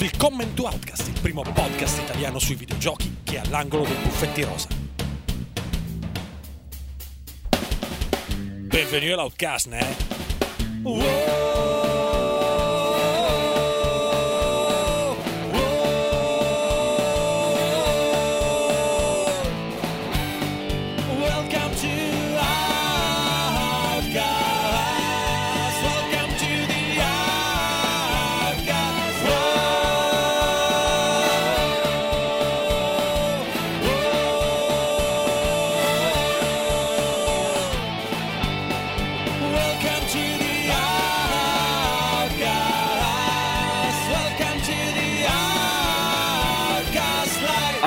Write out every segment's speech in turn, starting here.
Willkommen to Outcast, il primo podcast italiano sui videogiochi che è all'angolo dei buffetti rosa. Benvenuti all'Outcast, né? Welcome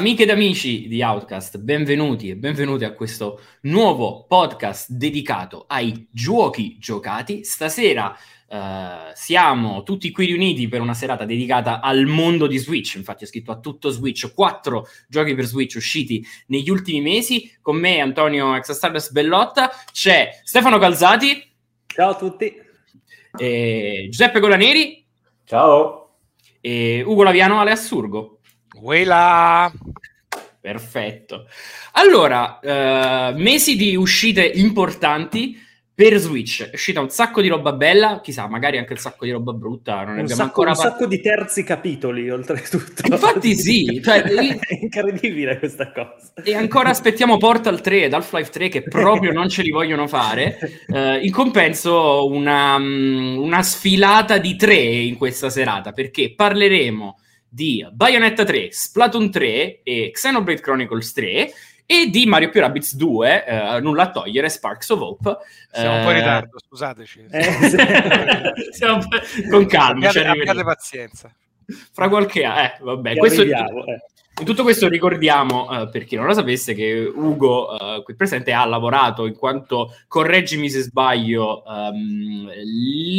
Amiche ed amici di Outcast, benvenuti e benvenuti a questo nuovo podcast dedicato ai giochi giocati. Stasera eh, siamo tutti qui riuniti per una serata dedicata al mondo di Switch. Infatti, ho scritto a tutto Switch, quattro giochi per Switch usciti negli ultimi mesi. Con me, Antonio Exastardes Bellotta, c'è Stefano Calzati, Ciao a tutti. e Giuseppe Colaneri Ciao. e Ugo Laviano Ale Assurgo. Quella Perfetto. Allora, eh, mesi di uscite importanti per Switch. È uscita un sacco di roba bella, chissà, magari anche un sacco di roba brutta. Non Un abbiamo sacco, ancora un sacco di terzi capitoli, oltretutto. Infatti sì, cioè, io- è incredibile questa cosa. E ancora aspettiamo Portal 3 ed Half-Life 3 che proprio non ce li vogliono fare. Eh, in compenso una, mm, una sfilata di tre in questa serata perché parleremo di Bayonetta 3, Splatoon 3 e Xenoblade Chronicles 3 e di Mario più Rabbids 2, eh, nulla a togliere, Sparks of Hope. siamo un po' in Eh, ritardo, scusateci. Eh, sì. siamo con calma, abbiate, pazienza. Fra qualche eh, vabbè, questo eh. in tutto questo ricordiamo, eh, per chi non lo sapesse, che Ugo eh, qui presente ha lavorato in quanto, correggimi se sbaglio, ehm,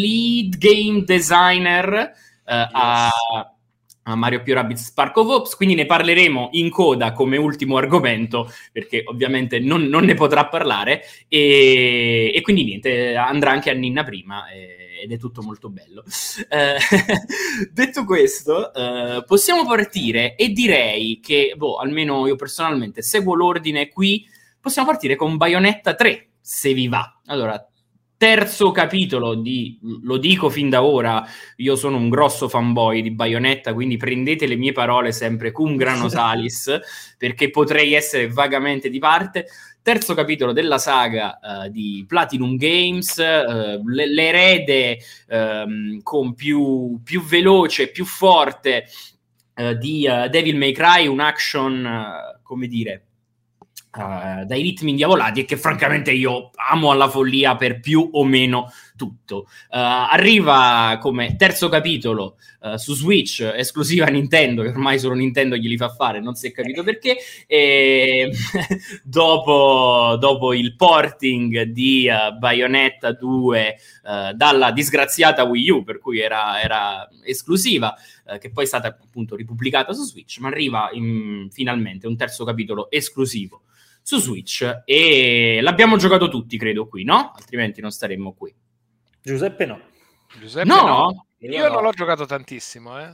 lead game designer eh, a, a Mario più Rabbids Spark of Ops, quindi ne parleremo in coda come ultimo argomento, perché ovviamente non, non ne potrà parlare, e, e quindi niente, andrà anche a Ninna prima. e- ed è tutto molto bello. Eh, detto questo, eh, possiamo partire e direi che, boh, almeno io personalmente seguo l'ordine qui. Possiamo partire con Bayonetta 3, se vi va. Allora, terzo capitolo di, lo dico fin da ora, io sono un grosso fanboy di Bayonetta, quindi prendete le mie parole sempre cum grano salis, perché potrei essere vagamente di parte. Terzo capitolo della saga eh, di Platinum Games, l- l'erede ehm, con più, più veloce, più forte eh, di Devil May Cry, un action, come dire, eh, dai ritmi indiavolati e che francamente io amo alla follia per più o meno tutto. Eh, arriva come terzo capitolo eh, su Switch, esclusiva Nintendo, che ormai solo Nintendo glieli fa fare, non si è capito perché, e dopo, dopo il porting di eh, Bayonetta 2 eh, dalla disgraziata Wii U, per cui era, era esclusiva, che poi è stata appunto ripubblicata su Switch, ma arriva in- finalmente un terzo capitolo esclusivo su Switch e l'abbiamo giocato tutti, credo, qui, no? Altrimenti non staremmo qui. Giuseppe no. Giuseppe, No? no. Io no. non l'ho giocato tantissimo, eh.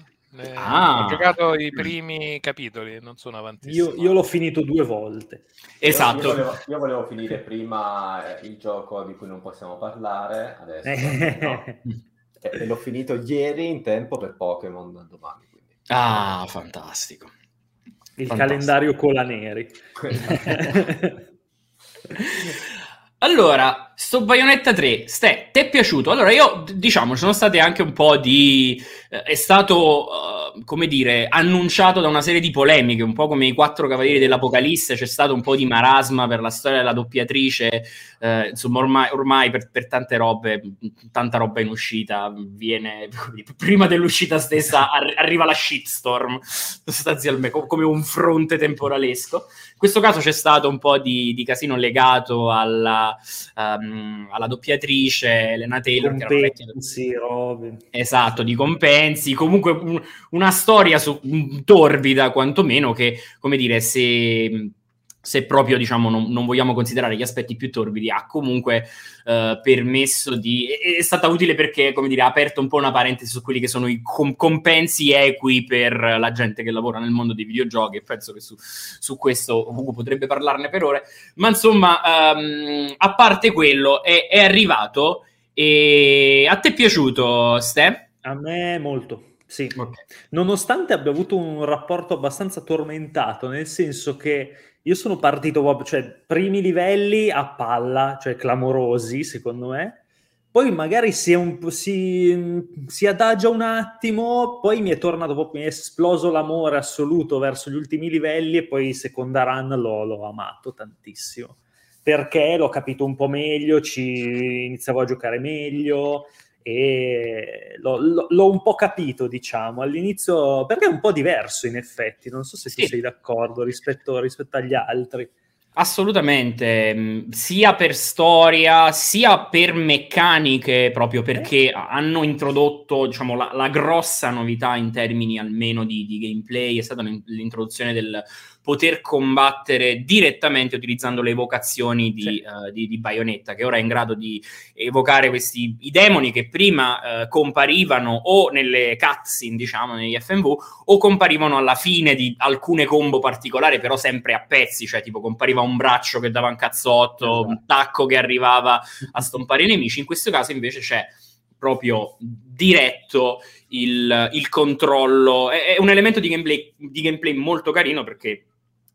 Ah. Ho giocato i primi capitoli, non sono avantissimo. Io, io l'ho finito due volte. Esatto. Io volevo, io volevo finire prima eh, il gioco di cui non possiamo parlare, adesso Eh. no. e, e l'ho finito ieri in tempo per Pokémon domani. Quindi. Ah, fantastico. Il Fantastico. calendario cola neri. Allora, sto Bayonetta 3, Ste, ti è piaciuto? Allora, io, diciamo, ci sono state anche un po' di... eh, è stato, eh, come dire, annunciato da una serie di polemiche, un po' come i quattro cavalieri dell'Apocalisse, c'è stato un po' di marasma per la storia della doppiatrice, eh, insomma, ormai, ormai per, per tante robe, tanta roba in uscita, viene, prima dell'uscita stessa arri- arriva la shitstorm, sostanzialmente, co- come un fronte temporalesco. In questo caso c'è stato un po' di, di casino legato alla, ehm, alla doppiatrice Elena Taylor, che era vecchia Compensi, robe. Esatto, di compensi, comunque un- una storia su- torbida quantomeno che, come dire, se, se proprio diciamo non, non, vogliamo considerare gli aspetti più torbidi, ha comunque eh, permesso di... È, è, stata utile perché, come dire, ha aperto un po' una parentesi su quelli che sono i com- compensi equi per la gente che lavora nel mondo dei videogiochi e penso che su, su questo Ugo potrebbe parlarne per ore, ma insomma, um, a parte quello, è, è arrivato e a te è piaciuto, Ste? A me molto. Sì, okay. nonostante abbia avuto un rapporto abbastanza tormentato, nel senso che io sono partito cioè, primi livelli a palla, cioè clamorosi, secondo me. Poi magari si, un, si, si, adagia un attimo, poi mi è tornato proprio, mi è esploso l'amore assoluto verso gli ultimi livelli e poi seconda run l'ho, l'ho amato tantissimo. Perché l'ho capito un po' meglio, ci iniziavo a giocare meglio, e l'ho, l'ho, un po' capito, diciamo, all'inizio, perché è un po' diverso in effetti, non so se sì. tu sei d'accordo rispetto, rispetto agli altri. Assolutamente, mm, sia per storia, sia per meccaniche, proprio perché eh. hanno introdotto diciamo, la, la, grossa novità in termini almeno di, di gameplay, è stata l'introduzione del poter combattere direttamente utilizzando le evocazioni di, sì. uh, di, di, Bayonetta, che ora è in grado di evocare questi i demoni che prima uh, comparivano o nelle cutscene, diciamo, negli FMV, o comparivano alla fine di alcune combo particolari, però sempre a pezzi, cioè tipo compariva un braccio che dava un cazzotto, esatto. un tacco che arrivava a stompare i nemici. In questo caso invece c'è proprio diretto il, il controllo. È, è, un elemento di gameplay, di gameplay molto carino perché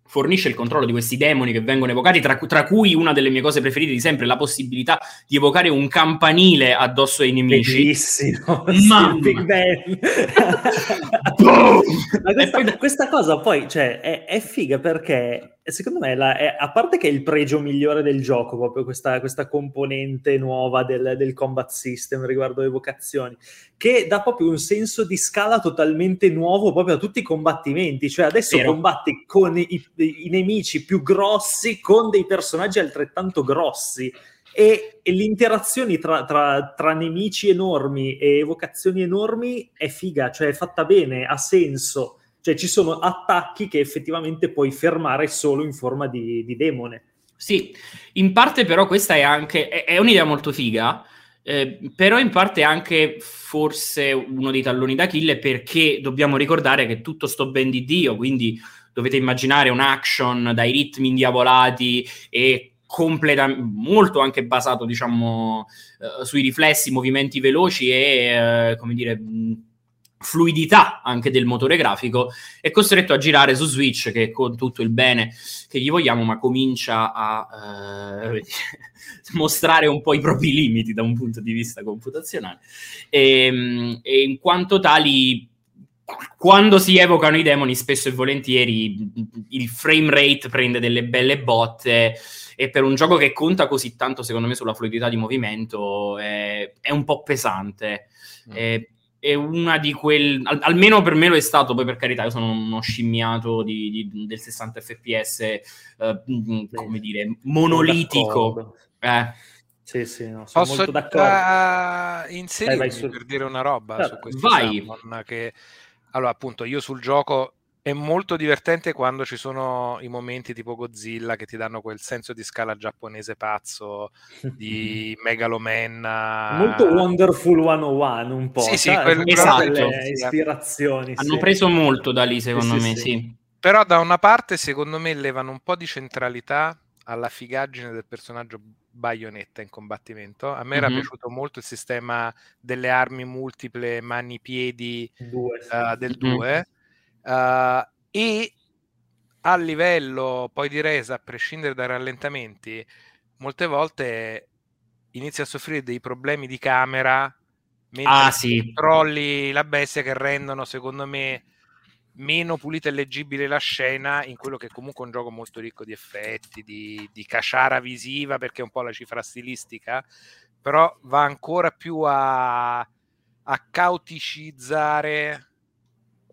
fornisce il controllo di questi demoni che vengono evocati, tra, tra, cui una delle mie cose preferite di sempre, la possibilità di evocare un campanile addosso ai nemici. Bellissimo, Mamma. Big Bang. questa, questa, cosa poi cioè, è, è, figa perché secondo me, la, è, a parte che è il pregio migliore del gioco, proprio questa, questa componente nuova del, del combat system riguardo le evocazioni, che dà proprio un senso di scala totalmente nuovo proprio a tutti i combattimenti. Cioè, adesso Vero. combatti con i, i, nemici più grossi con dei personaggi altrettanto grossi. E, e le interazioni tra, tra, tra, nemici enormi e evocazioni enormi è figa, cioè è fatta bene, ha senso. Cioè ci sono attacchi che effettivamente puoi fermare solo in forma di, di demone. Sì, in parte però questa è anche è, è un'idea molto figa, eh, però in parte anche forse uno dei talloni d'Achille perché dobbiamo ricordare che tutto sto ben di Dio, quindi dovete immaginare un action dai ritmi indiavolati e completamente molto anche basato diciamo uh, sui riflessi, movimenti veloci e uh, come dire mh, fluidità anche del motore grafico, è costretto a girare su Switch che con tutto il bene che gli vogliamo, ma comincia a eh, mostrare un po' i propri limiti da un punto di vista computazionale. E, ehm, e in quanto tali quando si evocano i demoni, spesso e volentieri il frame rate prende delle belle botte e per un gioco che conta così tanto, secondo me, sulla fluidità di movimento è, è un po' pesante. Mm. E, è una di quelle, al, almeno per me lo è stato, poi per carità io sono uno scimmiato di, di, del 60 fps, eh, come dire, monolitico. Eh. Sì, sì, no, sono Posso molto d'accordo. Inserirmi su... per dire una roba certo. su questo Vai. che allora appunto io sul gioco è molto divertente quando ci sono i momenti tipo Godzilla che ti danno quel senso di scala giapponese pazzo di Megaloman. Molto Wonderful 101 un po'. Sì, sì, quel, esatto. ispirazioni. Hanno sì. preso molto da lì secondo sì, me, sì. sì. Però da una parte secondo me levano un po' di centralità alla figaggine del personaggio Bayonetta in combattimento. A me mm-hmm. era piaciuto molto il sistema delle armi multiple mani-piedi uh, del 2. Uh, e a livello poi di resa, a prescindere dai rallentamenti, molte volte inizia a soffrire dei problemi di camera mentre ah, sì. controlli la bestia che rendono, secondo me, meno pulita e leggibile la scena in quello che è comunque un gioco molto ricco di effetti, di, di caciara visiva, perché è un po' la cifra stilistica, però va ancora più a, a cauticizzare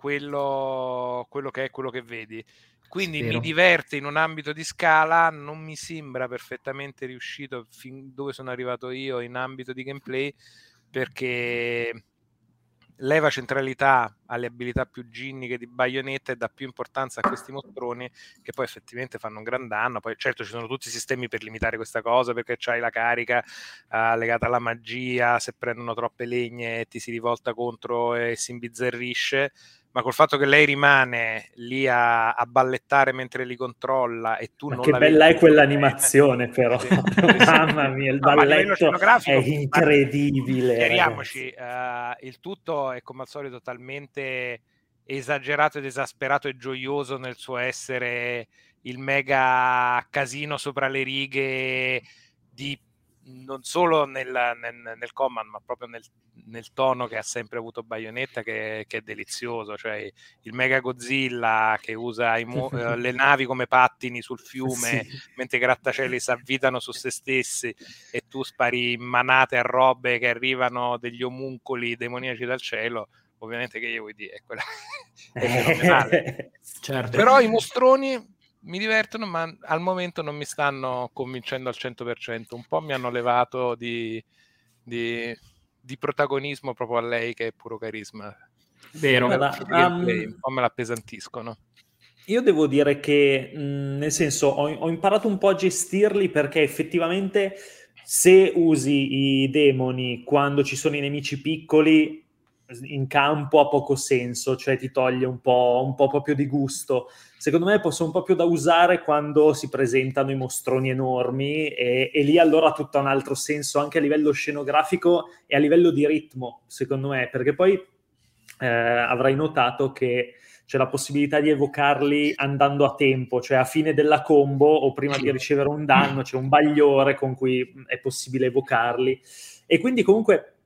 quello, quello che è quello che vedi. Quindi Spero. mi diverte in un ambito di scala, non mi sembra perfettamente riuscito fin dove sono arrivato io in ambito di gameplay, perché leva centralità alle abilità più ginniche di Bayonetta e dà più importanza a questi mostroni che poi effettivamente fanno un gran danno. Poi certo ci sono tutti i sistemi per limitare questa cosa perché c'hai la carica uh, legata alla magia, se prendono troppe legne ti si rivolta contro e si imbizzarrisce ma col fatto che lei rimane lì a, a ballettare mentre li controlla e tu ma non che la bella è quell'animazione però. Sì. mamma mia il No, balletto è incredibile Chiariamoci, eh, il tutto è come al solito talmente esagerato ed esasperato e gioioso nel suo essere il mega casino sopra le righe di non solo nel, nel, nel command, ma proprio nel, nel, tono che ha sempre avuto Bayonetta, che, che è delizioso. Cioè il Mega Godzilla che usa mu- eh, le navi come pattini sul fiume, sì. mentre i grattacieli si avvitano su se stessi e tu spari manate a robe che arrivano degli omuncoli demoniaci dal cielo. Ovviamente che io vuoi dire, è quella è fenomenale. certo. Però i mostroni mi divertono, ma al momento non mi stanno convincendo al 100%. Un po' mi hanno levato di, di, di protagonismo proprio a lei, che è puro carisma. Vero. Guarda, um, un po' me l'appesantiscono. Io devo dire che, mh, nel senso, ho, ho imparato un po' a gestirli perché effettivamente se usi i demoni quando ci sono i nemici piccoli in campo ha poco senso, cioè ti toglie un po', un po' proprio di gusto. Secondo me possono un po' più da usare quando si presentano i mostroni enormi e, e, lì allora ha tutto un altro senso anche a livello scenografico e a livello di ritmo, secondo me, perché poi eh, avrai notato che c'è la possibilità di evocarli andando a tempo, cioè a fine della combo o prima di ricevere un danno c'è un bagliore con cui è possibile evocarli. E quindi comunque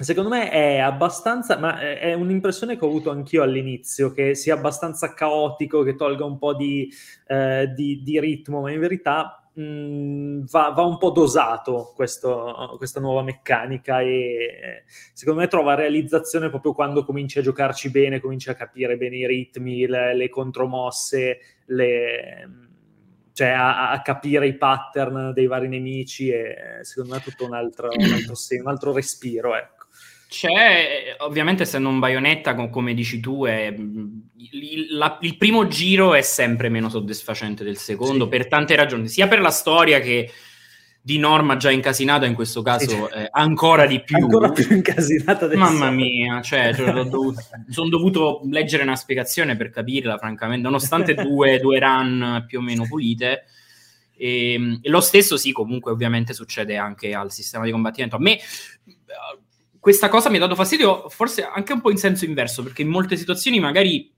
Secondo me è abbastanza, ma è un'impressione che ho avuto anch'io all'inizio, che sia abbastanza caotico, che tolga un po' di, eh, di, di ritmo, ma in verità mh, va, va, un po' dosato questo, questa nuova meccanica e secondo me trova realizzazione proprio quando cominci a giocarci bene, cominci a capire bene i ritmi, le, le contromosse, le, cioè a, a, capire i pattern dei vari nemici e secondo me è tutto un altro, un altro, un altro respiro, ecco. C'è, ovviamente essendo un baionetta, come dici tu, è, il, la, il, primo giro è sempre meno soddisfacente del secondo, sì. per tante ragioni, sia per la storia che di norma già incasinata, in questo caso sì. eh, ancora di più. Ancora più incasinata del Mamma mia, cioè, cioè dovuto, sono dovuto leggere una spiegazione per capirla, francamente, nonostante due, due run più o meno pulite. E, e lo stesso sì, comunque ovviamente succede anche al sistema di combattimento. A me questa cosa mi ha dato fastidio, forse anche un po' in senso inverso, perché in molte situazioni magari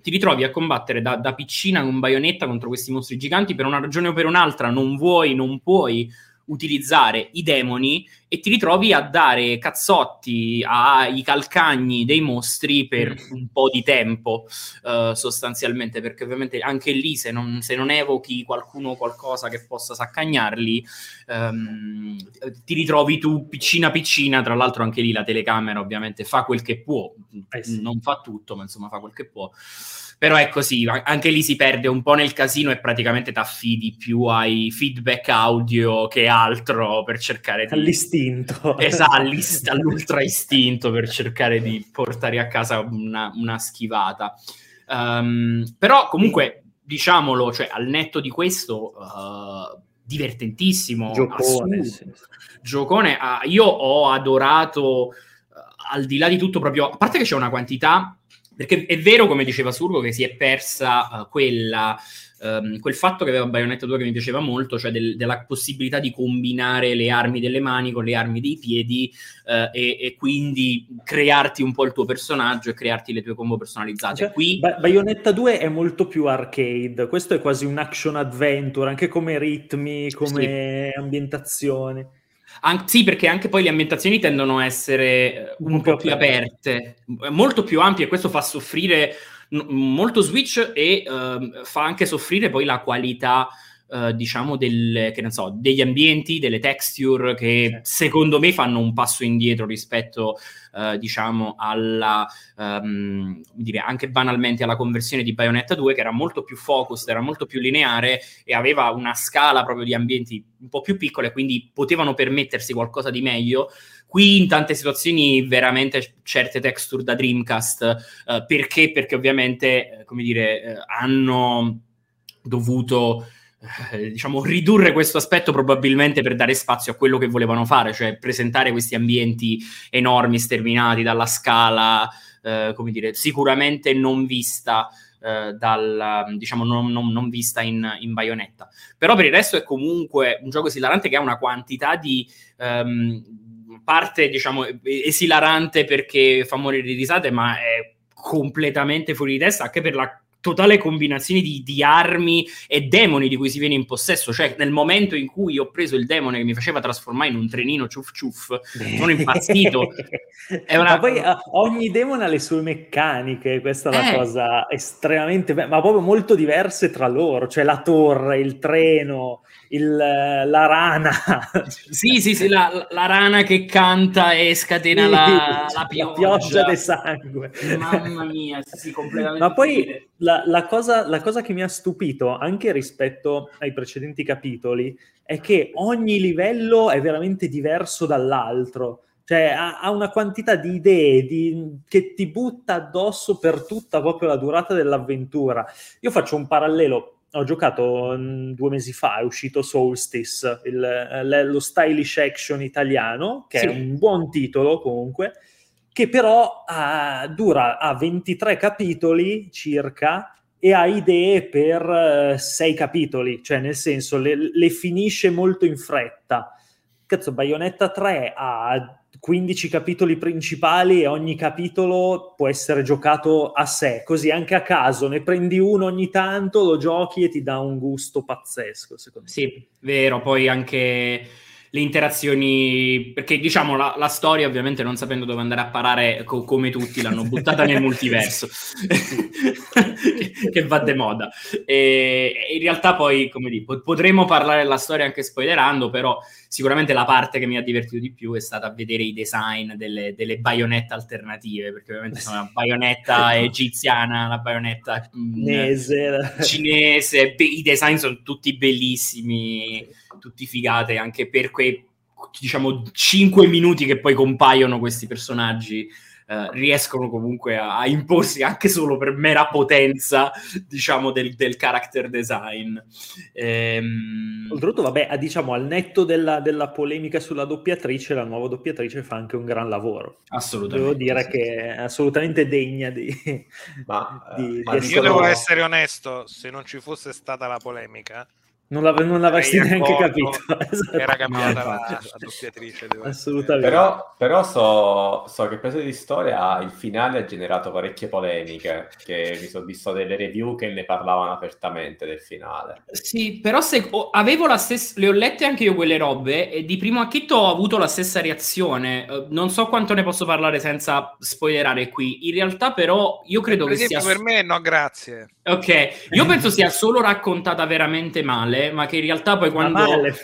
ti ritrovi a combattere da, da piccina con baionetta contro questi mostri giganti per una ragione o per un'altra, non vuoi, non puoi utilizzare i demoni e ti ritrovi a dare cazzotti ai calcagni dei mostri per mm. un po' di tempo, uh, sostanzialmente, perché ovviamente anche lì se non, se non evochi qualcuno o qualcosa che possa saccagnarli, um, ti ritrovi tu piccina piccina, tra l'altro anche lì la telecamera ovviamente fa quel che può, eh sì. non fa tutto, ma insomma fa quel che può. Però è così, anche lì si perde un po' nel casino e praticamente ti affidi più ai feedback audio che altro per cercare di... All'istinto. Esatto, all'ultra istinto per cercare di portare a casa una, una schivata. Um, però comunque, diciamolo, cioè, al netto di questo, uh, divertentissimo. Giocone. Sì. Giocone. Uh, io ho adorato, uh, al di là di tutto, proprio, a parte che c'è una quantità perché è vero, come diceva Surgo, che si è persa uh, quella, um, quel fatto che aveva Bayonetta 2 che mi piaceva molto, cioè del, della possibilità di combinare le armi delle mani con le armi dei piedi uh, e, e, quindi crearti un po' il tuo personaggio e crearti le tue combo personalizzate. Cioè, Qui... Ba- Bayonetta 2 è molto più arcade, questo è quasi un action adventure, anche come ritmi, come sì. ambientazione. An- sì, perché anche poi le ambientazioni tendono a essere eh, un, un po' più aperte, molto più ampie, e questo fa soffrire n- molto Switch e uh, fa anche soffrire poi la qualità Uh, diciamo del, so, degli ambienti, delle texture che secondo me fanno un passo indietro rispetto uh, diciamo alla um, dire anche banalmente alla conversione di Bayonetta 2 che era molto più focused, era molto più lineare e aveva una scala proprio di ambienti un po' più piccole, quindi potevano permettersi qualcosa di meglio. Qui in tante situazioni veramente certe texture da Dreamcast, uh, perché? Perché ovviamente, come dire, hanno dovuto eh, diciamo, ridurre questo aspetto probabilmente per dare spazio a quello che volevano fare, cioè presentare questi ambienti enormi, sterminati dalla scala, eh, come dire, sicuramente non vista eh, dal, diciamo, non, non, non vista in, in, Bayonetta. Però per il resto è comunque un gioco esilarante che ha una quantità di... Um, parte, diciamo, esilarante perché fa morire di risate, ma è completamente fuori di testa anche per la totale combinazione di, di, armi e demoni di cui si viene in possesso. Cioè, nel momento in cui ho preso il demone che mi faceva trasformare in un trenino ciuff ciuff, sono impazzito. una... Ma poi uh, ogni demone ha le sue meccaniche, questa è la eh. cosa estremamente... ma proprio molto diverse tra loro. Cioè la torre, il treno, il, la rana. sì, sì, sì, la, la, rana che canta e scatena sì, la, la, pioggia. La pioggia di sangue. Mamma mia, sì, completamente. Ma poi la, la, cosa, la cosa che mi ha stupito anche rispetto ai precedenti capitoli è che ogni livello è veramente diverso dall'altro cioè ha, una quantità di idee di, che ti butta addosso per tutta proprio la durata dell'avventura. Io faccio un parallelo ho giocato mh, due mesi fa, è uscito Solstice, il, l- lo stylish action italiano, che sì. è un buon titolo comunque, che però ha, dura, ha 23 capitoli circa e ha idee per uh, eh, 6 capitoli, cioè nel senso le, le finisce molto in fretta. Cazzo, Bayonetta 3 ha 15 capitoli principali e ogni capitolo può essere giocato a sé, così anche a caso ne prendi uno ogni tanto, lo giochi e ti dà un gusto pazzesco, secondo me. Sì, vero, poi anche le interazioni, perché diciamo la, la, storia ovviamente non sapendo dove andare a parare co- come tutti l'hanno buttata nel multiverso, che, che, va de moda. E, e in realtà poi, come dico, potremmo parlare della storia anche spoilerando, però sicuramente la parte che mi ha divertito di più è stata vedere i design delle, delle baionette alternative, perché ovviamente sono una baionetta egiziana, una baionetta cinese, cinese, i design sono tutti bellissimi, tutti figate, anche per quei diciamo 5 minuti che poi compaiono questi personaggi eh, riescono comunque a, a, imporsi anche solo per mera potenza, diciamo, del, del character design. Ehm... Oltretutto, vabbè, diciamo, al netto della, della, polemica sulla doppiatrice, la nuova doppiatrice fa anche un gran lavoro. Assolutamente. Devo dire sì, che è assolutamente degna di... Ma, di, uh, di io devo essere onesto, se non ci fosse stata la polemica non, l'av- non l'avresti neanche capito. Esatto. Era cambiata la, la doppiatrice. Assolutamente. Però, però so, so, che preso di storia il finale ha generato parecchie polemiche, che mi sono visto delle review che ne parlavano apertamente del finale. Sì, però se oh, avevo la stessa, le ho lette anche io quelle robe e di primo acchitto ho avuto la stessa reazione. Uh, non so quanto ne posso parlare senza spoilerare qui. In realtà però io credo per che esempio, sia... Per me no, grazie. Ok, io penso sia solo raccontata veramente male, ma che in realtà poi quando... Ma male,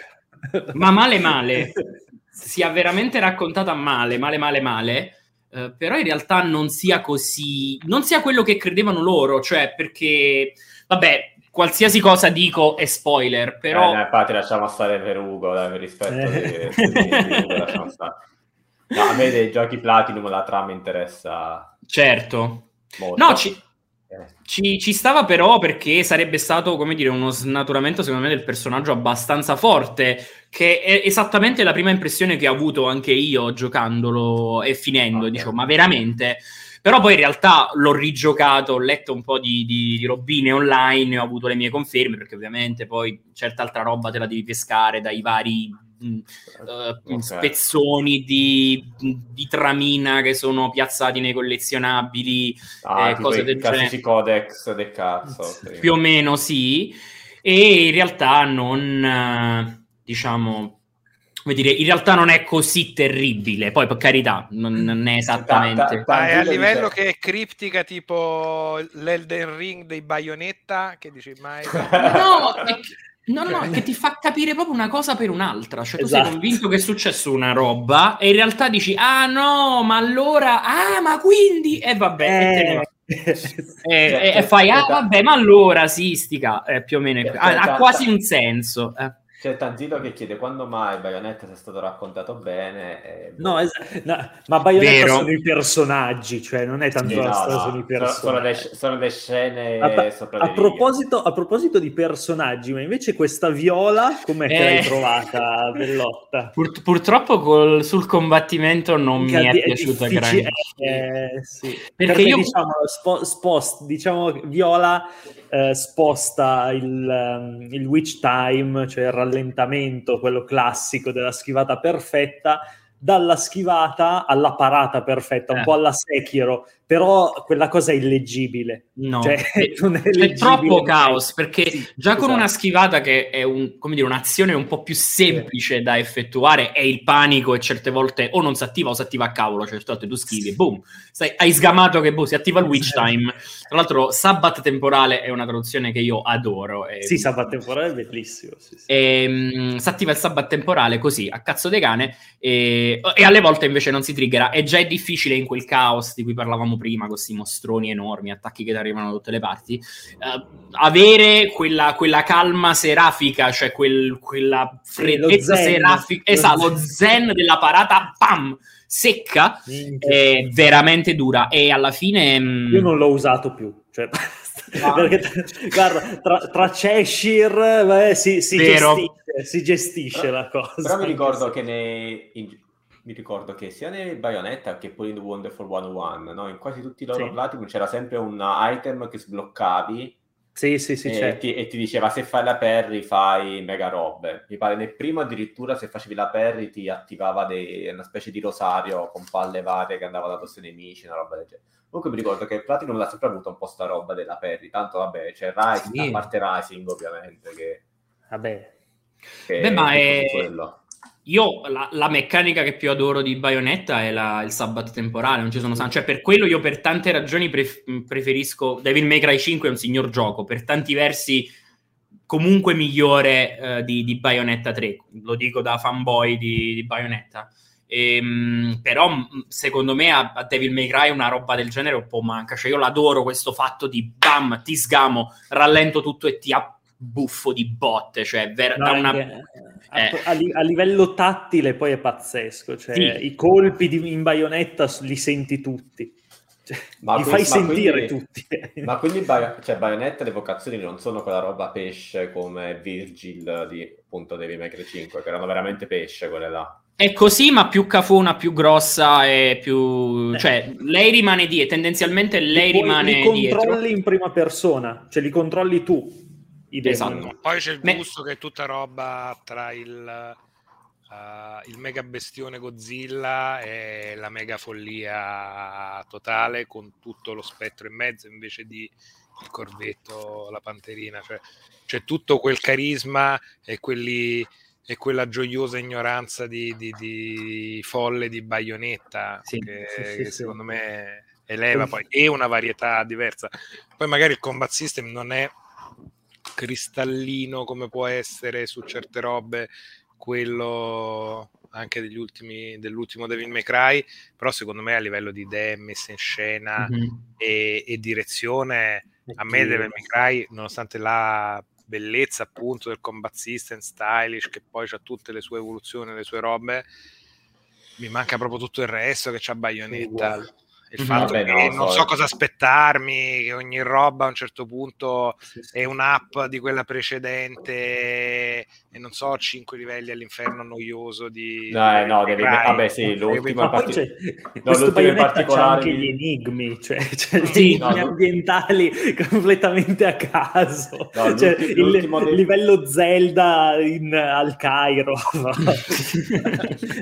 ma male, male sia veramente raccontata male, male, male, male, eh, però in realtà non sia così... non sia quello che credevano loro, cioè perché... Vabbè, qualsiasi cosa dico è spoiler, però... Eh, infatti lasciamo stare per Ugo, dai, per rispetto eh. di, Ugo, lasciamo stare. No, a me dei giochi Platinum la trama interessa... Certo. Molto. No, ci, ci, ci, stava però perché sarebbe stato, come dire, uno snaturamento secondo me del personaggio abbastanza forte, che è esattamente la prima impressione che ho avuto anche io giocandolo e finendo, okay. dicevo, ma veramente? Però poi in realtà l'ho rigiocato, ho letto un po' di, di, di robine online ho avuto le mie conferme, perché ovviamente poi certa altra roba te la devi pescare dai vari uh, okay. spezzoni di, di, tramina che sono piazzati nei collezionabili, ah, eh, cose del genere. codex del cazzo. Sì. Più o meno sì, e in realtà non, diciamo, come dire, in realtà non è così terribile, poi per carità, non, non è esattamente... Ma è a livello che è criptica tipo l'Elden Ring dei Bayonetta, che dici mai... no, è, No, no, no, che ti fa capire proprio una cosa per un'altra. Cioè, tu Esatto. sei convinto che è successo una roba e in realtà dici, ah no, ma allora, ah, ma quindi, e vabbè, e te ne vai. E, e- e fai, ah vabbè, ma allora sì, stica, eh, più o meno, è- ha, ha quasi un senso. eh. C'è Tanzilo che chiede quando mai Bayonetta sia stato raccontato bene. e- No, es- no, ma Bayonetta Vero. sono i personaggi, cioè non è tanto Sì, la no, storia, no, sono i sono, sono le, personaggi. sono le scene A, sopra a proposito, a proposito di personaggi, ma invece questa viola, com'è che Eh. l'hai trovata, Bellotta? Pur- purtroppo col- sul combattimento non mi è Di- piaciuta granché. eh, sì. Perché Perché, io- diciamo, spo- spost- diciamo Viola eh, sposta il, ehm, il witch time, cioè il rallentamento, quello classico della schivata perfetta, dalla schivata alla parata perfetta, un Eh. po' alla Sekiro, però quella cosa è illeggibile. No, Cioè, è leggibile troppo caos perché Sì, già con esatto. una schivata che è un- come dire, un'azione un po' più semplice da effettuare è il panico e certe volte o non si attiva o si attiva a cavolo, certe volte tu schivi e boom, stai- hai sgamato che boh, si attiva il witch Esatto. time. Tra l'altro Sabbat temporale è una traduzione che io adoro. e- Sì, Sabbat temporale è bellissimo. Sì, sì. e, mm, si attiva il sabbat temporale così a cazzo di cane e, e alle volte invece non si triggera e già è difficile in quel caos di cui parlavamo prima con questi mostroni enormi attacchi che ti arrivano da tutte le parti eh, avere quella, quella calma serafica cioè quel- quella freddezza serafica Lo esatto lo zen. della parata pam secca è veramente dura e alla fine mm, Io non l'ho usato più. Cioè, basta. Ah. Perché guarda, tra, tra Cheshire beh, si, si gestisce, si gestisce la cosa. Però mi ricordo che nei... in- mi ricordo che sia nei Bayonetta che poi in The Wonderful 101, no? in quasi tutti i loro Sì. Platinum c'era sempre un item che sbloccavi Sì, sì, sì, e, certo. ti, e ti diceva se fai la parry fai mega robe. Mi pare nel primo addirittura se facevi la parry ti attivava dei- una specie di rosario con palle varie che andavano addosso ai nemici, una roba del genere. Comunque mi ricordo che Platinum l'ha sempre avuto un po' sta roba della parry, tanto vabbè c'è Rising, Sì. a parte Rising ovviamente che, Vabbè. che Beh, ma è- quello. Io la, la meccanica che più adoro di Bayonetta è la- il sabbat temporale, non ci sono san- cioè per quello io per tante ragioni pref- preferisco Devil May Cry 5 è un signor gioco, per tanti versi comunque migliore eh, di, di Bayonetta 3, lo dico da fanboy di, di Bayonetta. Ehm, però mh, secondo me a, a Devil May Cry una roba del genere un po' manca, cioè io l'adoro questo fatto di bam, ti sgamo, rallento tutto e ti abbuffo di botte, cioè ver- No, da una... eh. a a livello tattile poi è pazzesco. Cioè, Sì. I colpi di, in baionetta li senti tutti. Cioè, Ma li fai ma sentire quindi- tutti. Ma quindi Bio- cioè, Bayonetta le vocazioni non sono quella roba pesce come Virgil di appunto Devil May Cry 5, che erano veramente pesce quelle là. È così, ma più cafona, più grossa e più... Eh. Cioè, lei rimane dietro, tendenzialmente lei rimane li controlli dietro. in prima persona, cioè li controlli tu. Esatto. Poi c'è il Me- gusto che è tutta roba tra il, uh, il mega bestione Godzilla e la mega follia totale con tutto lo spettro in mezzo invece di il corvetto, la panterina. Cioè, c'è tutto quel carisma e, quelli, e quella gioiosa ignoranza di, di- di folle di baionetta Sì, che, sì, sì, che sì. secondo me eleva poi e una varietà diversa. Poi magari il combat system non è cristallino come può essere su certe robe quello anche degli ultimi, dell'ultimo Devil May Cry però secondo me a livello di idee messa in scena Mhm. e, e direzione a me Devil May Cry nonostante la bellezza appunto del combat system stylish che poi ha tutte le sue evoluzioni le sue robe mi manca proprio tutto il resto che c'ha Bayonetta. Il fatto Vabbè, che no, non so- so cosa aspettarmi che ogni roba a un certo punto Sì, sì. è un'app di quella precedente e non so, 5 livelli all'inferno noioso di... No, eh, di no, devi- vabbè, sì, l'ultimo Ma poi parti- c'è, No, in c'ha particolare anche gli enigmi, cioè, gli Sì, enigmi no, ambientali completamente a caso. No, Cioè, il dei- livello Zelda in- al Cairo.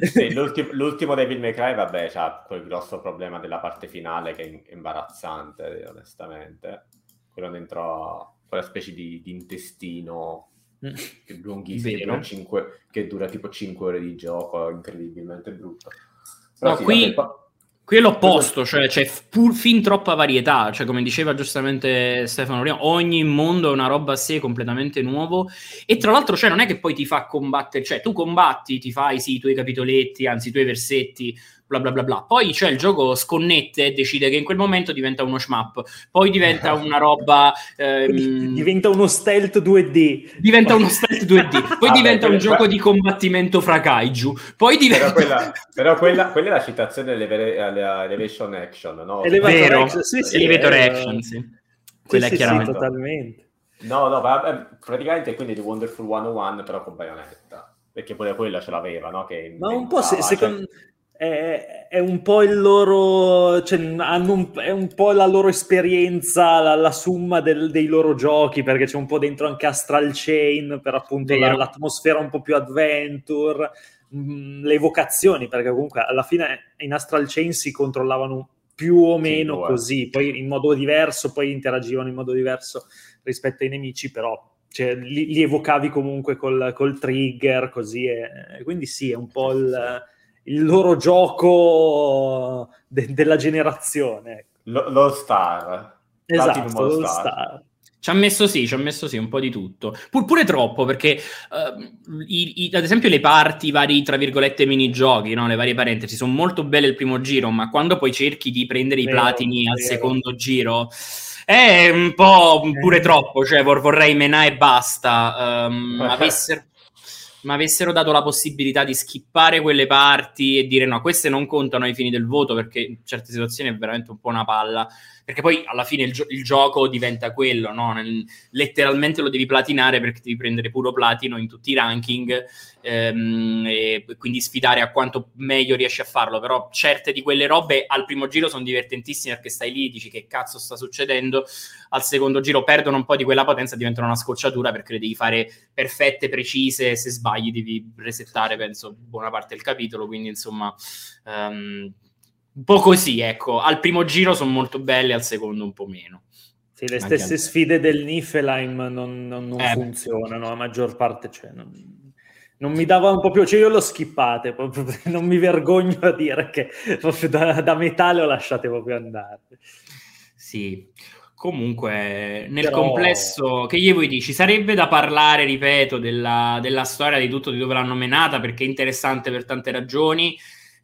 Sì, l'ultimo, l'ultimo Devil May Cry, vabbè, c'ha quel grosso problema della parte finale che è imbarazzante, onestamente. Quello dentro quella specie di, di intestino che lunghissimo, cinque- che dura tipo 5 ore di gioco, incredibilmente brutto. Però No, sì, qui- pa- Qui è l'opposto, cioè c'è pur fin troppa varietà, cioè come diceva giustamente Stefano prima, ogni mondo è una roba a sé completamente nuovo e tra l'altro cioè non è che poi ti fa combattere, cioè tu combatti, ti fai sì, i tuoi capitoletti, anzi i tuoi versetti, bla bla bla bla. Poi c'è il gioco sconnette e decide che in quel momento diventa uno shmup, poi diventa una roba... Ehm... diventa uno stealth 2D. Diventa uno stealth 2D, poi ah, diventa beh, un gioco di combattimento fra kaiju, poi diventa... Però quella, però quella, quella è la citazione all'Elevation Action, no? Elevator Vero, action, sì, sì, Elevator. Action, sì. Quella sì, è chiaramente... Sì, totalmente. No, no, vabbè, praticamente quindi di Wonderful 101 però con Bayonetta perché pure quella ce l'aveva, no? Che Ma un po' se, secondo, cioè è, è, un po' il loro, cioè, hanno un, è un po' la loro esperienza, la, la summa del, dei loro giochi, perché c'è un po' dentro anche Astral Chain per appunto la, l'atmosfera un po' più adventure, mh, mm, le vocazioni, perché comunque alla fine in Astral Chain si controllavano più o meno sì, così, poi in modo diverso, poi interagivano in modo diverso rispetto ai nemici, però cioè, li, li, evocavi comunque col, col trigger, così, e, quindi sì, è un po' il il loro gioco de- della generazione. Lo, lo Star. Esatto, lo Star. star. Ci ha messo sì, ci ha messo sì, un po' di tutto. Pur, pure troppo, perché uh, i, i, ad esempio le parti, i vari, tra virgolette, minigiochi, no? le varie parentesi, sono molto belle il primo giro, ma quando poi cerchi di prendere i platini vero, al secondo giro è un po' pure eh. troppo, cioè vorrei menà e basta. Um, avessero mi avessero dato la possibilità di skippare quelle parti e dire no, queste non contano ai fini del voto perché in certe situazioni è veramente un po' una palla perché poi alla fine il, gio- il gioco diventa quello, no? Nel, letteralmente lo devi platinare perché devi prendere puro platino in tutti i ranking ehm, e quindi sfidare a quanto meglio riesci a farlo, però certe di quelle robe al primo giro sono divertentissime perché stai lì dici che cazzo sta succedendo, al secondo giro perdono un po' di quella potenza, diventano una scocciatura perché le devi fare perfette, precise, se sbagli devi resettare, penso, buona parte del capitolo, quindi insomma... Um, un po' così, ecco. Al primo giro sono molto belle, al secondo un po' meno. Sì, le stesse sfide del Niflheim non, non, non eh, funzionano, la maggior parte c'è. Non, non, mi dava un po' più, cioè io l'ho skippate, proprio, non mi vergogno a dire che da, da metà le ho lasciate proprio andare. Sì, comunque nel Però... complesso che gli vuoi dire? Ci sarebbe da parlare, ripeto, della, della storia di tutto, di dove l'hanno menata, perché è interessante per tante ragioni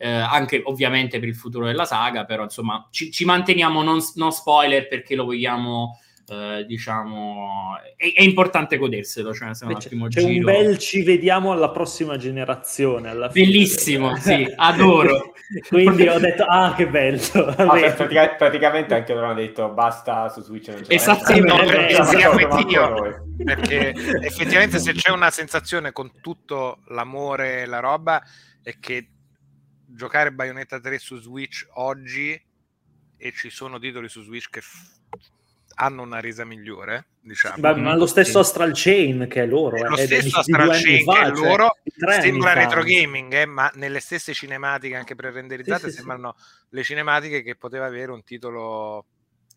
eh, anche ovviamente per il futuro della saga, però insomma ci, ci manteniamo non, non, spoiler perché lo vogliamo... Eh, diciamo è, è, importante goderselo cioè, se c'è, c'è un bel ci vediamo alla prossima generazione alla bellissimo sì adoro. Quindi ho detto ah che bello. Ah, pratica- praticamente anche loro hanno detto basta su Switch non c'è esattamente perché, perché effettivamente se c'è una sensazione con tutto l'amore e la roba è che giocare Bayonetta 3 su Switch oggi e ci sono titoli su Switch che f- hanno una resa migliore, diciamo. Beh, ma lo stesso Astral Chain che è loro. Lo eh, stesso Astral Chain fa, che è cioè, loro sembra retro gaming, eh, ma nelle stesse cinematiche anche pre-renderizzate sì, sembrano sì. le cinematiche che poteva avere un titolo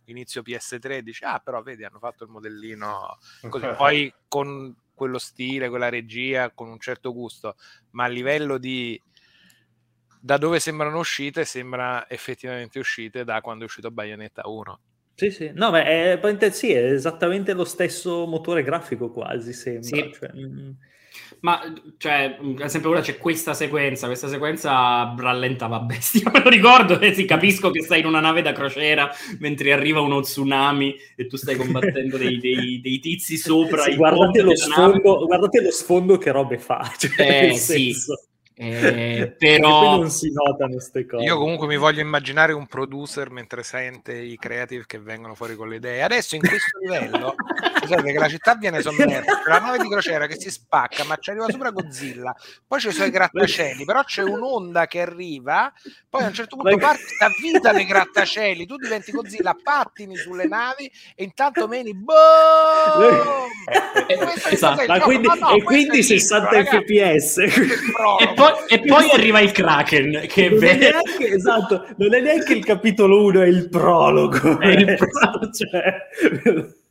inizio PS3 dice ah però vedi hanno fatto il modellino così poi con quello stile, quella regia, con un certo gusto, ma a livello di da dove sembrano uscite, sembra effettivamente uscite da quando è uscito Bayonetta 1. Sì, sì, no, ma è, sì, è esattamente lo stesso motore grafico quasi, sembra. Sì. Cioè, mm. Ma, cioè, ad esempio ora c'è questa sequenza, questa sequenza rallentava bestia, me lo ricordo, e eh, sì, capisco che stai in una nave da crociera mentre arriva uno tsunami e tu stai combattendo dei, dei, dei tizi sopra. Sì, guardate, lo sfondo, guardate, lo sfondo, che robe fa. Cioè, eh, sì. Senso. Eh, però non si notano queste cose. Io comunque mi voglio immaginare un producer mentre sente i creative che vengono fuori con le idee. Adesso in questo livello, scusate che la città viene sommersa, c'è la nave di crociera che si spacca, ma ci arriva sopra Godzilla. Poi ci sono i grattacieli, però c'è un'onda che arriva, poi a un certo punto parti da vita nei grattacieli, tu diventi Godzilla, pattini sulle navi e intanto meni boom! esatto. Ma quindi, no, no, e quindi 60 fps. E poi, e poi arriva il Kraken, che non è neanche, esatto, non è neanche il capitolo 1, è il prologo. È il prologo. cioè...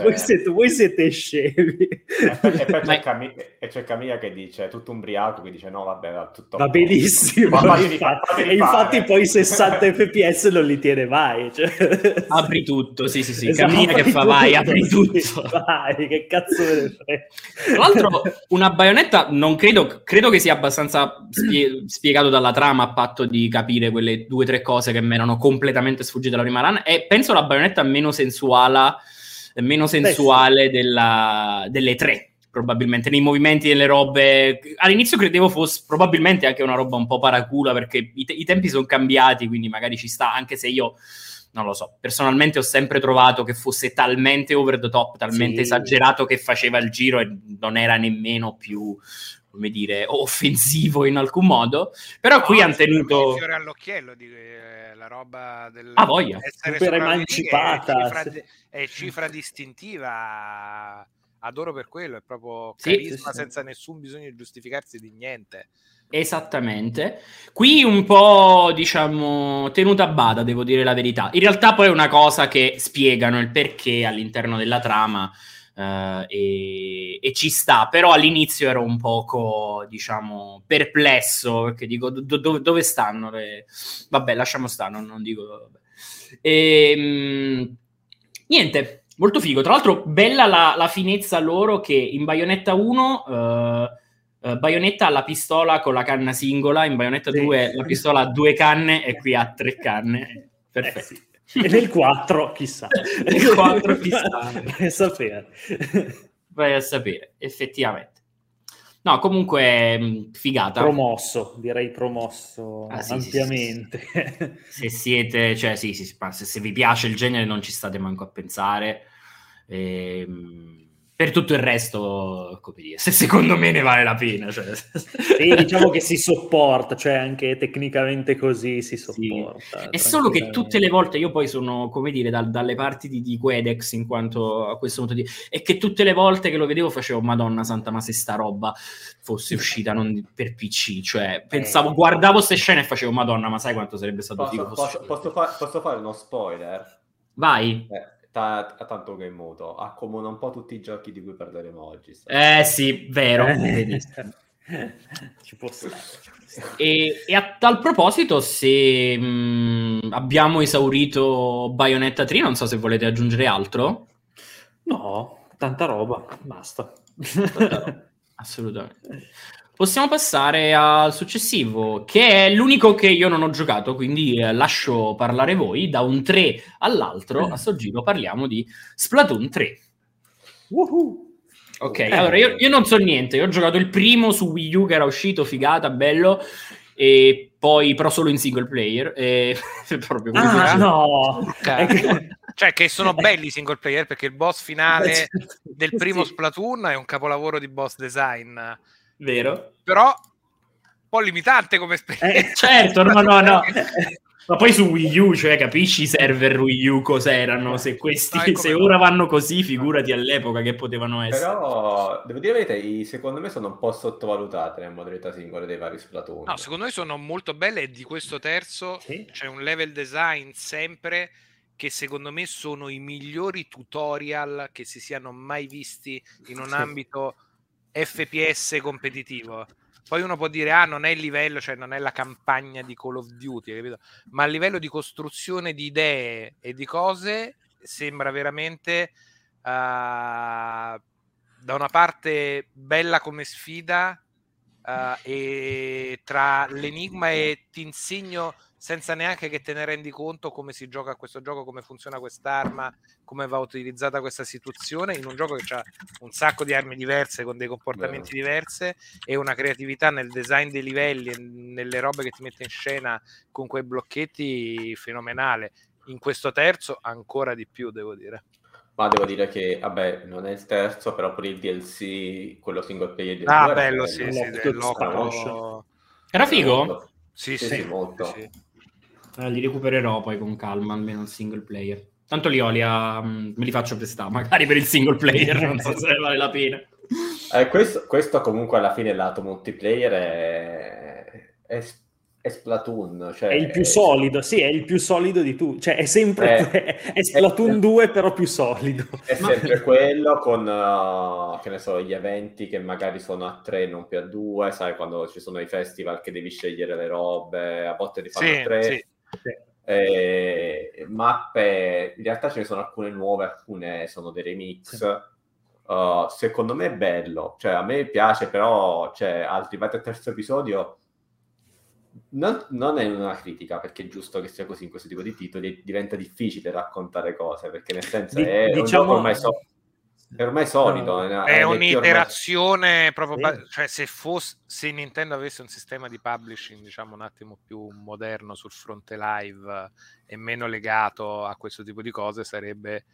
voi, siete, voi, siete, scemi. E poi, e poi c'è, Cam- e c'è Camilla che dice, tutto ubriaco, che dice no vabbè va tutto Va benissimo. Ma infatti, e infatti poi 60 fps non li tiene mai. Cioè... Apri tutto, sì sì sì. Esatto, Camilla che fa vai, apri tutto. Sì, vai, che cazzo me ne Tra l'altro una baionetta non credo, credo che sia abbastanza spie- spiegato dalla trama a patto di capire quelle due o tre cose che mi erano completamente sfuggite dalla prima run e penso la baionetta meno sensuale meno sensuale della, delle tre probabilmente nei movimenti delle robe all'inizio credevo fosse probabilmente anche una roba un po' paracula perché i, te- i tempi sono cambiati quindi magari ci sta anche se io non lo so, personalmente ho sempre trovato che fosse talmente over the top, talmente sì. esagerato che faceva il giro e non era nemmeno più, come dire, offensivo in alcun modo. Però no, qui hanno tenuto... Fiore all'occhiello di eh, la roba del... Ah, voglia! Super emancipata. È cifra, è cifra distintiva adoro per quello, è proprio carisma sì, sì, senza nessun bisogno di giustificarsi di niente. Esattamente. Qui un po', diciamo, tenuta a bada, devo dire la verità. In realtà poi è una cosa che spiegano il perché all'interno della trama uh, e, e, ci sta, però all'inizio ero un poco, diciamo, perplesso, perché dico, do, do, dove stanno le... Vabbè, lasciamo stare, non, non dico... Vabbè. E, ehm, niente, molto figo. Tra l'altro, bella la, la finezza loro che in Bayonetta 1... Uh, Uh, Bayonetta ha la pistola con la canna singola, in Bayonetta sì. 2 la pistola ha due canne e qui ha tre canne. Perfetto. Eh sì. E nel 4, chissà. nel 4, chissà. Vai a sapere. Vai a sapere, effettivamente. No, comunque mm, figata. Promosso, direi promosso ah, sì, ampiamente. se siete, cioè sì, sì, se, se, vi piace il genere non ci state manco a pensare. Ehm per tutto il resto, come dire, se secondo me ne vale la pena. Cioè. Sì, diciamo che si sopporta, cioè anche tecnicamente così si sopporta. Sì. È solo che tutte le volte, io poi sono, come dire, dal, dalle parti di, di Quedex in quanto a questo punto di... E che tutte le volte che lo vedevo facevo, madonna santa, ma se sta roba fosse uscita non per PC, cioè pensavo, eh. guardavo queste scene e facevo, madonna, ma sai quanto sarebbe stato posso, figo? Posso, posso, fa- posso, fare uno spoiler? Vai. Eh ta- tanto che muto, accomuna un po' tutti i giochi di cui parleremo oggi. Eh sì, vero. Ci può stare. E, e a tal proposito, se mh, abbiamo esaurito Bayonetta 3, non so se volete aggiungere altro. No, tanta roba, basta. Tanta roba. Assolutamente. Possiamo passare al successivo, che è l'unico che io non ho giocato, quindi eh, lascio parlare voi. Da un 3 all'altro, a sto giro parliamo di Splatoon 3. Uh-huh. Ok, eh. allora io, io, non so niente, io ho giocato il primo su Wii U che era uscito, figata, bello, e poi però solo in single player. E... proprio. Ah, no! cioè che sono belli i single player perché il boss finale del primo sì. Splatoon è un capolavoro di boss design Vero. Però un po' limitante come esperienza. Eh, certo, no, no, no. Ma poi su Wii U, cioè, capisci i server Wii U cos'erano? Se, questi, no, se ora vanno così, figurati all'epoca che potevano essere. Però, devo dire la verità, secondo me sono un po' sottovalutate le modalità singole dei vari Splatoon. No, secondo me sono molto belle e di questo terzo sì. c'è un level design sempre che secondo me sono i migliori tutorial che si siano mai visti in un sì. ambito FPS competitivo. Poi uno può dire, ah, non è il livello, cioè non è la campagna di Call of Duty, capito? ma a livello di costruzione di idee e di cose sembra veramente uh, da una parte bella come sfida uh, e tra l'enigma e ti insegno senza neanche che te ne rendi conto come si gioca a questo gioco, come funziona quest'arma, come va utilizzata questa situazione, in un gioco che ha un sacco di armi diverse, con dei comportamenti Vero. diversi e una creatività nel design dei livelli e nelle robe che ti mette in scena con quei blocchetti fenomenale. In questo terzo ancora di più, devo dire. Ma devo dire che, vabbè, non è il terzo, però pure il DLC, quello single player del Ah, bello, sì, sì, Era figo? Sì, sì, sì, molto. Sì. Eh, li recupererò poi con calma, almeno il single player. Tanto li ho, li ha, um, me li faccio prestare, magari per il single player, non so se vale la pena. Eh, questo, questo, comunque alla fine il lato multiplayer è, è, è Splatoon. Cioè, è il più solido, sì, è il più solido di tutti. Cioè, è sempre è, è Splatoon è, 2, però più solido. È sempre quello con, uh, che ne so, gli eventi che magari sono a 3 non più a 2, sai, quando ci sono i festival che devi scegliere le robe, a volte ti fanno sì, 3. Sì. Eh, mappe, in realtà ce ne sono alcune nuove, alcune sono dei remix. Sì. Uh, secondo me è bello, cioè a me piace, però cioè, arrivati al terzo episodio non, non, è una critica perché è giusto che sia così in questo tipo di titoli, diventa difficile raccontare cose perché nel senso è diciamo... ormai, so, è ormai solido. No. È, è un'iterazione ormai... proprio, sì. cioè se, fosse, se Nintendo avesse un sistema di publishing diciamo un attimo più moderno sul fronte live e meno legato a questo tipo di cose sarebbe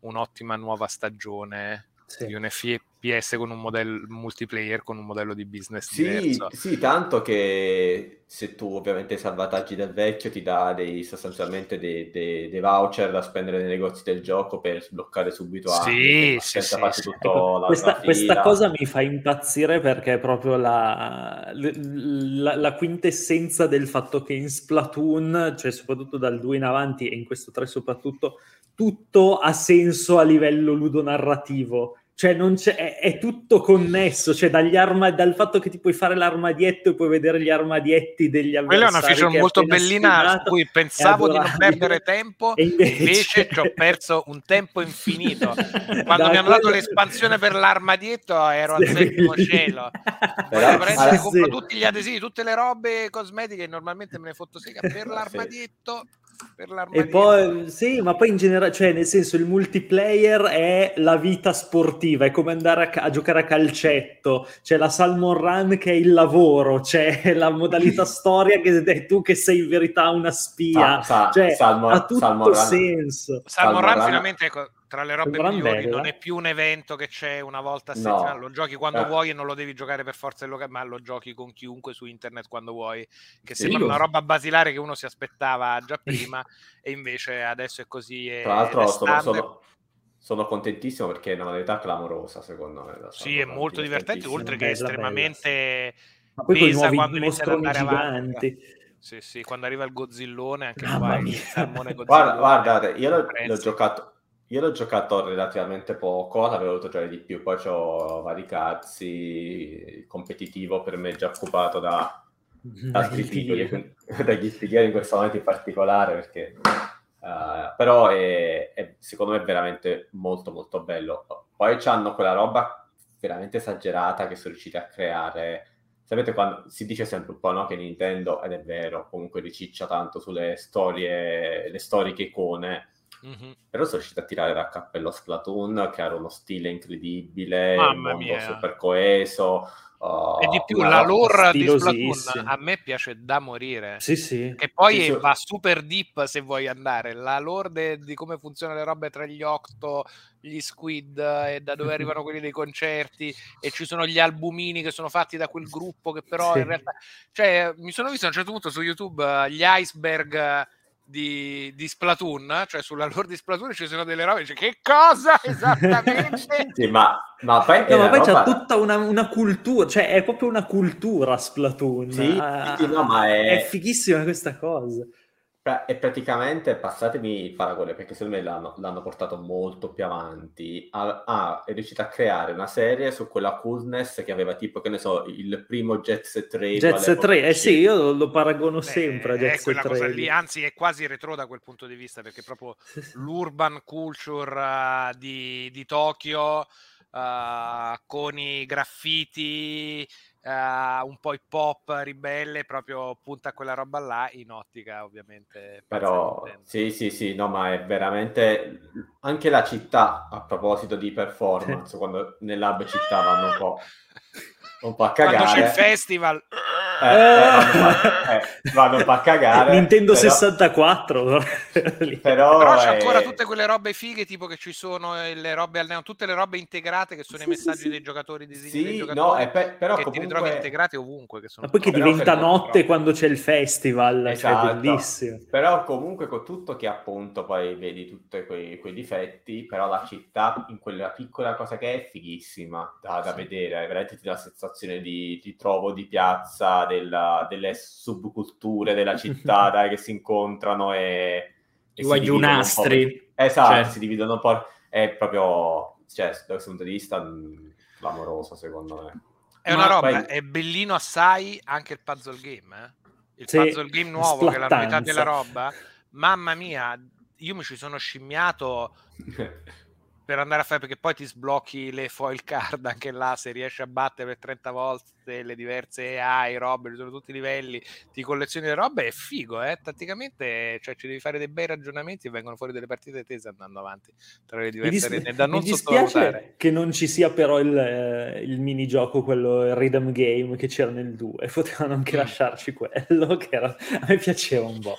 un'ottima nuova stagione sì. di un FPS con un modello multiplayer con un modello di business sì, diverso. Sì, tanto che se tu ovviamente salvataggi del vecchio ti dà dei, sostanzialmente dei, dei, dei, voucher da spendere nei negozi del gioco per sbloccare subito sì, sì, sì, sì. Ecco, questa, questa, cosa mi fa impazzire perché è proprio la, la, la, quintessenza del fatto che in Splatoon, cioè soprattutto dal 2 in avanti e in questo 3 soprattutto, tutto ha senso a livello ludonarrativo cioè è, è, tutto connesso, cioè dagli arma, dal fatto che ti puoi fare l'armadietto e puoi vedere gli armadietti degli avversari. Quella è una feature molto bellina su cui pensavo di non perdere tempo, e invece... invece ci ho perso un tempo infinito. Quando da mi hanno dato l'espansione per l'armadietto ero al settimo cielo. Però, prendere, ah, compro tutti gli adesivi, tutte le robe cosmetiche, normalmente me ne fotto sega per l'armadietto e poi sì, ma poi in generale, cioè nel senso il multiplayer è la vita sportiva, è come andare a, a, giocare a calcetto, c'è la Salmon Run che è il lavoro, c'è la modalità storia che è tu che sei in verità una spia, sa, sa, cioè Salmon, ha tutto Salmon senso. Salmon, Run finalmente ecco, tra le robe migliori non è più un evento che c'è una volta a settimana, no. lo giochi quando eh. vuoi e non lo devi giocare per forza del locale, ma lo giochi con chiunque su internet quando vuoi, che sì, sembra una roba basilare che uno si aspettava già prima e invece adesso è così. E, tra l'altro sono, sono, sono, contentissimo perché è una modalità clamorosa secondo me. Sì, è molto divertente, oltre che estremamente ma poi pesa quando inizia ad andare giganti. avanti. Sì, sì, quando arriva il Godzillone, anche qua il salmone Guarda, guardate, io l'ho, l'ho giocato io l'ho giocato relativamente poco, l'avevo voluto giocare di più, poi ho vari cazzi, il competitivo per me è già occupato da, da altri titoli, dagli spighieri in questo momento in particolare, perché, uh, però è, è, secondo me è veramente molto molto bello. Poi hanno quella roba veramente esagerata che sono riusciti a creare. Sapete quando si dice sempre un po' no, che Nintendo, ed è vero, comunque riciccia tanto sulle storie, le storiche icone, Mm-hmm. Però sono riuscito a tirare da cappello Splatoon, che era uno stile incredibile, Mamma un mondo mia. super coeso. Uh, e di più la lore di Splatoon a me piace da morire. Sì, sì. E poi sì, va super deep se vuoi andare. La lore de, di come funzionano le robe tra gli Octo, gli Squid e da dove arrivano quelli dei concerti e ci sono gli albumini che sono fatti da quel gruppo che però sì. in realtà... Cioè, mi sono visto a un certo punto su YouTube uh, gli iceberg di, di, Splatoon, cioè sulla lore di Splatoon ci sono delle robe, cioè, che cosa esattamente? sì, ma, ma poi, no, ma poi roba... c'è tutta una, una, cultura, cioè è proprio una cultura Splatoon. Sì, ah, sì no, ma è... è fighissima questa cosa. E praticamente, passatemi il paragone, perché secondo me l'hanno, l'hanno portato molto più avanti, a, a, è riuscito a creare una serie su quella coolness che aveva tipo, che ne so, il primo Jet Set Radio. Jet Set Radio, eh sì, io lo paragono Beh, sempre a Jet Set Radio. Lì, anzi è quasi retro da quel punto di vista, perché proprio l'urban culture uh, di, di Tokyo... Uh, con i graffiti, uh, un po' hip hop ribelle, proprio punta a quella roba là, in ottica ovviamente. Però sì, sì, sì, no, ma è veramente anche la città, a proposito di performance, quando nell'hub città vanno un po', un po' a cagare. Quando c'è il festival... Eh, eh, eh, vanno a cagare. Nintendo però... 64. però, però c'è ancora tutte quelle robe fighe, tipo che ci sono le robe al tutte le robe integrate che sono sì, i messaggi sì, dei giocatori, di sì, dei giocatori, no, pe- però che comunque... ti ritrovi integrati ovunque. Che sono Ma poi che diventa notte quando c'è il festival, cioè, esatto. cioè bellissimo. Però comunque con tutto che appunto poi vedi tutti quei, quei, difetti, però la città in quella piccola cosa che è fighissima da, da vedere, veramente ti dà la sensazione di, ti trovo di piazza della, delle subculture della città dai, che si incontrano e... I guagliunastri. Esatto, Cioè. si dividono un po'. È proprio, cioè, da questo punto di vista, mh, clamoroso secondo me. È una Ma roba, poi- è bellino assai anche il puzzle game. eh. Il Sì, puzzle game nuovo, che è la novità splattanza. della roba. Mamma mia, io mi ci sono scimmiato per andare a fare perché poi ti sblocchi le foil card anche là se riesci a battere per 30 volte le diverse AI, robe, sono tutti i livelli, ti collezioni le robe, è figo, eh? Tatticamente, cioè ci devi fare dei bei ragionamenti e vengono fuori delle partite tese andando avanti tra le Mi, diverse dis- arene da non mi dispiace che non ci sia però il, eh, il minigioco, quello il rhythm game che c'era nel 2. Potevano anche Mm. lasciarci quello, che era- a me piaceva un po'.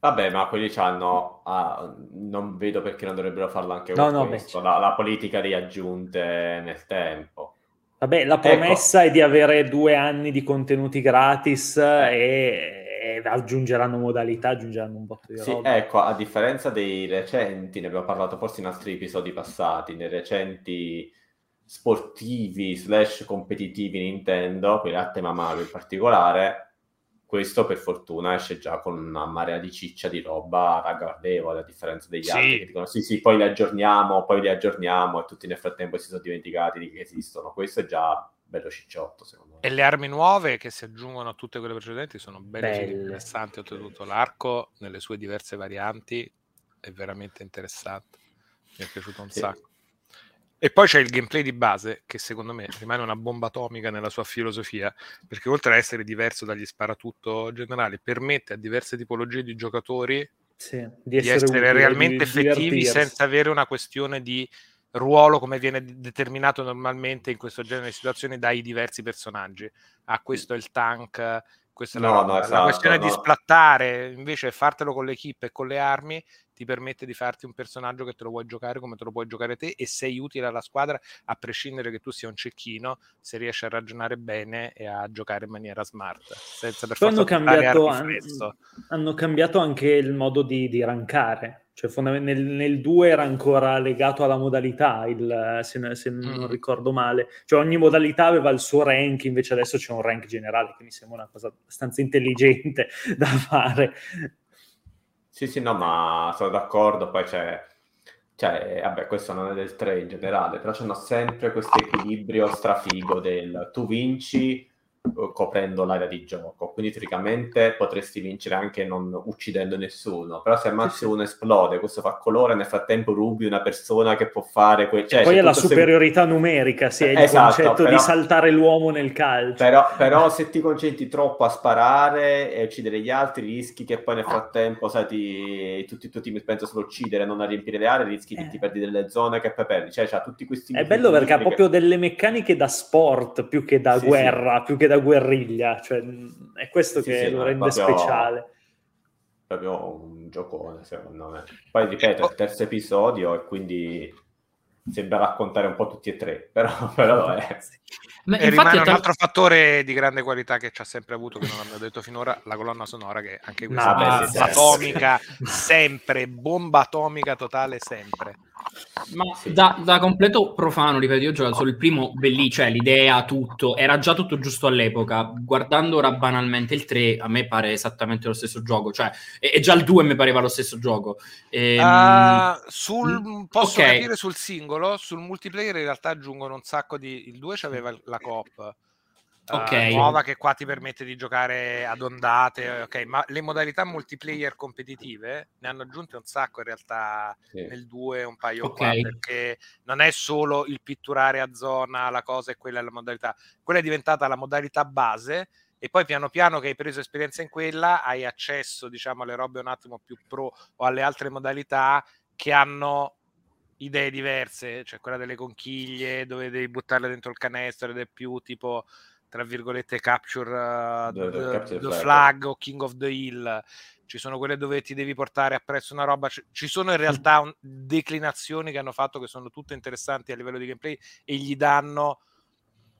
Vabbè, ma quelli c'hanno. ah, non vedo perché non dovrebbero farlo anche No, no, questo. La, la politica di aggiunte nel tempo. Vabbè, la Ecco. promessa è di avere due anni di contenuti gratis e, e aggiungeranno modalità, aggiungeranno un botto di Sì, roba. ecco, a differenza dei recenti, ne abbiamo parlato forse in altri episodi passati, nei recenti sportivi slash competitivi Nintendo, quelli a tema Mario in particolare, questo per fortuna esce già con una marea di ciccia di roba ragguardevole, a differenza degli Sì. altri che dicono sì sì, poi li aggiorniamo, poi li aggiorniamo e tutti nel frattempo si sono dimenticati di che esistono. Questo è già bello cicciotto, secondo me. E le armi nuove che si aggiungono a tutte quelle precedenti sono belle, Belle. interessanti. Oltretutto, l'arco nelle sue diverse varianti è veramente interessante. Mi è piaciuto un Sì. sacco. E poi c'è il gameplay di base, che secondo me rimane una bomba atomica nella sua filosofia, perché oltre a essere diverso dagli sparatutto generali, permette a diverse tipologie di giocatori Sì, di essere, utile, realmente di effettivi senza avere una questione di ruolo come viene determinato normalmente in questo genere di situazioni dai diversi personaggi. Ah, questo è il tank, questa è la No, La esatto, questione di no. splattare, invece fartelo con l'equipe e con le armi ti permette di farti un personaggio che te lo vuoi giocare come te lo puoi giocare te e sei utile alla squadra a prescindere che tu sia un cecchino se riesci a ragionare bene e a giocare in maniera smart senza per forza hanno cambiato, an- hanno cambiato anche il modo di, di rankare. Cioè, fondament- nel, nel 2 era ancora legato alla modalità, il- se, se non Mm. ricordo male. Cioè, ogni modalità aveva il suo rank, invece adesso c'è un rank generale, che mi sembra una cosa abbastanza intelligente da fare. Sì, sì, no, ma sono d'accordo, poi c'è, cioè, vabbè, questo non è del 3 in generale, però c'hanno sempre questo equilibrio strafigo del tu vinci coprendo l'area di gioco, quindi teoricamente potresti vincere anche non uccidendo nessuno, però se ammazzi Sì, sì. uno esplode, questo fa colore, nel frattempo rubi una persona che può fare... Que- cioè, Poi è la superiorità numerica, sì, è il Esatto, concetto però- di saltare l'uomo nel calcio. Però, però se ti concentri troppo a sparare e uccidere gli altri, rischi che poi nel frattempo, sai, ti, tutti i tuoi team pensano solo a uccidere, non a riempire le aree, rischi che Eh. ti perdi delle zone che poi perdi. Cioè, tutti questi... È bello perché ha proprio delle meccaniche da sport più che da Sì, guerra, più che da guerriglia. Cioè, è questo Sì, che sì, lo è rende proprio- speciale. proprio un giocone, secondo me. Poi, ripeto, è il terzo episodio e quindi sembra raccontare un po' tutti e tre, però, però è. Ma E infatti rimane un altro fattore di grande qualità che ci ha sempre avuto, che non abbiamo detto finora, la colonna sonora, che anche questa No, è sì, certo. atomica, sempre, bomba atomica totale, sempre. Ma Sì. da, da completo profano, ripeto, io ho giocato solo il primo, bellì, cioè l'idea, tutto, era già tutto giusto all'epoca. Guardando ora banalmente il 3, a me pare esattamente lo stesso gioco, cioè, e, e già il 2 mi pareva lo stesso gioco. Ehm, Ah, sul, posso ok. capire sul singolo, sul multiplayer in realtà aggiungono un sacco di... Il 2 c'aveva la coop. Eh, Ok. nuova che qua ti permette di giocare ad ondate, ok, ma le modalità multiplayer competitive ne hanno aggiunte un sacco in realtà Sì. nel 2 un paio Ok. qua perché non è solo il pitturare a zona la cosa e quella è la modalità quella è diventata la modalità base e poi piano piano che hai preso esperienza in quella hai accesso diciamo alle robe un attimo più pro o alle altre modalità che hanno idee diverse cioè quella delle conchiglie dove devi buttarle dentro il canestro ed è più tipo tra virgolette capture uh, The- the capture the flag. flag o king of the hill ci sono quelle dove ti devi portare appresso una roba, ci- ci sono in realtà un- declinazioni che hanno fatto che sono tutte interessanti a livello di gameplay e gli danno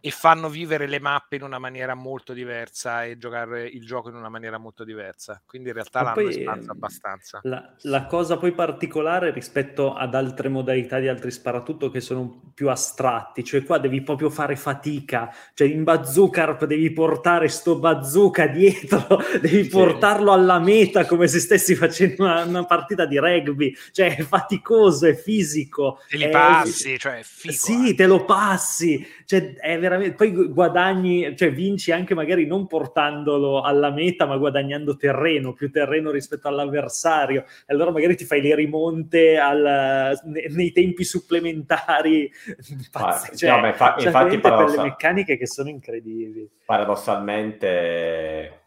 e fanno vivere le mappe in una maniera molto diversa e giocare il gioco in una maniera molto diversa. Quindi in realtà Ma l'hanno espanso abbastanza. La, la, cosa poi particolare rispetto ad altre modalità di altri sparatutto che sono più astratti, cioè qua devi proprio fare fatica, cioè in Bazookarp devi portare sto bazooka dietro, devi sì. portarlo alla meta come se stessi facendo una, una, partita di rugby, cioè è faticoso, è fisico. Te li è, passi, cioè è figo. Sì, eh. te lo passi, cioè è veramente veramente, poi guadagni, cioè vinci anche magari non portandolo alla meta, ma guadagnando terreno, più terreno rispetto all'avversario. E allora magari ti fai le rimonte al, nei tempi supplementari. Pazzi, cioè, no, fa, cioè, infatti paradossal... le meccaniche che sono incredibili. Paradossalmente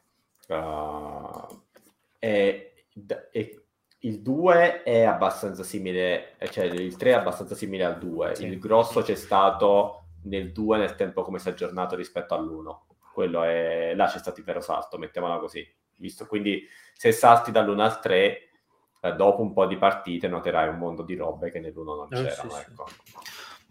uh, è, è il 2 è abbastanza simile, cioè il 3 è abbastanza simile al 2. Sì. Il grosso c'è stato nel 2 nel tempo come si è aggiornato rispetto all'1. Quello è... Là c'è stato il vero salto, mettiamola così. Visto? Quindi se salti dall'1 al 3, eh, dopo un po' di partite noterai un mondo di robe che nell'1 non eh, c'erano. Sì, ecco.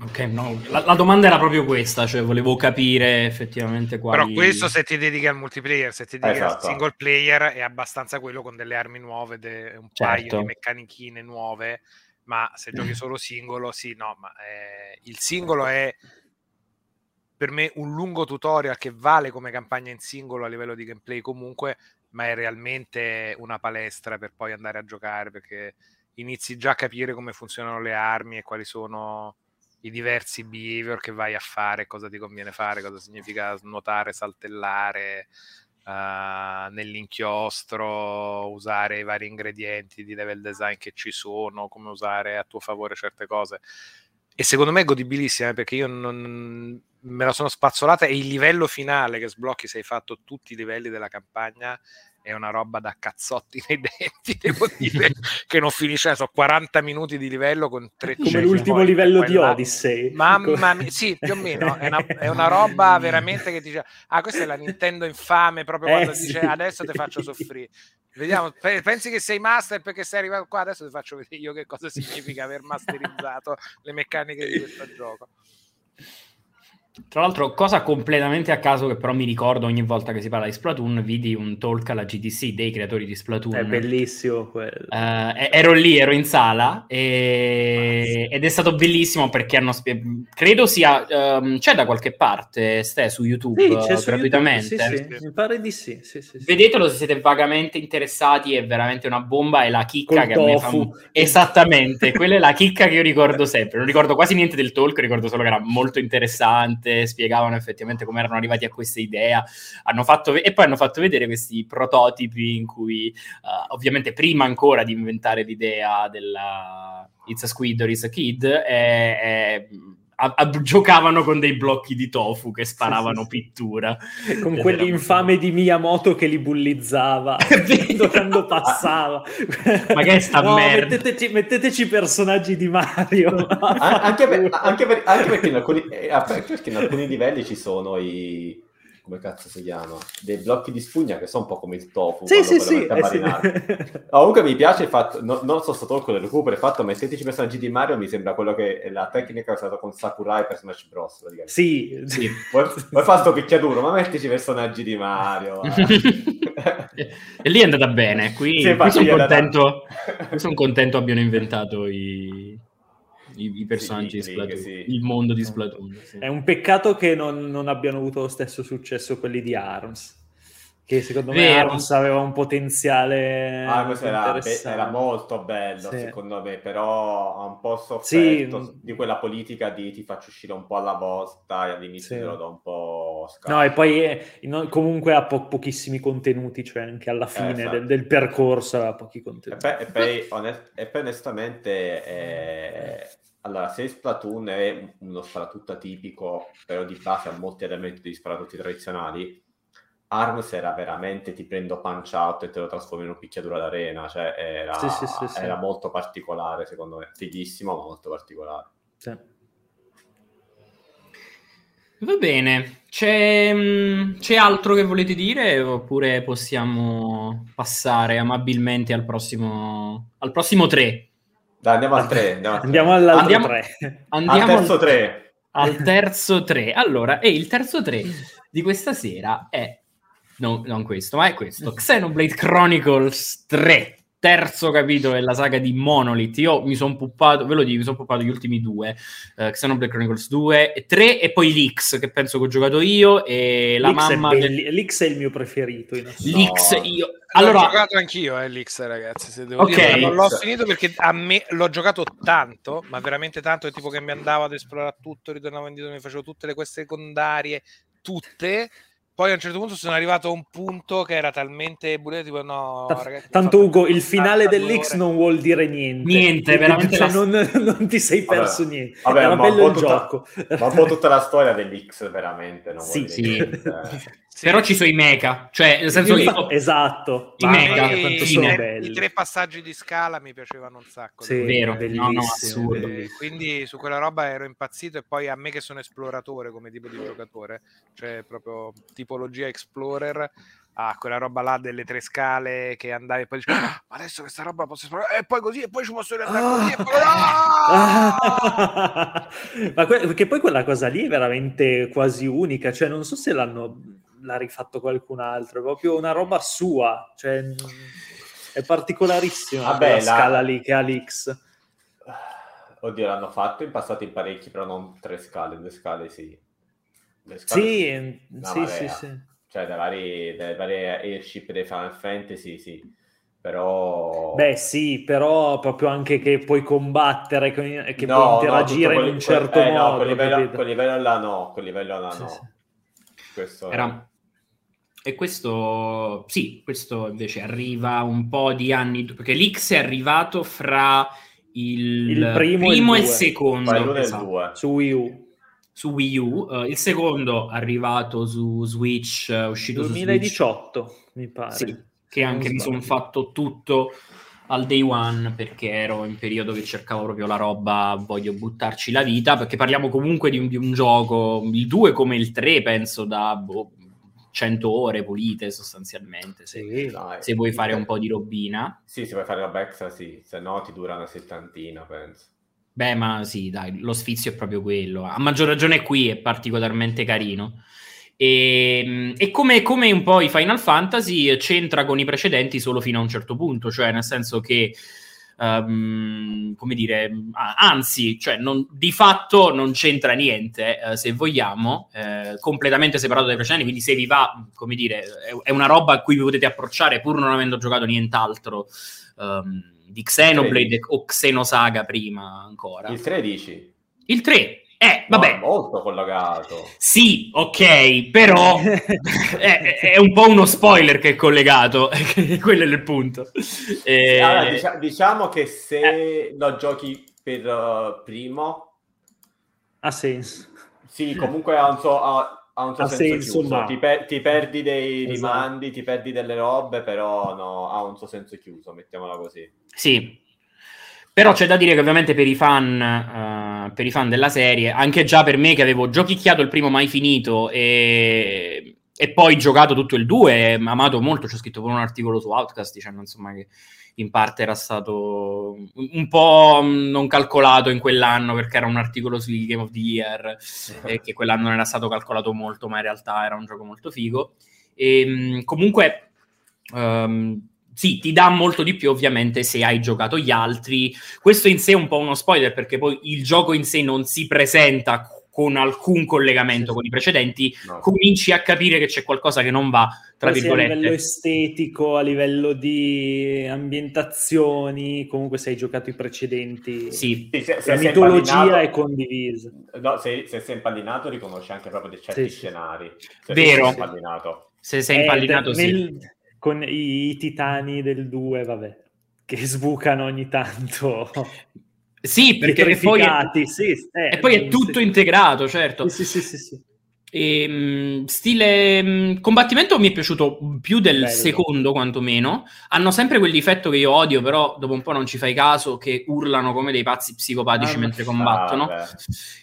Ok, no, la, la, domanda era proprio questa, cioè volevo capire effettivamente quali... Però questo se ti dedichi al multiplayer, se ti dedichi esatto. al single player è abbastanza quello con delle armi nuove, de, un certo. paio di meccanichine nuove, ma se giochi solo singolo, sì, no, ma eh, il singolo è per me un lungo tutorial che vale come campagna in singolo a livello di gameplay comunque, ma è realmente una palestra per poi andare a giocare perché inizi già a capire come funzionano le armi e quali sono i diversi behavior che vai a fare, cosa ti conviene fare, cosa significa nuotare, saltellare uh, nell'inchiostro, usare i vari ingredienti di level design che ci sono, come usare a tuo favore certe cose. E secondo me è godibilissima perché io non, me la sono spazzolata e il livello finale che sblocchi se hai fatto tutti i livelli della campagna è una roba da cazzotti nei denti, devo dire, che non finisce, so 40 minuti di livello con tre Come l'ultimo livello di Odyssey. Mamma mia, sì, più o meno, è una, è una, roba veramente che dice, ah questa è la Nintendo infame, proprio quando eh, dice adesso ti faccio soffrire. Vediamo, pensi che sei master perché sei arrivato qua, adesso ti faccio vedere io che cosa significa aver masterizzato le meccaniche di questo gioco. Tra l'altro, cosa completamente a caso che però mi ricordo ogni volta che si parla di Splatoon, vidi un talk alla GDC dei creatori di Splatoon. È bellissimo quello. Uh, ero lì, ero in sala e... ed è stato bellissimo perché hanno spiegato, credo sia, um, c'è da qualche parte, Ste, su YouTube, sì, c'è su gratuitamente. YouTube, sì, sì. Mi pare di sì. sì, sì Vedetelo se siete vagamente interessati, è veramente una bomba e la chicca Col che tofu. a me fa... Esattamente, quella è la chicca che io ricordo sempre. Non ricordo quasi niente del talk, ricordo solo che era molto interessante interessante, spiegavano effettivamente come erano arrivati a questa idea, fatto, e poi hanno fatto vedere questi prototipi in cui, uh, ovviamente prima ancora di inventare l'idea della It's a Squid or It's a Kid, è, è a, a, giocavano con dei blocchi di tofu che sparavano sì, sì, pittura. Con quell'infame di Miyamoto che li bullizzava quando passava. Ma che sta no, merda? Metteteci, metteteci, personaggi di Mario. anche, per, anche, per, anche, perché in alcuni, eh, perché in alcuni livelli ci sono i come cazzo si chiama? Dei blocchi di spugna che sono un po' come il tofu. Sì, sì, sì. Eh, sì. comunque mi piace il fatto, no, non so stato con il recupero, il fatto metteteci personaggi di Mario mi sembra quello che è la tecnica usata con Sakurai per Smash Bros. Sì, sì. Vuoi, vuoi fare sto picchiaduro, ma mettici personaggi di Mario. e lì è andata bene, qui, sì, qui sono contento, son contento abbiano inventato i i, i personaggi sì, di Splatoon, sì. il mondo di Splatoon. Sì. È un peccato che non, non, abbiano avuto lo stesso successo quelli di ARMS. Che secondo Vero. me ARMS aveva un potenziale. ARMS era, era, molto bello, secondo me, però ha un po' sofferto di quella politica di ti faccio uscire un po' alla volta e all'inizio te lo do un po' scarso. No, e poi è, eh, comunque ha po- pochissimi contenuti, cioè anche alla fine esatto. del, del, percorso aveva pochi contenuti. E poi, e poi, onest- e poi onestamente. Eh, allora, se Splatoon è uno sparatutto atipico, però di base ha molti elementi di sparatutti tradizionali, Arms era veramente ti prendo punch out e te lo trasformo in un picchiaduro d'arena, cioè era, sì, sì, sì, era molto particolare secondo me, fighissimo ma molto particolare. Va bene, c'è, mm, c'è, altro che volete dire oppure possiamo passare amabilmente al prossimo, al prossimo 3? Dai, andiamo al 3. Andiamo, andiamo all'altro andiamo, 3. Andiamo al terzo 3. al terzo 3. Allora, e il terzo 3 di questa sera è no, non questo, ma è questo. Xenoblade Chronicles 3 terzo capitolo della saga di Monolith. Io mi sono puppato, ve lo dico, mi sono puppato gli ultimi due, uh, Xenoblade Chronicles 2 e 3 e poi l'X che penso che ho giocato io e la L'X mamma... È del- belli- L'X è il mio preferito. in assoluto. L'X io... L'ho Allora, giocato anch'io, eh, l'X, ragazzi. Se devo Ok. dire, non l'ho finito perché a me l'ho giocato tanto, ma veramente tanto. È tipo che mi andavo ad esplorare tutto, ritornavo indietro, mi facevo tutte le queste secondarie, tutte. Poi a un certo punto sono arrivato a un punto che era talmente buio, tipo no, ragazzi, Tanto Ugo, il finale 82 dell'X ore. non vuol dire niente. Niente, veramente Cioè, la- non, non ti sei Vabbè, perso niente. vabbè, Era bello il tutta- gioco. Ma un po' tutta la storia dell'X, veramente. Non Sì, vuol sì. niente. Sì. però ci sono i mecha, cioè nel senso che... Infa- esatto. I mia, quanto i, sono tre, belli. i tre passaggi di scala mi piacevano un sacco. Sì, Vero, bellissimo, no, no, assurdo. Eh, bellissimo. quindi su quella roba ero impazzito e poi a me che sono esploratore come tipo di giocatore, cioè proprio tipologia explorer, ah, quella roba là delle tre scale che andavi e poi dici, "Ah, ma adesso questa roba posso esplorare e poi così e poi ci posso riandare Ah. così e poi... Ah! Ma que- perché poi quella cosa lì è veramente quasi unica, cioè non so se l'hanno l'ha rifatto qualcun altro, è proprio una roba sua, cioè mh, è particolarissima Vabbè, la- scala lì che ha l'X. Oddio, l'hanno fatto in passato in parecchi, però non tre scale, due scale sì. Le Sì, sì, sì, sì. Cioè, dai vari, dai vari airship dei Final Fantasy, sì. Però... Beh, sì, però proprio anche che puoi combattere, che che No, puoi no, interagire tutto in un certo eh, no, modo. quel livello, quel livello là no, quel livello là Sì, no. sì. Questo è- Era... E questo, sì, questo invece arriva un po' di anni, perché l'X è arrivato fra il, Il primo e il e il secondo, Fra il 1 e il esatto, 2. Su Wii U. su Wii U, Eh, il secondo arrivato su Switch, è uscito su Switch, 2018, mi pare. sì, che anche mi sono fatto tutto al day one perché ero in periodo che cercavo proprio la roba, voglio buttarci la vita, perché parliamo comunque di un, di un gioco, il 2 come il 3 penso da boh, 100 ore pulite sostanzialmente, se, Sì. Dai. se vuoi fare un po' di robina. Sì, se vuoi fare roba extra, sì. Se no ti dura una settantina, penso. Beh, ma sì, dai, lo sfizio è proprio quello. A maggior ragione qui è particolarmente carino. E, e come, come un po' i Final Fantasy c'entra con i precedenti solo fino a un certo punto, cioè nel senso che, ehm, come dire, anzi, cioè non- di fatto non c'entra niente, eh, se vogliamo, eh, completamente separato dai precedenti, quindi se vi va, come dire, è, è una roba a cui vi potete approcciare pur non avendo giocato nient'altro. ehm, di Xenoblade o Xenosaga prima ancora. Il 13. Il 3, eh, vabbè, molto collegato. sì, ok, però è, è un po' uno spoiler che è collegato, quello è il punto. Eh, Allora, dicia- diciamo che se Eh. lo giochi per uh, primo, ha senso. sì, comunque ha un suo, ha- un suo Ha senso, senso, chiuso. ma- Ti, per- ti perdi dei Esatto. rimandi, ti perdi delle robe, però no, ha un suo senso chiuso, mettiamola così. Sì, però c'è da dire che ovviamente per i fan, eh, per i fan della serie, anche già per me che avevo giochicchiato il primo mai finito e, e poi giocato tutto il 2, amato molto, c'è scritto pure un articolo su Outcast dicendo insomma che in parte era stato un po' non calcolato in quell'anno perché era un articolo sui Game of the Year e che quell'anno non era stato calcolato molto, ma in realtà era un gioco molto figo. E, mh, comunque, ehm, sì, ti dà molto di più ovviamente se hai giocato gli altri. Questo in sé è un po' uno spoiler perché poi il gioco in sé non si presenta con alcun collegamento Sì. con i precedenti, No. cominci a capire che c'è qualcosa che non va, tra Poi sia a livello virgolette. estetico, a livello di ambientazioni, comunque se hai giocato i precedenti, Sì, Sì, se, se la mitologia è condivisa. No, se, se sei impallinato riconosci anche proprio dei certi Sì, scenari. Se Vero. sei impallinato. se sei Eh, impallinato, sì. nel- Con i, i titani del 2, vabbè, che sbucano ogni tanto. Sì, perché poi, è, sì, eh, e poi è tutto sì. integrato, certo. Sì, sì, sì, sì. E, mh, stile mh, combattimento mi è piaciuto più del Bello. secondo, quantomeno. Hanno sempre quel difetto che io odio, però dopo un po' non ci fai caso, che urlano come dei pazzi psicopatici Ah, mentre combattono.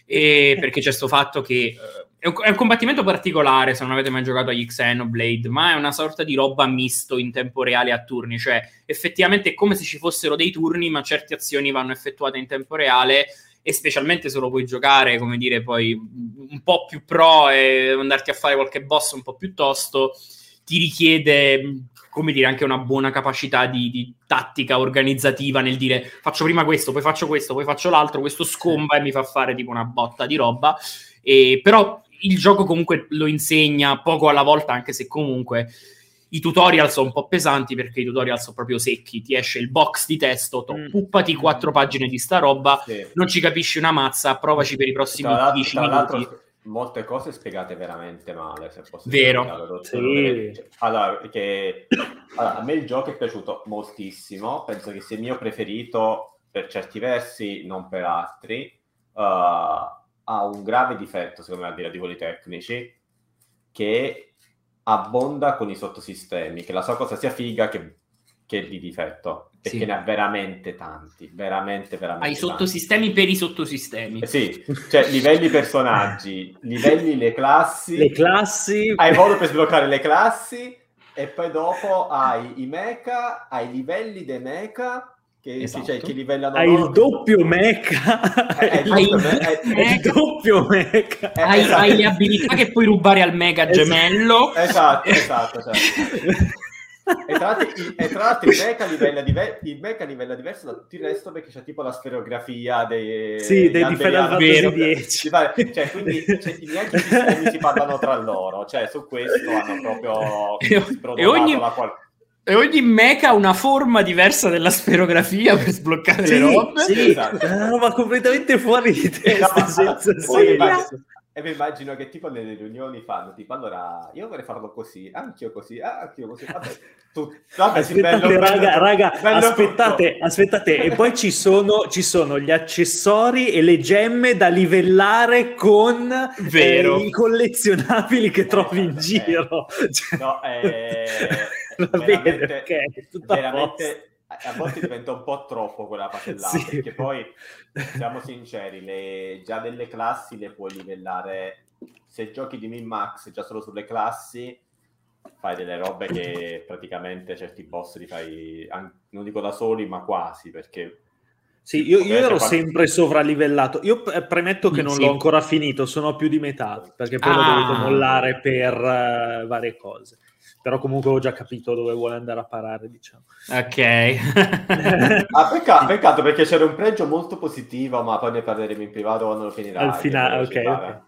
e perché c'è sto fatto che eh, è un, è un combattimento particolare se non avete mai giocato agli Xenoblade, ma è una sorta di roba misto in tempo reale a turni, cioè effettivamente è come se ci fossero dei turni, ma certe azioni vanno effettuate in tempo reale e specialmente se lo puoi giocare, come dire, poi un po' più pro e andarti a fare qualche boss un po' più tosto, ti richiede come dire, anche una buona capacità di, di, tattica organizzativa nel dire faccio prima questo, poi faccio questo, poi faccio l'altro, questo scomba e mi fa fare tipo una botta di roba. E, però il gioco comunque lo insegna poco alla volta, anche se comunque i tutorial sono un po' pesanti perché i tutorial sono proprio secchi. Ti esce il box di testo, to, mm. puppati quattro pagine di sta roba, sì. non ci capisci una mazza, provaci per i prossimi 10 minuti molte cose spiegate veramente male, se posso Vero. Sì. Allora, perché allora, a me il gioco è piaciuto moltissimo, penso che sia il mio preferito per certi versi, non per altri. Uh, ha un grave difetto, secondo me, a dire di quelli tecnici, che abbonda con i sottosistemi, che la sua cosa sia figa che che di difetto, perché sì. ne ha veramente tanti, veramente, veramente Hai i sottosistemi per i sottosistemi. Eh sì, cioè livelli personaggi, livelli le classi. Le classi. Hai modo per sbloccare le classi e poi dopo hai i mecha, hai i livelli dei mecha che, esatto. cioè, che livellano hai il doppio mecha hai, il doppio mecha hai, esatto. hai, le abilità che puoi rubare al mega gemello esatto esatto, esatto. e tra l'altro, e tra l'altro il, mecha livella diver- il mecha livella diverso da tutto il resto perché c'è tipo la sferografia dei, sì, dei di Final Fantasy 10 cioè, quindi cioè, neanche i sistemi si parlano tra loro cioè su questo hanno proprio e ogni, la qual- e ogni mecha ha una forma diversa della sferografia per sbloccare sì, le robe. Sì, esatto. una roba completamente fuori di testa, senza senso. E mi immagino che tipo nelle riunioni fanno, tipo, allora, io vorrei farlo così, anch'io così, anch'io così, vabbè, tu, vabbè aspettate, bello, raga, bello, raga bello aspettate, tutto. aspettate, e poi ci sono, ci sono, gli accessori e le gemme da livellare con eh, i collezionabili che trovi in eh, giro. No, eh, Va bene, ok, veramente a volte diventa un po' troppo quella patellata, sì. perché poi, siamo sinceri, le, già delle classi le puoi livellare, se giochi di min-max già solo sulle classi, fai delle robe che praticamente certi boss li fai, non dico da soli, ma quasi, perché... Sì, io, io ero sempre sovralivellato. Io premetto che non sì. l'ho ancora finito, sono a più di metà, perché poi ah. l'ho dovuto mollare per uh, varie cose però comunque ho già capito dove vuole andare a parare, diciamo. Ok. ah, peccato, peccato, perché c'era un pregio molto positivo, ma poi ne parleremo in privato quando lo finirà. Al finale, ok. okay.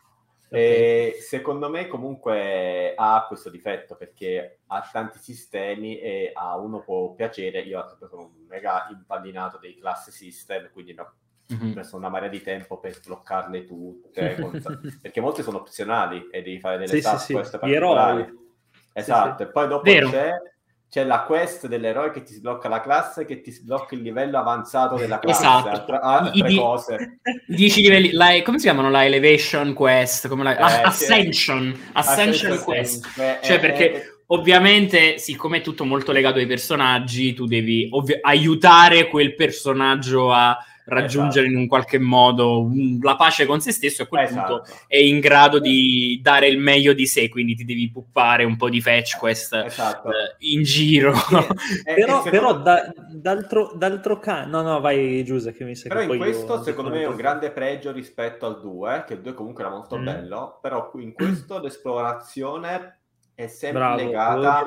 E secondo me comunque ha questo difetto perché ha tanti sistemi e a uno può piacere. Io sono un mega impallinato dei class system, quindi no, mm-hmm. ho messo una marea di tempo per sbloccarle tutte, perché molte sono opzionali e devi fare delle sì, task sì, sì. particolari. Esatto, sì, sì. e poi dopo c'è, c'è, la quest dell'eroe che ti sblocca la classe, che ti sblocca il livello avanzato della classe, esatto. altre, altre I, cose. 10 livelli, la, come si chiamano la Elevation Quest? Come la, eh, Ascension, Ascension, Ascension Quest. Eh, cioè perché... Eh, ovviamente, siccome è tutto molto legato ai personaggi, tu devi ovvi- aiutare quel personaggio a raggiungere esatto. in un qualche modo un, la pace con se stesso, a quel esatto. punto è in grado di dare il meglio di sé, quindi ti devi puppare un po' di fetch quest esatto. eh, in giro. Eh, però, però da, d'altro, d'altro canto, no, no, vai Giuseppe, che mi sa però in questo secondo me è un grande pregio rispetto al 2, che il 2 comunque era molto mm. bello, però in questo l'esplorazione è sempre Bravo, legata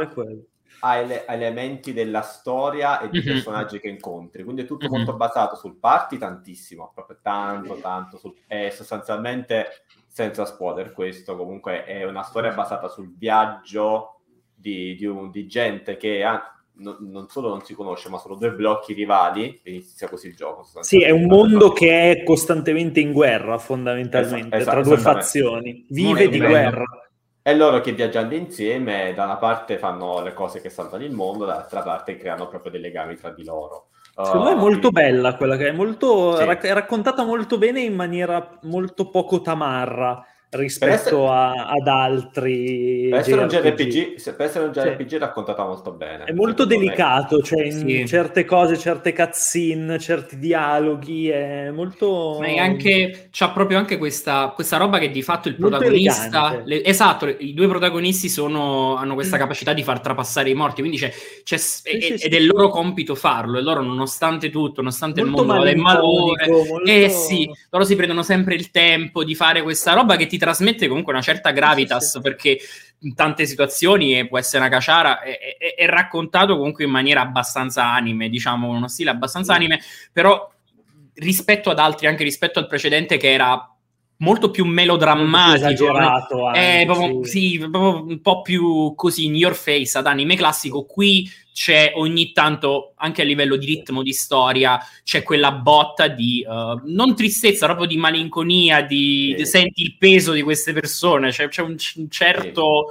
a, ele- elementi della storia e di mm-hmm. personaggi che incontri. Quindi è tutto mm-hmm. molto basato sul party, tantissimo, proprio tanto, tanto. Sul... È sostanzialmente, senza spoiler, questo comunque è una storia basata sul viaggio di, di, un, di gente che ha, no, non solo non si conosce, ma sono due blocchi rivali, inizia così il gioco. Sì, è un mondo che è costantemente in guerra, fondamentalmente, esatto, tra due fazioni. Vive di guerra. E loro che viaggiando insieme, da una parte fanno le cose che salvano il mondo, dall'altra parte creano proprio dei legami tra di loro. Secondo uh, me è molto quindi... bella quella che è molto sì. rac- è raccontata molto bene in maniera molto poco tamarra. Rispetto essere... a, ad altri per essere, JRPG. JRPG, per essere un JRPG sì. raccontata molto bene è molto delicato me. cioè in sì. certe cose certe cutscene certi dialoghi è molto ma è anche c'ha proprio anche questa, questa roba che di fatto il protagonista le, esatto i due protagonisti sono, hanno questa capacità di far trapassare i morti quindi c'è, c'è sì, ed è il loro compito farlo e loro nonostante tutto nonostante molto il mondo è malore molto... eh sì loro si prendono sempre il tempo di fare questa roba che ti trasmette comunque una certa gravitas sì, sì. perché in tante situazioni può essere una caciara, è, è, è, raccontato comunque in maniera abbastanza anime, diciamo, uno stile abbastanza anime, però rispetto ad altri, anche rispetto al precedente che era molto più melodrammatico, esagerato, anche, eh, proprio, sì. sì. proprio un po' più così in your face ad anime classico. Qui c'è ogni tanto, anche a livello di ritmo di storia, c'è quella botta di uh, non tristezza, proprio di malinconia, di, sì. senti il peso di queste persone, c'è, c'è un, un, certo...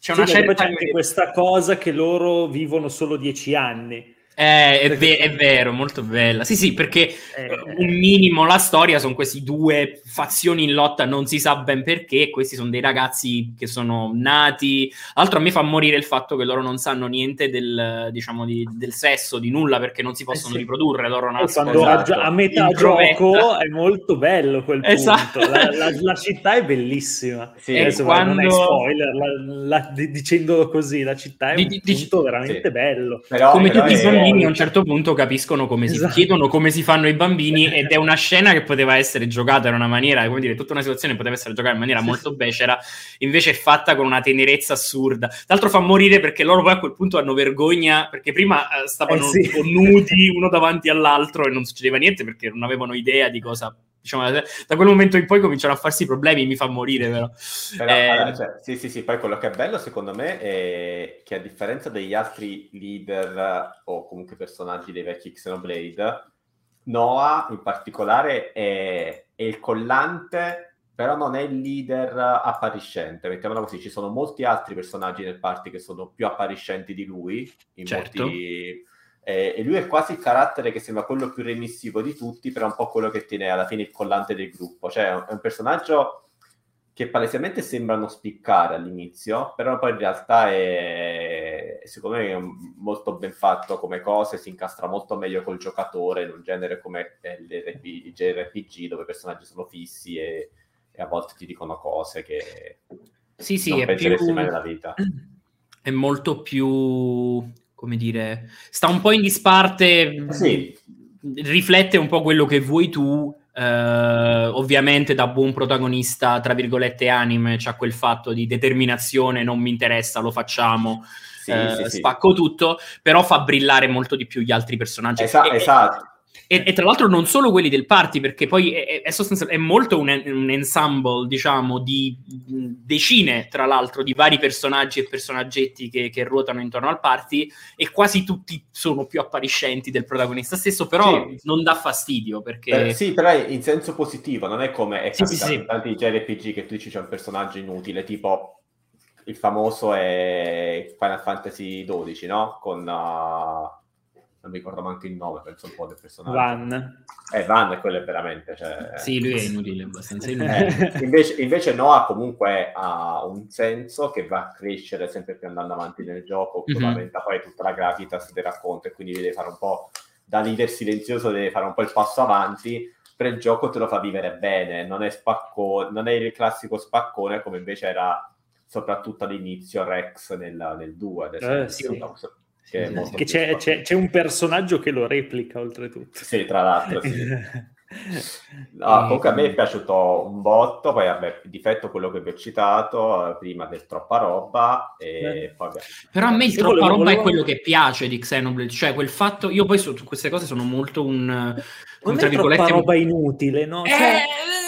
C'è, una certa... c'è anche questa cosa che loro vivono solo dieci anni eh, è, ve- è, vero, molto bella. Sì, sì, perché eh, un minimo la storia sono questi due fazioni in lotta, non si sa ben perché. Questi sono dei ragazzi che sono nati. Altro a me fa morire il fatto che loro non sanno niente del, diciamo, di, del sesso, di nulla, perché non si possono eh sì. riprodurre. Loro nascono esatto. a, metà gioco è molto bello quel esatto. punto. La, la, la, città è bellissima. Sì, Adesso quando... non è spoiler, la, dicendolo così, la città è di, un di, punto di, veramente sì. bello. Però, Come però tutti i bambini a un certo punto capiscono come si esatto. chiedono come si fanno i bambini ed è una scena che poteva essere giocata in una maniera, come dire, tutta una situazione poteva essere giocata in maniera molto becera, invece è fatta con una tenerezza assurda. Tra l'altro fa morire perché loro poi a quel punto hanno vergogna, perché prima eh, stavano eh sì. nudi uno davanti all'altro e non succedeva niente perché non avevano idea di cosa diciamo, da quel momento in poi cominciano a farsi problemi, mi fa morire però. però eh... allora, cioè, sì, sì, sì, poi quello che è bello secondo me è che a differenza degli altri leader o comunque personaggi dei vecchi Xenoblade, Noah in particolare è, è il collante, però non è il leader appariscente, mettiamola così, ci sono molti altri personaggi nel party che sono più appariscenti di lui, in certo. molti eh, e lui è quasi il carattere che sembra quello più remissivo di tutti, però è un po' quello che tiene alla fine il collante del gruppo. Cioè è un, personaggio che palesemente sembra non spiccare all'inizio, però poi in realtà è, secondo me è molto ben fatto come cose, si incastra molto meglio col giocatore in un genere come il JRPG dove i personaggi sono fissi e, e, a volte ti dicono cose che sì, sì, non penseresti più... mai nella vita. È molto più come dire, sta un po' in disparte, sì. riflette un po' quello che vuoi tu, eh, ovviamente da buon protagonista, tra virgolette, anime, c'ha quel fatto di determinazione, non mi interessa, lo facciamo. Sì, eh, sì, spacco tutto, però fa brillare molto di più gli altri personaggi. Esa- esatto. E, e, tra l'altro non solo quelli del party, perché poi è, è, è molto un, un, ensemble, diciamo, di decine, tra l'altro, di vari personaggi e personaggetti che, che, ruotano intorno al party e quasi tutti sono più appariscenti del protagonista stesso, però sì. non dà fastidio perché... Eh, sì, però in senso positivo, non è come è sì, sì, in tanti JRPG che tu dici c'è un personaggio inutile, tipo il famoso è Final Fantasy XII, no? Con... Uh non mi ricordo manco il nome, penso un po' del personaggio. Van. Eh, Van, quello è veramente... Cioè... Sì, lui è inutile, abbastanza inutile. Eh, invece, invece Noah comunque ha un senso che va a crescere sempre più andando avanti nel gioco, mm-hmm. aumenta poi tutta la gravitas del racconto e quindi deve fare un po', da leader silenzioso deve fare un po' il passo avanti, però il gioco te lo fa vivere bene, non è, spacco, non è il classico spaccone come invece era soprattutto all'inizio Rex nel, nel 2. Eh, sì. Che, che c'è, c'è, c'è, un personaggio che lo replica oltretutto. Sì, tra l'altro. Sì. No, comunque a me è piaciuto un botto, poi vabbè, difetto quello che vi ho citato eh, prima del troppa roba. E poi, Però a me il troppa roba volevo... è quello che piace di Xenoblade, cioè quel fatto, io poi su queste cose sono molto un... Non è troppa roba inutile, no? Eh, cioè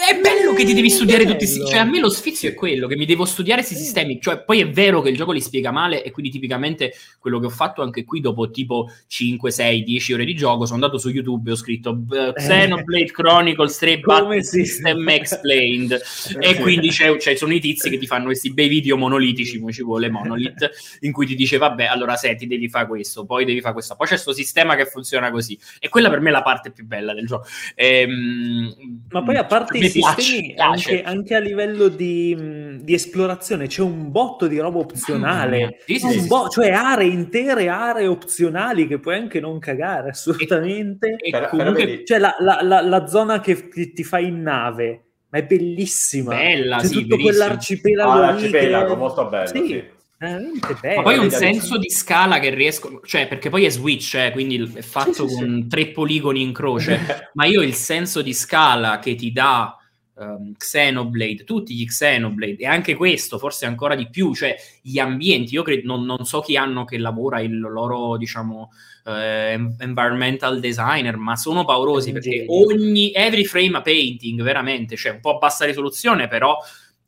è bello che ti devi studiare tutti questi cioè a me lo sfizio è quello che mi devo studiare questi sistemi. Cioè poi è vero che il gioco li spiega male e quindi tipicamente quello che ho fatto anche qui dopo tipo 5, 6, 10 ore di gioco sono andato su YouTube e ho scritto Xenoblade Chronicles 3 Battle System Explained. E quindi c'è, cioè, sono i tizi che ti fanno questi bei video monolitici come ci vuole Monolith in cui ti dice vabbè allora senti devi fare questo poi devi fare questo. Poi c'è questo sistema che funziona così. E quella per me è la parte più bella del gioco. Ehm, ma poi a parte i sistemi anche, anche, a livello di, di, esplorazione c'è un botto di roba opzionale, sì, sì, sì, bo- cioè aree intere, aree opzionali che puoi anche non cagare assolutamente. E, e comunque, cioè la, la, la, la, zona che ti, ti fai in nave, ma è bellissima. Bella, c'è sì, tutto quell'arcipelago ah, l'arcipelago, che... molto bello, sì. sì. Veramente bello. Ma poi un senso di scala che riesco, cioè perché poi è Switch, eh, quindi è fatto sì, sì, con sì. tre poligoni in croce, ma io il senso di scala che ti dà um, Xenoblade, tutti gli Xenoblade, e anche questo, forse ancora di più, cioè gli ambienti, io credo, non, non so chi hanno che lavora il loro, diciamo, eh, environmental designer, ma sono paurosi perché ogni, every frame a painting, veramente, cioè un po' a bassa risoluzione, però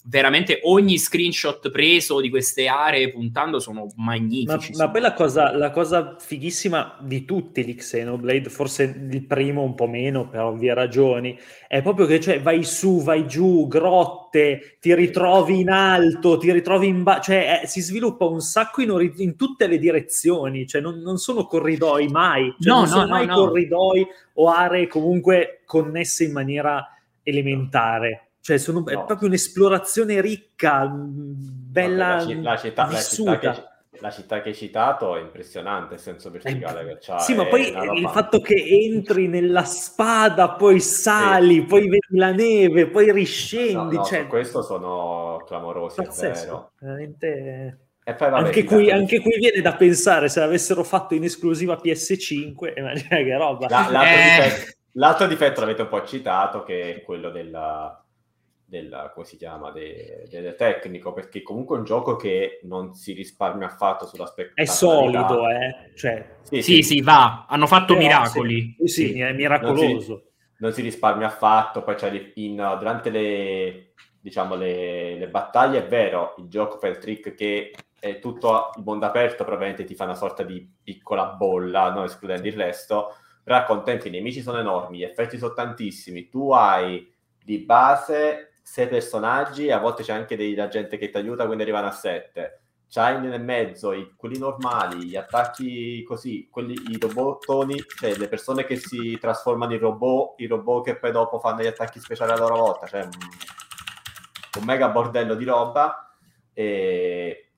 veramente ogni screenshot preso di queste aree puntando sono magnifici. Ma, ma poi la cosa, la cosa, fighissima di tutti gli Xenoblade, forse il primo un po' meno per ovvie ragioni, è proprio che cioè, vai su, vai giù, grotte, ti ritrovi in alto, ti ritrovi in basso, cioè eh, si sviluppa un sacco in, ori- in tutte le direzioni, cioè non, non sono corridoi mai, cioè, no, non no, sono no, mai corridoi o aree comunque connesse in maniera elementare cioè, sono, no. è proprio un'esplorazione ricca, bella. Vabbè, la, città, la, città che, la, città, che, hai citato è impressionante il senso verticale che c'ha. Sì, ma poi il fatto che entri nella spada, poi sali, sì. poi vedi la neve, poi riscendi. No, no, cioè... questo sono clamorosi, Pazzesco, è vero. Veramente. Poi, vabbè, anche, qui, anche, qui, viene da pensare se l'avessero fatto in esclusiva PS5, immagina che roba. La, l'altro, eh... difetto, l'altro, difetto, l'avete un po' citato, che è quello della, del, come si chiama, de, del tecnico, perché comunque è un gioco che non si risparmia affatto sull'aspetto. È solido, eh? Cioè... Sì, sì, sì, sì, va, hanno fatto Però, miracoli. Sì, sì, è miracoloso. Non si, non si, risparmia affatto, poi c'è in, durante le, diciamo, le, le, battaglie, è vero, il gioco fa il trick che è tutto il mondo aperto, probabilmente ti fa una sorta di piccola bolla, non escludendo il resto, però accontenti, i nemici sono enormi, gli effetti sono tantissimi, tu hai di base sei personaggi, a volte c'è anche della gente che ti aiuta, quindi arrivano a sette. C'hai nel mezzo i, quelli normali, gli attacchi così, quelli, i robottoni, cioè le persone che si trasformano in robot, i robot che poi dopo fanno gli attacchi speciali a loro volta, cioè un, un mega bordello di roba. E,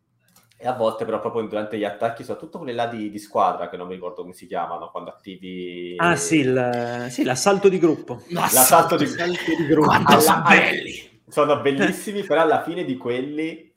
e, a volte però proprio durante gli attacchi, soprattutto quelli là di, di, squadra, che non mi ricordo come si chiamano, quando attivi... Ah sì, il, sì l'assalto di gruppo. L'assalto, di, l'assalto di gruppo. Quanto sono belli! Sono bellissimi, però alla fine di quelli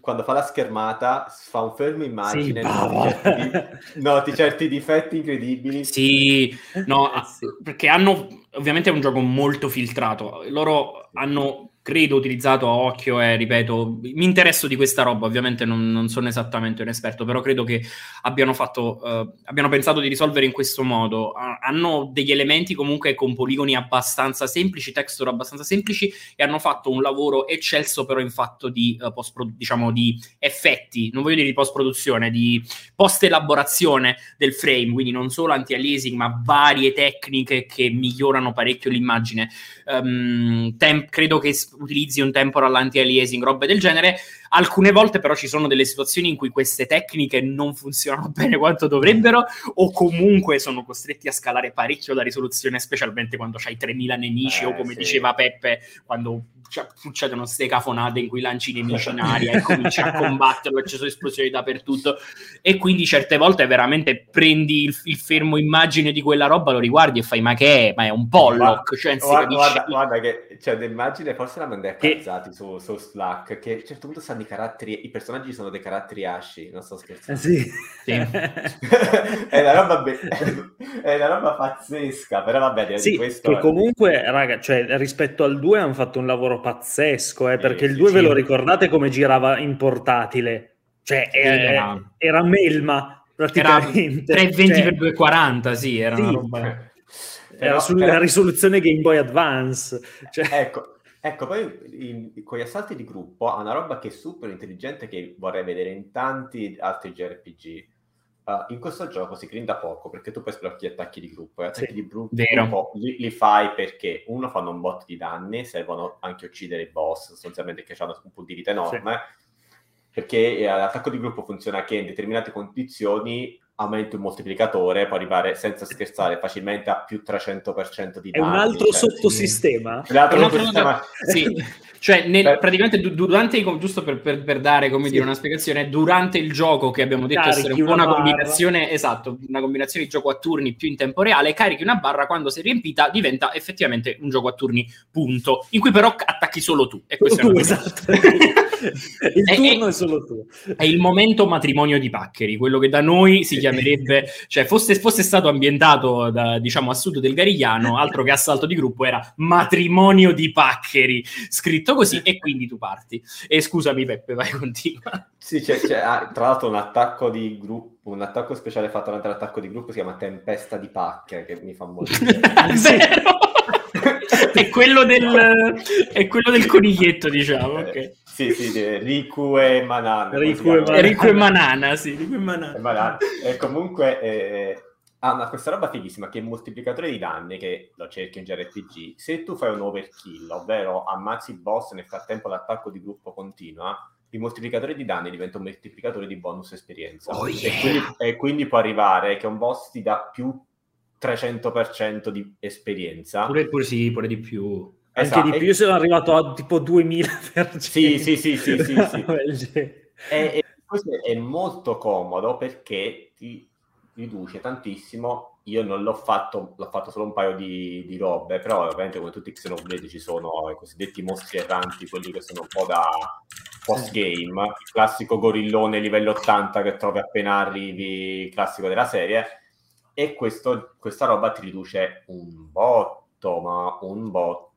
quando fa la schermata fa un fermo immagine, sì, noti, certi, noti, certi, difetti incredibili. Sì, no, eh, sì. perché hanno ovviamente è un gioco molto filtrato. Loro hanno credo utilizzato a occhio e ripeto, mi interesso di questa roba, ovviamente non, non sono esattamente un esperto, però credo che abbiano, fatto, uh, abbiano pensato di risolvere in questo modo. Hanno degli elementi comunque con poligoni abbastanza semplici, texture abbastanza semplici e hanno fatto un lavoro eccelso però in fatto di, uh, post diciamo, di effetti, non voglio dire di post-produzione, di post-elaborazione del frame, quindi non solo anti-aliasing ma varie tecniche che migliorano parecchio l'immagine. Um, temp- credo che utilizzi un temporal anti-aliasing, robe del genere. Alcune volte però ci sono delle situazioni in cui queste tecniche non funzionano bene quanto dovrebbero o comunque sono costretti a scalare parecchio la risoluzione, specialmente quando c'hai 3000 nemici eh, o come sì. diceva Peppe, quando cioè, succedono ste cafonate in cui lanci nemici in aria e cominci a combatterlo e ci sono esplosioni dappertutto e quindi certe volte veramente prendi il, il, fermo immagine di quella roba, lo riguardi e fai ma che è? Ma è un Pollock cioè, guarda, guarda, guarda, che c'è un'immagine forse la mandai cazzati su, su, Slack che a un certo punto stanno i caratteri i personaggi sono dei caratteri asci non sto scherzando eh sì. sì. è, una roba be- è una roba pazzesca però vabbè sì, questo che comunque raga cioè, rispetto al 2 hanno fatto un lavoro pazzesco, eh, perché il 2 ve lo ricordate come girava in portatile? Cioè, era, era melma praticamente. Era 320 x 240, sì, era sì. una roba... Era sulla però... risoluzione Game Boy Advance. Cioè... Ecco, ecco, poi in, con gli assalti di gruppo ha una roba che è super intelligente che vorrei vedere in tanti altri JRPG Uh, in questo gioco si grinda poco perché tu puoi sbloccare gli attacchi di gruppo e attacchi sì, di gruppo li, li, fai perché uno fanno un bot di danni, servono anche a uccidere i boss sostanzialmente che hanno un punto di vita enorme sì. perché eh, l'attacco di gruppo funziona che in determinate condizioni aumenti un moltiplicatore, può arrivare senza scherzare facilmente a più 300% di È danni. un altro cioè, sottosistema. sì. L'altro Un altro sottosistema- Sì, cioè nel- Per- praticamente du- durante, i- giusto per, per- per dare come Sì. dire una spiegazione, durante il gioco che abbiamo detto Carichi essere un po' una una barra. combinazione, esatto, una combinazione di gioco a turni più in tempo reale, carichi una barra, quando sei riempita diventa effettivamente un gioco a turni, punto, in cui però attacchi solo tu. E questo è, Tu, una- esatto. Il È- turno è- è solo tu. è il momento matrimonio di paccheri, quello che da noi si chiamerebbe, cioè fosse, fosse stato ambientato da, diciamo a sud del Garigliano, altro che assalto di gruppo, era matrimonio di paccheri, scritto così, e quindi tu parti. E scusami Peppe, vai, continua. Sì, c'è, c'è, ah, tra l'altro un attacco di gruppo, un attacco speciale fatto durante l'attacco di gruppo si chiama Tempesta di Pacche, che mi fa molto ridere. È quello del, è quello del coniglietto, diciamo, ok. Sì, sì, Riku e Manan. come si Riku e chiama? Manan. Enrico e Manana, sì, Enrico e Manana. E Manan. E comunque eh, ha una- questa roba fighissima che è il moltiplicatore di danni che lo cerchi in JRPG. Se tu fai un overkill, ovvero ammazzi il boss e nel frattempo l'attacco di gruppo continua, il moltiplicatore di danni diventa un moltiplicatore di bonus esperienza. Oh, e, yeah. quindi, e quindi può arrivare che un boss ti dà più 300% di esperienza. Pure, pure sì, pure di più. Anche Esatto, di più, io sono arrivato a tipo 2000%. Sì, sì, sì, sì, sì, sì. Genere. E, e questo è molto comodo perché ti riduce tantissimo. Io non l'ho fatto, l'ho fatto solo un paio di, di robe, però ovviamente come tutti i Xenoblade ci sono i cosiddetti mostri erranti, quelli che sono un po' da post-game, il classico gorillone livello 80 che trovi appena arrivi, il classico della serie, e questo, questa roba ti riduce un botto, ma un botto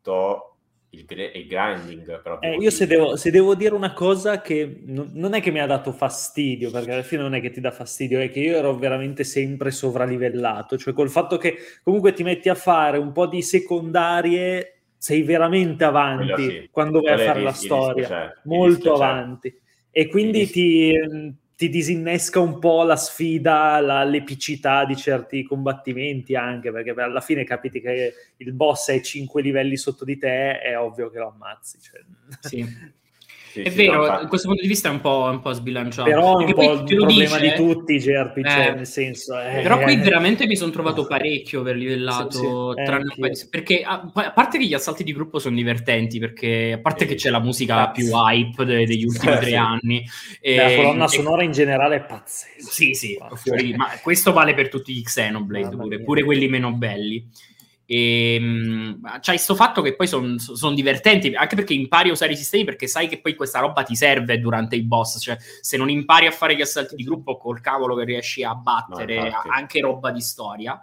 il, gr- il grinding. Eh, io se devo, se devo dire una cosa che non, non è che mi ha dato fastidio, perché alla fine non è che ti dà fastidio, è che io ero veramente sempre sovralivellato, cioè col fatto che comunque ti metti a fare un po' di secondarie, sei veramente avanti sì. quando vai a fare il la storia, il molto c'è. avanti. E quindi Il ti, ti disinnesca un po' la sfida, la- l'epicità di certi combattimenti anche, perché alla fine capiti che il boss è 5 livelli sotto di te, è ovvio che lo ammazzi. cioè. Sì. Sì, È sì, vero, da questo punto di vista è un po', un po' sbilanciato. Però è un po' il problema dice- di tutti i JRPG, Eh, nel senso... eh, Però qui veramente mi sono trovato parecchio per livellato, Sì, eh, tranne di- perché a, a parte che gli assalti di gruppo sono divertenti, perché a parte che c'è la musica Cazzo. più hype de- degli ultimi Eh, tre anni. la e- colonna e- sonora in generale è pazzesca. Sì, sì, fuori- ma questo vale per tutti gli Xenoblade, pure, pure quelli meno belli. E, mh, c'hai sto fatto che poi sono divertenti, anche perché impari a usare i sistemi, perché sai che poi questa roba ti serve durante i boss. Cioè, se non impari a fare gli assalti di gruppo, col cavolo che riesci a battere No, anche roba di storia.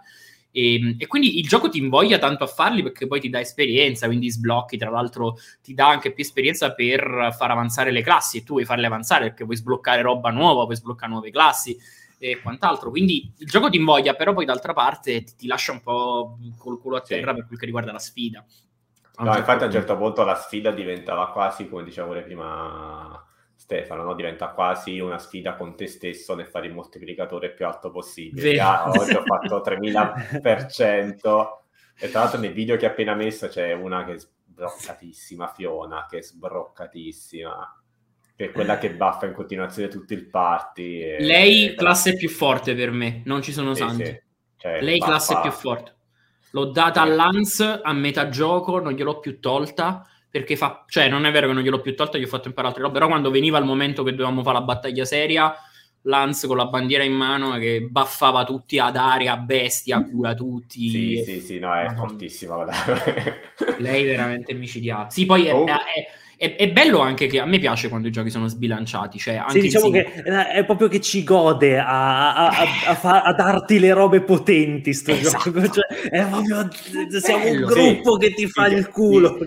E, e quindi il gioco ti invoglia tanto a farli perché poi ti dà esperienza, quindi sblocchi. Tra l'altro, ti dà anche più esperienza per far avanzare le classi e tu vuoi farle avanzare perché vuoi sbloccare roba nuova, vuoi sbloccare nuove classi e quant'altro. Quindi il gioco ti invoglia, però poi d'altra parte ti, ti lascia un po' col culo a Sì. terra per quel che riguarda la sfida. No, certo infatti a un punto. certo punto la sfida diventava quasi, come diceva pure prima Stefano, no? diventa quasi una sfida con te stesso nel fare il moltiplicatore più alto possibile. Già oggi ho fatto 3000% e tra l'altro nel video che ho appena messo c'è una che è sbroccatissima, Fiona, che è sbroccatissima, che è quella che baffa in continuazione tutto il party. e- Lei e- classe più forte per me, non ci sono Sì, santi. sì. Cioè, Lei baffa- classe più forte. L'ho data a Sì. Lance a metà gioco, non gliel'ho più tolta perché fa, cioè non è vero che non gliel'ho più tolta, gli ho fatto imparare altre robe, però quando veniva il momento che dovevamo fare la battaglia seria, Lance con la bandiera in mano che baffava tutti ad aria, a bestia, a cura tutti. Sì, sì, sì, no, è Madonna. fortissima. Lei veramente micidiale. Sì, poi è, Oh. è- è- è bello anche che a me piace quando i giochi sono sbilanciati, cioè anche Sì, diciamo che eh, è proprio che ci gode a, a- a- a fa- a darti le robe potenti sto Esatto. gioco. Cioè, è proprio, siamo un gruppo sì. che ti fa Sì, il culo.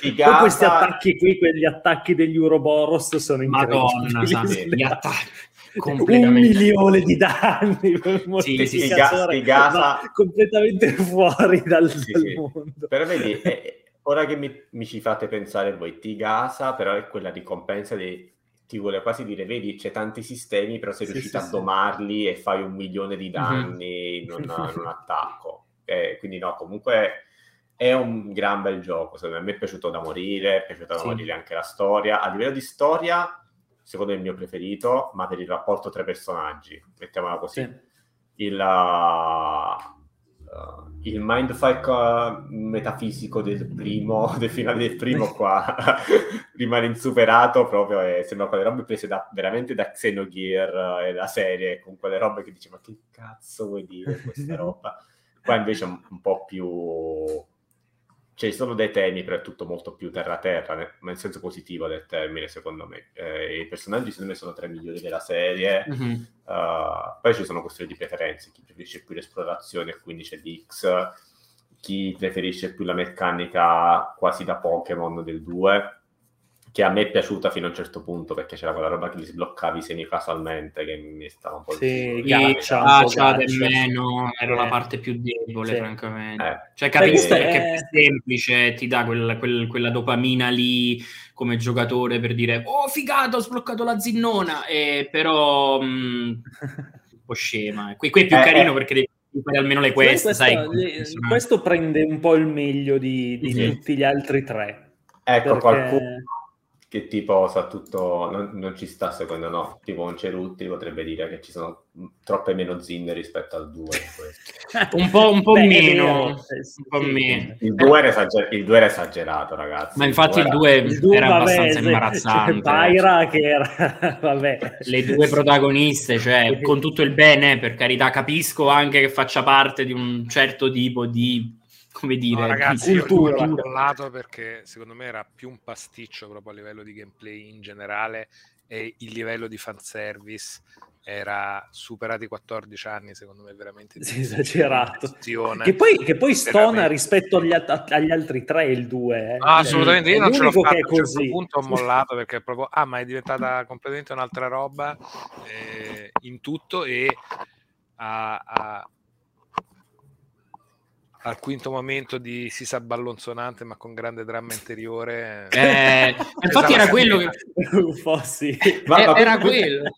sì. Poi questi attacchi qui, quegli attacchi degli Uroboros sono Madonna, incredibili. sa, gli attacchi un milione di danni per Sì, sì, moltiplicatore, figa- figata. ma completamente fuori dal, Sì, dal sì. mondo. Però vedi, eh, ora che mi, mi ci fate pensare voi, ti gasa, però è quella ricompensa di... Ti vuole quasi dire, vedi, c'è tanti sistemi, però sei Sì, riuscito sì, a sì. domarli e fai un milione di danni in, un, in un attacco. Eh, quindi no, comunque è un gran bel gioco. Secondo me mi è piaciuto da morire, è piaciuta da Sì. morire anche la storia. A livello di storia, secondo me è il mio preferito, ma per il rapporto tra i personaggi, mettiamola così. Sì. il, uh, il mindfuck uh, metafisico del primo, del finale del primo qua rimane insuperato proprio e sembra quelle robe prese da, veramente da Xenogear e la serie, con quelle robe che dice ma che cazzo vuoi dire questa roba? Qua invece è un, un po' più ci sono dei temi, però è tutto molto più terra-terra, ma nel senso positivo del termine, secondo me. Eh, I personaggi, secondo me, sono tra i migliori della serie. Mm-hmm. Uh, poi ci sono questioni di preferenze. Chi preferisce più l'esplorazione e quindi c'è l'X, chi preferisce più la meccanica quasi da Pokémon del 2 che a me è piaciuta fino a un certo punto perché c'era quella roba che li sbloccavi semi casualmente che mi stava un po' sì, del meno era eh. la parte più debole sì. francamente eh. cioè capisco perché è... è semplice ti dà quel, quel, quella dopamina lì come giocatore per dire oh figato ho sbloccato la zinnona e però mh, mm, un po' scema qui, qui è più eh, carino eh. perché devi fare almeno le quest questo, sai questo prende un po' il meglio di, di sì. tutti gli altri tre ecco perché... qualcuno che tipo sa tutto, non, non, ci sta secondo no, tipo un Cerutti potrebbe dire che ci sono troppe meno zinne rispetto al 2. un po', un po Beh, meno, un po meno. Il 2 era, esager- il 2 era esagerato ragazzi. Ma infatti il 2 era, il 2 era vabbè, abbastanza se, imbarazzante. Byra che era, vabbè. Le due protagoniste, cioè con tutto il bene, per carità, capisco anche che faccia parte di un certo tipo di come dire, no, ragazzi, cultura. Io l'ho perché secondo me era più un pasticcio proprio a livello di gameplay in generale e il livello di fanservice era superati i 14 anni, secondo me veramente sì, esagerato. Che poi, che poi stona rispetto agli, agli, altri tre il 2. Eh. Ah, assolutamente, io non ce l'ho fatto, a un certo punto ho mollato perché proprio, ah, ma è diventata completamente un'altra roba eh, in tutto e a, a al quinto momento di si sa ballonzonante ma con grande dramma interiore eh, infatti era quello che po' sì. Ma, ma era quello.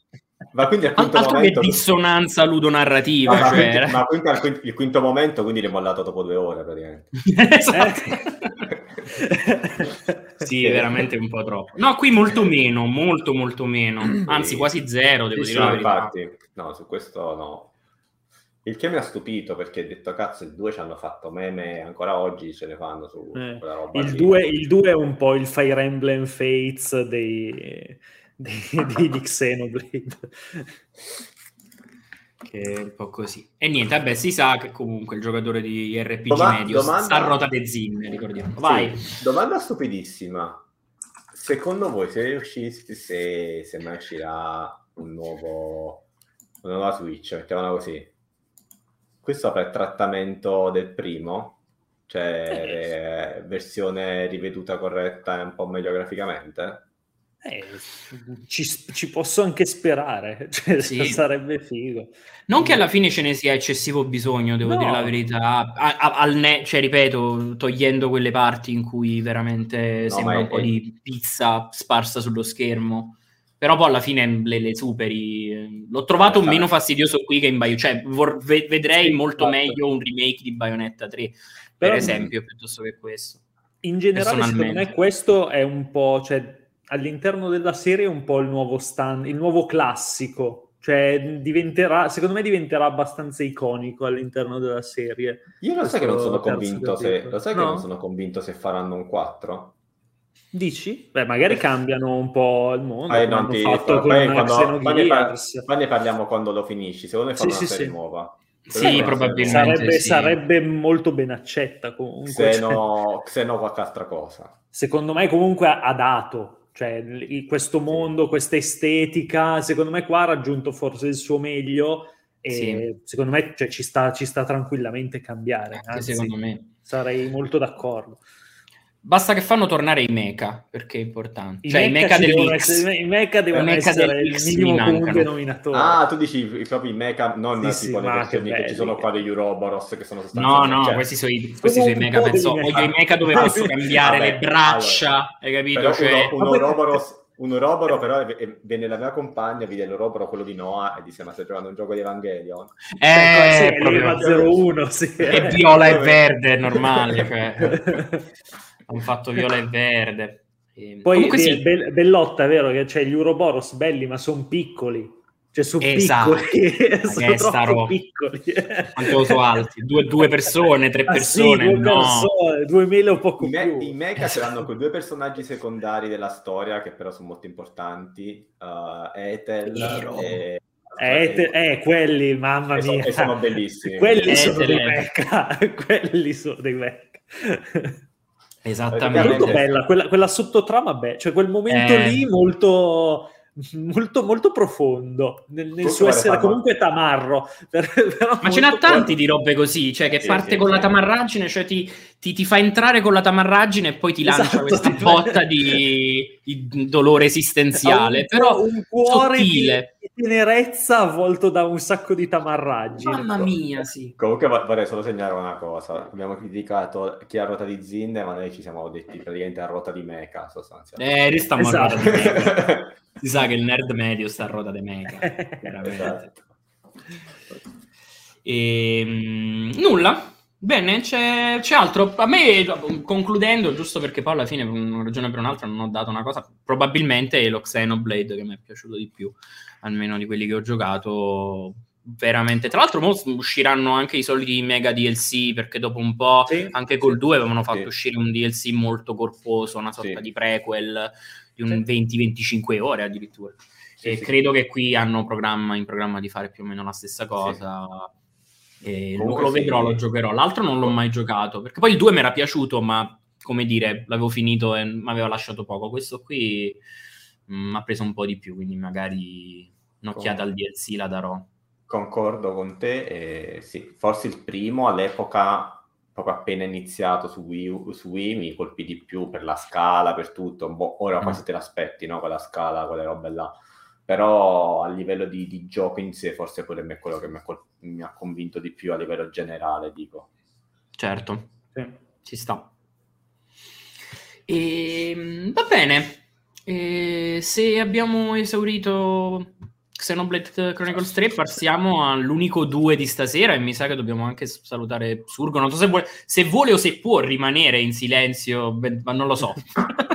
ma quindi al quinto Altro momento... che dissonanza ludonarrativa ma, cioè... quindi, ma quindi al quinto, il quinto momento quindi l'è mollato dopo due ore praticamente. Esatto. sì, veramente un po' troppo. No, qui molto meno, molto molto meno, anzi quasi zero, devo sì, dire. No, infatti, no, su questo no. Il che mi ha stupito perché ho detto cazzo, il 2 ci hanno fatto meme ancora oggi ce ne fanno su eh, quella roba. Il 2, il 2 è un po' il Fire Emblem Fates dei, dei, dei Xenoblade. che è un po' così. E niente, vabbè, si sa che comunque il giocatore di RPG Doma- medio domanda... sta a rota de zinne, ricordiamo. Vai. Sì, domanda stupidissima. Secondo voi se uscisse, se, se mai uscirà un nuovo, una nuova Switch, mettiamola così, questo per trattamento del primo, cioè eh, versione riveduta corretta e un po' meglio graficamente. Eh, ci, ci, posso anche sperare, cioè, sì. sarebbe figo. Non che alla fine ce ne sia eccessivo bisogno, devo no. dire la verità. A, a, al ne- cioè, ripeto, togliendo quelle parti in cui veramente no, sembra un è... po' di pizza sparsa sullo schermo però poi alla fine le, le superi. L'ho trovato eh, meno fastidioso qui che in Bayonetta, cioè vor- vedrei sì, molto esatto. meglio un remake di Bayonetta 3, per Però, esempio, piuttosto che questo. In generale, secondo me questo è un po', cioè all'interno della serie è un po' il nuovo stand, il nuovo classico, cioè diventerà, secondo me diventerà abbastanza iconico all'interno della serie. Io lo sai che non sono convinto se, lo sai no? che non sono convinto se faranno un 4? Dici? Beh, magari cambiano un po' il mondo. Eh, non ti... fatto poi, quando, poi, ne par- poi, ne parliamo quando lo finisci. Secondo me fanno sì, una sì, serie sì. nuova. Sì, probabilmente sarebbe, sì. sarebbe, molto ben accetta comunque. Xeno, Xeno qualche altra cosa. Secondo me comunque ha dato, cioè questo mondo, questa estetica, secondo me qua ha raggiunto forse il suo meglio e sì. secondo me cioè, ci, sta, ci, sta, tranquillamente cambiare. Anzi, secondo me. Sarei molto d'accordo. Basta che fanno tornare i mecha, perché è importante. I cioè, i mecha dell'X. I mecha devono I mecha essere il minimo comune denominatore. Ah, tu dici proprio i mecha, non sì, tipo sì, le versioni che, ci sono qua degli Uroboros, che sono sostanzialmente... No, no, cioè... questi sono i, questi sono i mecha, penso. Voglio i mecha dove posso cambiare Vabbè, le braccia, allora. hai capito? Cioè... Uno, un Uroboros... Un Uroboro però venne la mia compagna, vide l'Uroboro quello di Noah e disse ma stai giocando un gioco di Evangelion? Eh, eh proprio... 01, sì. E viola e verde, è normale. Cioè. hanno fatto viola e verde. E... Poi sì. be- Bellotta è vero che c'è gli Uroboros belli ma sono piccoli. Cioè, su Esatto. piccoli, sono troppo piccoli. Quanto sono alti? Due, due persone, tre Ah, persone? sì, due no. persone, due mele o poco I, me- più. i mecha ce l'hanno con due personaggi secondari della storia che però sono molto importanti, uh, Ethel Vero. e... Eh, te- eh, quelli, mamma e, so- mia. e sono bellissimi. quelli Eh, sono dei mecha. quelli sono dei mecha. Esattamente. molto bella quella, quella sottotrama, beh, cioè quel momento Eh. lì molto, molto, molto profondo nel, nel suo essere fanno- comunque tamarro. per- però Ma ce n'ha tanti di robe così, cioè che Sì, parte sì, con la sì. tamarraggine, cioè ti, ti- ti fa entrare con la tamarraggine e poi ti lancia Esatto, questa ti fa- botta di, di dolore esistenziale, un, però un cuore sottile. di tenerezza avvolto da un sacco di tamarraggi. Mamma mia, sì. Comunque vo- vorrei solo segnalare una cosa, abbiamo criticato chi ha ruota di zinne, ma noi ci siamo detti praticamente a ruota di mecha sostanzialmente. Eh, restiamo Esatto. a ruota di mecha. Si sa che il nerd medio sta a ruota di mecha, veramente. Esatto. Ehm, nulla. Bene, c'è, c'è altro. A me, concludendo, giusto perché poi alla fine, per una ragione o per un'altra, non ho dato una cosa. Probabilmente è lo Xenoblade che mi è piaciuto di più, almeno di quelli che ho giocato. Veramente. Tra l'altro, mo usciranno anche i soliti mega DLC perché dopo un po', Sì. anche col 2, avevano fatto Sì. uscire un DLC molto corposo, una sorta Sì. di prequel di un Sì. 20-25 ore addirittura. Sì, e sì. credo che qui hanno programma, in programma di fare più o meno la stessa cosa. E lo, lo sì. vedrò, lo giocherò. L'altro non l'ho mai giocato perché poi il 2 mi era piaciuto, ma come dire, l'avevo finito e mi aveva lasciato poco. Questo qui mi ha preso un po' di più, quindi magari un'occhiata al DLC la darò. Concordo con te, e sì, forse il primo all'epoca, proprio appena iniziato su Wii, U- su Wii, mi colpì di più per la scala, per tutto. Boh, ora Mm. quasi te l'aspetti, no? Quella scala, quelle robe là. Però a livello di, di gioco in sé, forse quello è quello che mi ha, col- mi ha convinto di più a livello generale, dico. Certo, Sì. ci sta. E, va bene. E se abbiamo esaurito Xenoblade Chronicles 3, passiamo all'unico 2 di stasera e mi sa che dobbiamo anche salutare Surgo. Non so se vuole, se vuole o se può rimanere in silenzio, ma non lo so.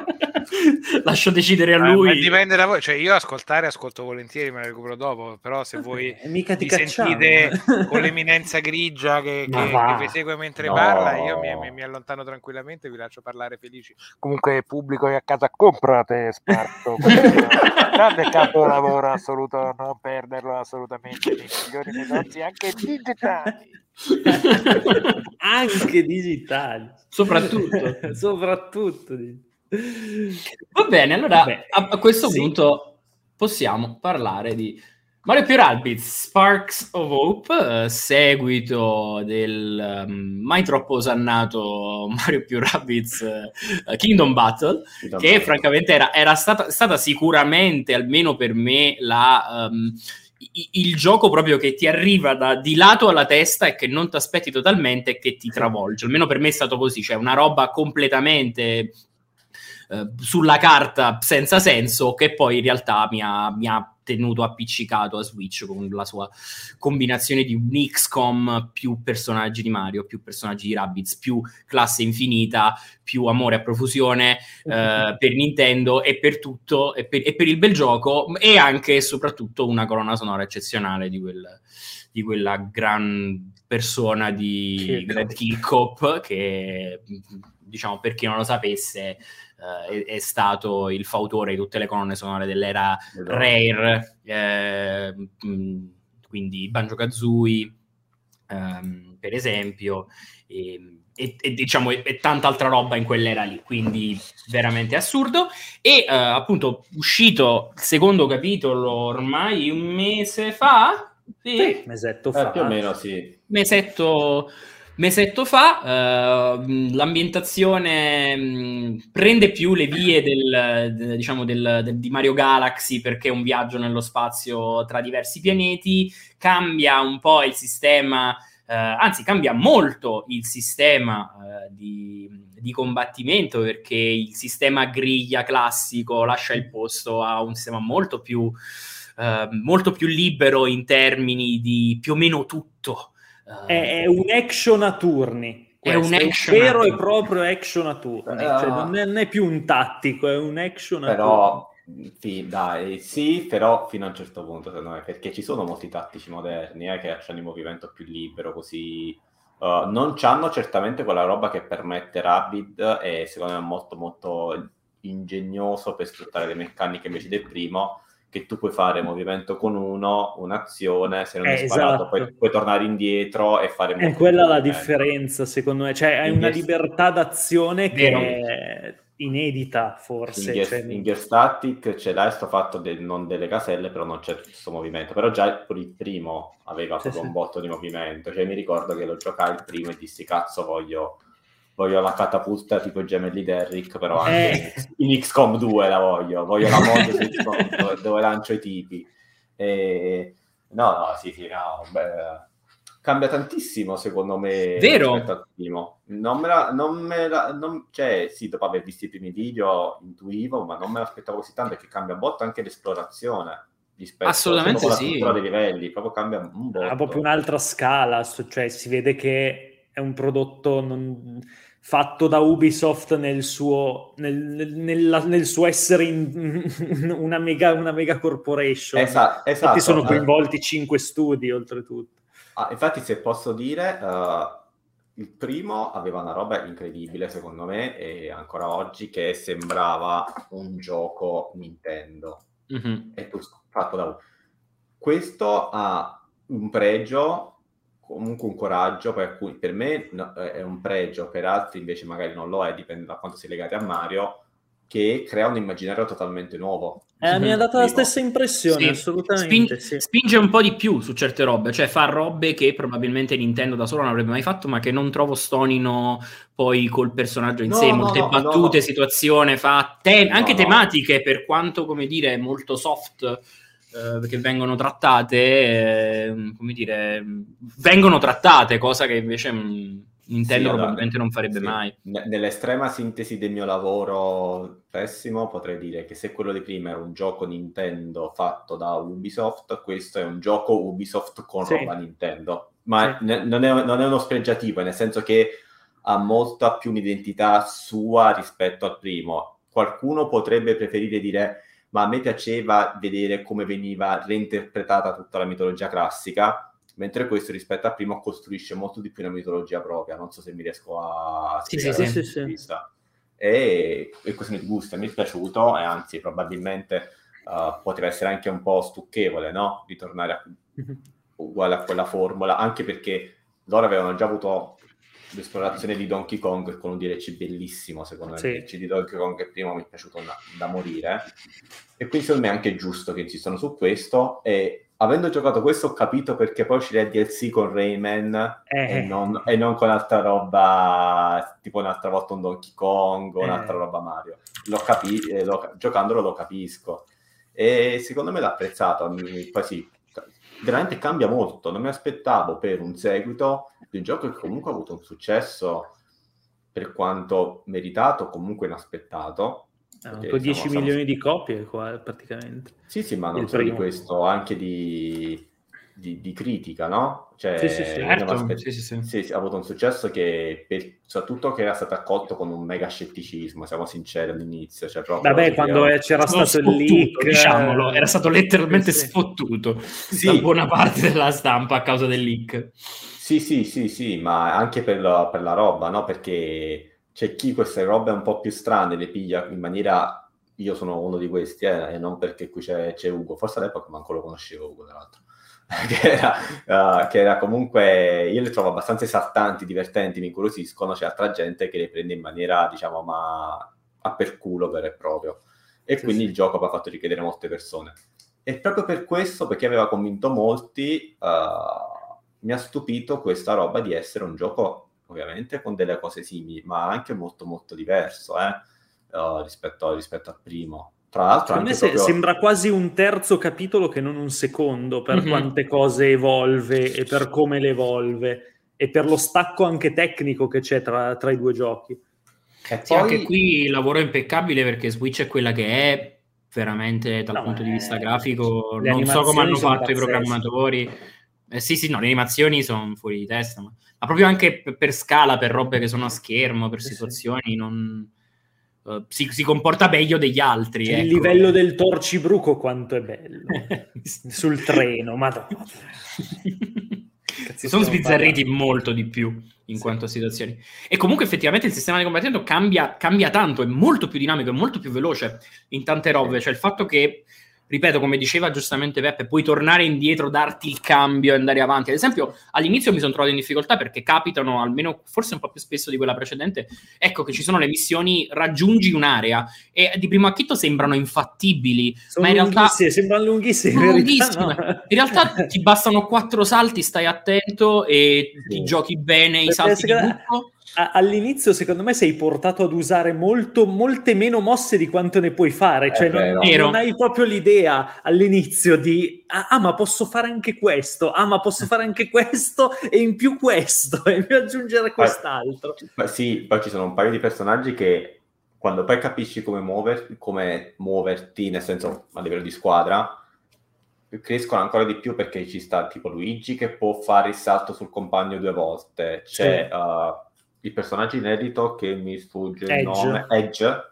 Lascio decidere a Eh, lui. dipende da voi, cioè io ascoltare ascolto volentieri, me la recupero dopo, però se voi Eh, mica ti sentite con l'eminenza grigia che, che- che vi segue mentre No. parla, io mi, mi- mi allontano tranquillamente e vi lascio parlare felici. Comunque pubblico che a casa comprate Sparto, grande capolavoro assoluto, non perderlo assolutamente, nei migliori negozi anche digitali. Anche digitali. Soprattutto. Soprattutto. di- Va bene, allora Vabbè, a, a questo sì. punto possiamo parlare di Mario più Rabbids Sparks of Hope, eh, seguito del ehm, mai troppo osannato Mario più Rabbids eh, Kingdom Battle, che francamente era, era stata, stata sicuramente, almeno per me, la, i- il gioco proprio che ti arriva da, di lato alla testa e che non ti aspetti totalmente e che ti travolge. Almeno per me è stato così, cioè una roba completamente eh, sulla carta senza senso che poi in realtà mi ha, mi ha tenuto appiccicato a Switch con la sua combinazione di un XCOM più personaggi di Mario, più personaggi di Rabbids, più classe infinita, più amore a profusione eh, per Nintendo e per tutto e per, e per il bel gioco e anche e soprattutto una colonna sonora eccezionale di, quel, di quella gran persona di Kirkhope. Greg Kirkhope che diciamo per chi non lo sapesse eh, è, è stato il fautore di tutte le colonne sonore dell'era Rare, eh, mh, quindi Banjo Kazooie, ehm, per esempio, e, e- e, diciamo e, e tanta altra roba in quell'era lì, quindi veramente assurdo. E eh, appunto uscito il secondo capitolo ormai un mese fa, sì, Sì, mesetto fa. Eh, più o meno sì. mesetto, mesetto fa, mh, l'ambientazione mh, prende più le vie del, de- diciamo del- del- di Mario Galaxy perché è un viaggio nello spazio tra diversi pianeti, cambia un po' il sistema, eh, anzi cambia molto il sistema eh, di, di combattimento perché il sistema griglia classico lascia il posto a un sistema molto più, molto più libero in termini di più o meno tutto. Eh, È, è un action a turni. È un action vero a e proprio action a turni. Eh, Cioè, non, è, non è più un tattico, è un action a turni. Però Sì, dai, sì, però fino a un certo punto, secondo me, perché ci sono molti tattici moderni eh, che hanno il movimento più libero, così uh, non hanno certamente quella roba che permette Rabid e secondo me è molto molto ingegnoso per sfruttare le meccaniche invece del primo, che tu puoi fare movimento con uno, un'azione, se non eh, hai sparato esatto. poi puoi tornare indietro e fare... È quella la differenza, secondo me, cioè hai una libertà d'azione che è inedita forse. In, gear, cioè... in Gear Static ce l'hai sto fatto del, non delle caselle, però non c'è questo movimento, però già il primo aveva sì, sì. un botto di movimento, cioè mi ricordo che lo giocai il primo e dissi cazzo voglio voglio la catapulta tipo gemelli Derrick, però anche eh. in XCOM 2 la voglio, voglio la mod dove, dove lancio i tipi. E... No, no, sì, sì, no, beh, cambia tantissimo secondo me Vero? Non me la, non me la, non, cioè, sì, dopo aver visto i primi video intuivo, ma non me l'aspettavo così tanto perché cambia molto anche l'esplorazione. Rispetto, Assolutamente sì. dei livelli, proprio cambia un po'. Ha proprio un'altra scala, cioè si vede che è un prodotto non fatto da Ubisoft nel suo, nel, nel, nel suo essere in, una, mega, una mega corporation. Esatto, esatto. Infatti sono coinvolti cinque studi oltretutto. Ah, infatti se posso dire, uh, il primo aveva una roba incredibile secondo me e ancora oggi che sembrava un gioco Nintendo. Mm-hmm. E tu, fatto da Questo ha un pregio comunque un coraggio per cui per me no, è un pregio, per altri invece magari non lo è, dipende da quanto si è legati a Mario, che crea un immaginario totalmente nuovo. Eh, mi ha dato la stessa impressione, sì. assolutamente. Spin- sì. Spinge un po' di più su certe robe, cioè fa robe che probabilmente Nintendo da solo non avrebbe mai fatto, ma che non trovo stonino poi col personaggio in no, sé. Molte no, battute, no. situazione, fa te- anche tematiche, per quanto, come dire, molto soft eh, che vengono trattate, eh, come dire, vengono trattate, cosa che invece mh, mm, Nintendo sì, probabilmente allora, non farebbe sì. mai. Nell'estrema sintesi del mio lavoro pessimo, potrei dire che se quello di prima era un gioco Nintendo fatto da Ubisoft, questo è un gioco Ubisoft con sì. roba Nintendo. Ma ne, non, è, non, è, uno spregiativo, nel senso che ha molta più un'identità sua rispetto al primo. Qualcuno potrebbe preferire dire ma a me piaceva vedere come veniva reinterpretata tutta la mitologia classica, mentre questo rispetto al primo costruisce molto di più una mitologia propria. Non so se mi riesco a sì, sì, sì, sì, sì. E, e questo mi gusta, mi è piaciuto e anzi probabilmente uh, poteva essere anche un po' stucchevole, no? Ritornare a, uguale a quella formula, anche perché loro avevano già avuto l'esplorazione di Donkey Kong con un DLC bellissimo secondo me sì. il DLC di Donkey Kong che prima mi è piaciuto da, da, morire e quindi secondo me è anche giusto che insistono su questo e avendo giocato questo ho capito perché poi uscirà il DLC con Rayman eh. e, non, e, non, con altra roba tipo un'altra volta un Donkey Kong o un'altra eh. roba Mario l'ho capito, eh, giocandolo lo capisco e secondo me l'ha apprezzato poi sì veramente cambia molto. Non mi aspettavo per un seguito di un gioco che comunque ha avuto un successo per quanto meritato, comunque inaspettato. Ha avuto 10 siamo, milioni siamo... di copie qua, praticamente. Sì, sì, ma non solo di questo, anche di di, di, critica, no? Cioè, sì, sì, certo. aspe- sì, sì, sì. sì, ha avuto un successo che, per, soprattutto che era stato accolto con un mega scetticismo, siamo sinceri all'inizio. Cioè proprio, Vabbè, quando era... c'era stato sfottuto, il leak... Diciamolo, era stato letteralmente sfottuto da buona parte della stampa a causa del leak. Sì, sì, sì, sì, ma anche per la, per la roba, no? Perché c'è chi queste robe un po' più strane le piglia in maniera... Io sono uno di questi, eh, e non perché qui c'è, c'è Ugo. Forse all'epoca manco lo conoscevo Ugo, tra l'altro che, era, uh, che, era, comunque, io le trovo abbastanza esaltanti, divertenti, mi incuriosiscono, c'è altra gente che le prende in maniera, diciamo, ma a per culo vero e proprio. E sì, quindi sì. il gioco aveva fatto richiedere molte persone. E proprio per questo, perché aveva convinto molti, uh, mi ha stupito questa roba di essere un gioco, ovviamente, con delle cose simili, ma anche molto molto diverso eh, uh, rispetto, rispetto al primo. Tra l'altro, a me proprio... sembra quasi un terzo capitolo che non un secondo per mm-hmm. quante cose evolve e per come le evolve e per lo stacco anche tecnico che c'è tra, tra i due giochi. E sì, poi... anche qui il lavoro è impeccabile perché Switch è quella che è veramente dal no, punto di vista grafico. Non so come hanno fatto pazzesche. i programmatori. Eh, sì, sì, no, le animazioni sono fuori di testa, ma, ma proprio anche per, per, scala, per robe che sono a schermo, per situazioni, sì. non uh, si, si, comporta meglio degli altri. Il ecco. livello del torcibruco quanto è bello. Sul treno, madonna. sono sbizzarriti molto di più in sì. quanto a situazioni. E comunque effettivamente il sistema di combattimento cambia, cambia tanto, è molto più dinamico, è molto più veloce in tante robe. Cioè il fatto che ripeto, come diceva giustamente Peppe, puoi tornare indietro, darti il cambio e andare avanti. Ad esempio, all'inizio mi sono trovato in difficoltà perché capitano, almeno forse un po' più spesso di quella precedente, ecco che ci sono le missioni raggiungi un'area e di primo acchito sembrano infattibili, sono ma in realtà sembrano lunghissime. Sono lunghissime. No. In realtà ti bastano quattro salti, stai attento e sì. ti giochi bene i salti di gruppo all'inizio secondo me sei portato ad usare molto, molte meno mosse di quanto ne puoi fare, cioè non, non, hai proprio l'idea all'inizio di ah, ah, ma posso fare anche questo, ah ma posso fare anche questo e in più questo e in più aggiungere quest'altro. Ma, sì, poi ci sono un paio di personaggi che quando poi capisci come, muover, come muoverti, nel senso a livello di squadra, crescono ancora di più perché ci sta tipo Luigi che può fare il salto sul compagno due volte, c'è... Sì. Uh, il personaggio inedito che mi sfugge il nome, Edge,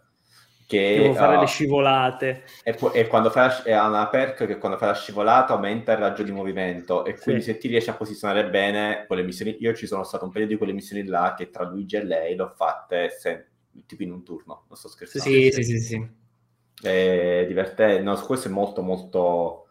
che devo fare uh, le scivolate e, e quando fai la, ha una perk che quando fai la scivolata aumenta il raggio di movimento e quindi sì. se ti riesci a posizionare bene quelle missioni io ci sono stato un paio di quelle missioni là che tra Luigi e lei l'ho fatte se, tipo in un turno non sto scherzando sì sì sì, sì. è divertente no, questo è molto molto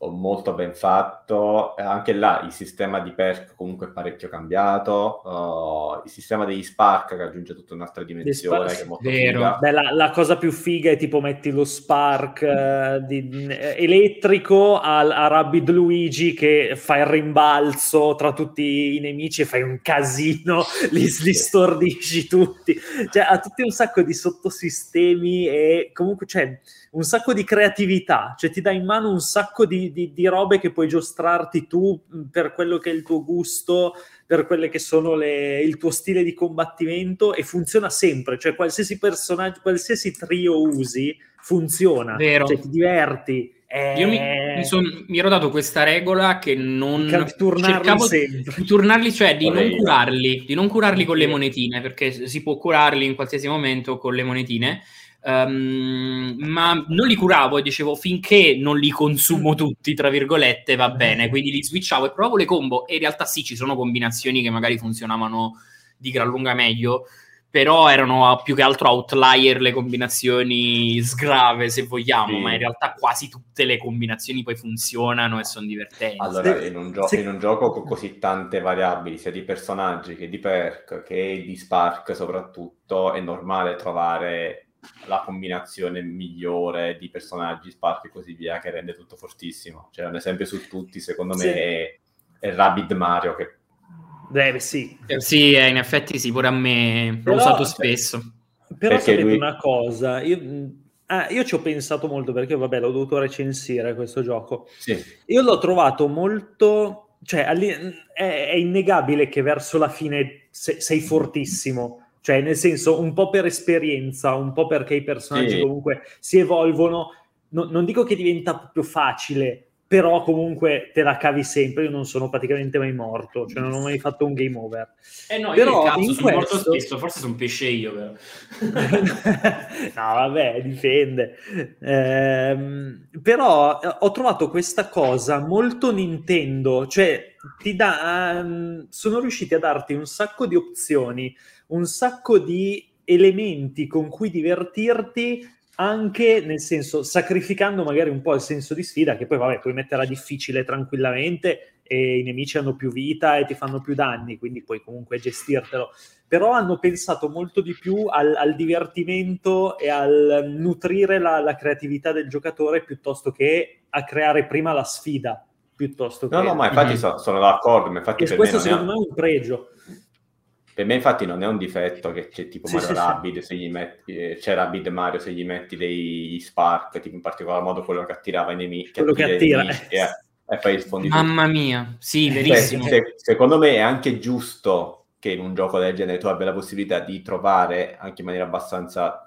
molto ben fatto, anche là il sistema di perk comunque è parecchio cambiato, uh, il sistema degli Spark che aggiunge tutta un'altra dimensione vero. Beh, la, la, cosa più figa è tipo metti lo Spark uh, di, elettrico a, a Rabid Luigi che fa il rimbalzo tra tutti i nemici e fai un casino, li, li stordisci tutti, cioè ha tutti un sacco di sottosistemi e comunque c'è... Cioè, un sacco di creatività, cioè ti dà in mano un sacco di, di, di, robe che puoi giostrarti tu per quello che è il tuo gusto, per quelle che sono le, il tuo stile di combattimento e funziona sempre, cioè qualsiasi personaggio, qualsiasi trio usi funziona, Vero. cioè ti diverti. Eh... Io mi, mi, son, mi, ero dato questa regola che non cercavo sempre. di turnarli, cioè di non curarli, di non curarli con le monetine, perché si può curarli in qualsiasi momento con le monetine Um, ma non li curavo e dicevo finché non li consumo tutti, tra virgolette, va bene. Quindi li switchavo e provavo le combo. E in realtà sì, ci sono combinazioni che magari funzionavano di gran lunga meglio. Però erano più che altro outlier le combinazioni sgrave, se vogliamo, sì. ma in realtà quasi tutte le combinazioni poi funzionano e sono divertenti. Allora, in un, gio- sì. in un gioco con così tante variabili, sia di personaggi che di perk che di spark soprattutto, è normale trovare la combinazione migliore di personaggi, Spark e così via, che rende tutto fortissimo. Cioè, un esempio su tutti, secondo me, sì. è, è Rabid Mario, che Beh, sì. Eh, sì, eh, in effetti sì, pure a me l'ho usato spesso. Però perché sapete lui... una cosa, io, ah, io, ci ho pensato molto perché, vabbè, l'ho dovuto recensire questo gioco. Sì. Io l'ho trovato molto... Cioè, è, è innegabile che verso la fine sei, sei fortissimo cioè nel senso un po' per esperienza, un po' perché i personaggi sì. comunque si evolvono, no, non dico che diventa più facile, però comunque te la cavi sempre, io non sono praticamente mai morto, cioè non ho mai fatto un game over. Eh no, però io cazzo, sono questo... morto spesso, forse sono pesce io però. no, vabbè, dipende. Ehm, però eh, ho trovato questa cosa molto Nintendo, cioè ti dà, um, sono riusciti a darti un sacco di opzioni un sacco di elementi con cui divertirti anche nel senso sacrificando magari un po' il senso di sfida che poi vabbè puoi metterla difficile tranquillamente e i nemici hanno più vita e ti fanno più danni quindi puoi comunque gestirtelo però hanno pensato molto di più al, al divertimento e al nutrire la, la, creatività del giocatore piuttosto che a creare prima la sfida piuttosto che... No, no, ma infatti mm-hmm. sono, sono d'accordo, ma infatti e questo secondo me è un pregio per me infatti non è un difetto che c'è tipo sì, Mario sì, Rabid, sì. se gli metti, eh, c'è Rabid Mario se gli metti dei spark, tipo in particolar modo quello che attirava i nemici. Quello che attira. Nemici, e, e poi rispondi Mamma tutto. mia, sì, verissimo. Beh, se, secondo me è anche giusto che in un gioco del genere tu abbia la possibilità di trovare anche in maniera abbastanza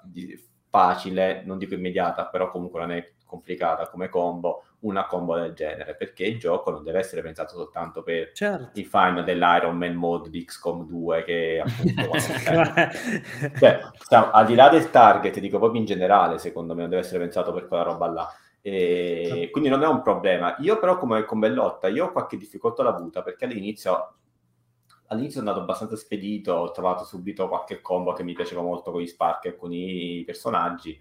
facile, non dico immediata, però comunque non è complicata come combo, una combo del genere, perché il gioco non deve essere pensato soltanto per certo. il fan dell'Iron Man mode di XCOM 2 che appunto cioè, al di là del target, dico proprio in generale, secondo me non deve essere pensato per quella roba là. E certo. quindi non è un problema. Io però come con Bellotta, io ho qualche difficoltà l'ho avuta perché all'inizio all'inizio è andato abbastanza spedito, ho trovato subito qualche combo che mi piaceva molto con gli Spark e con i personaggi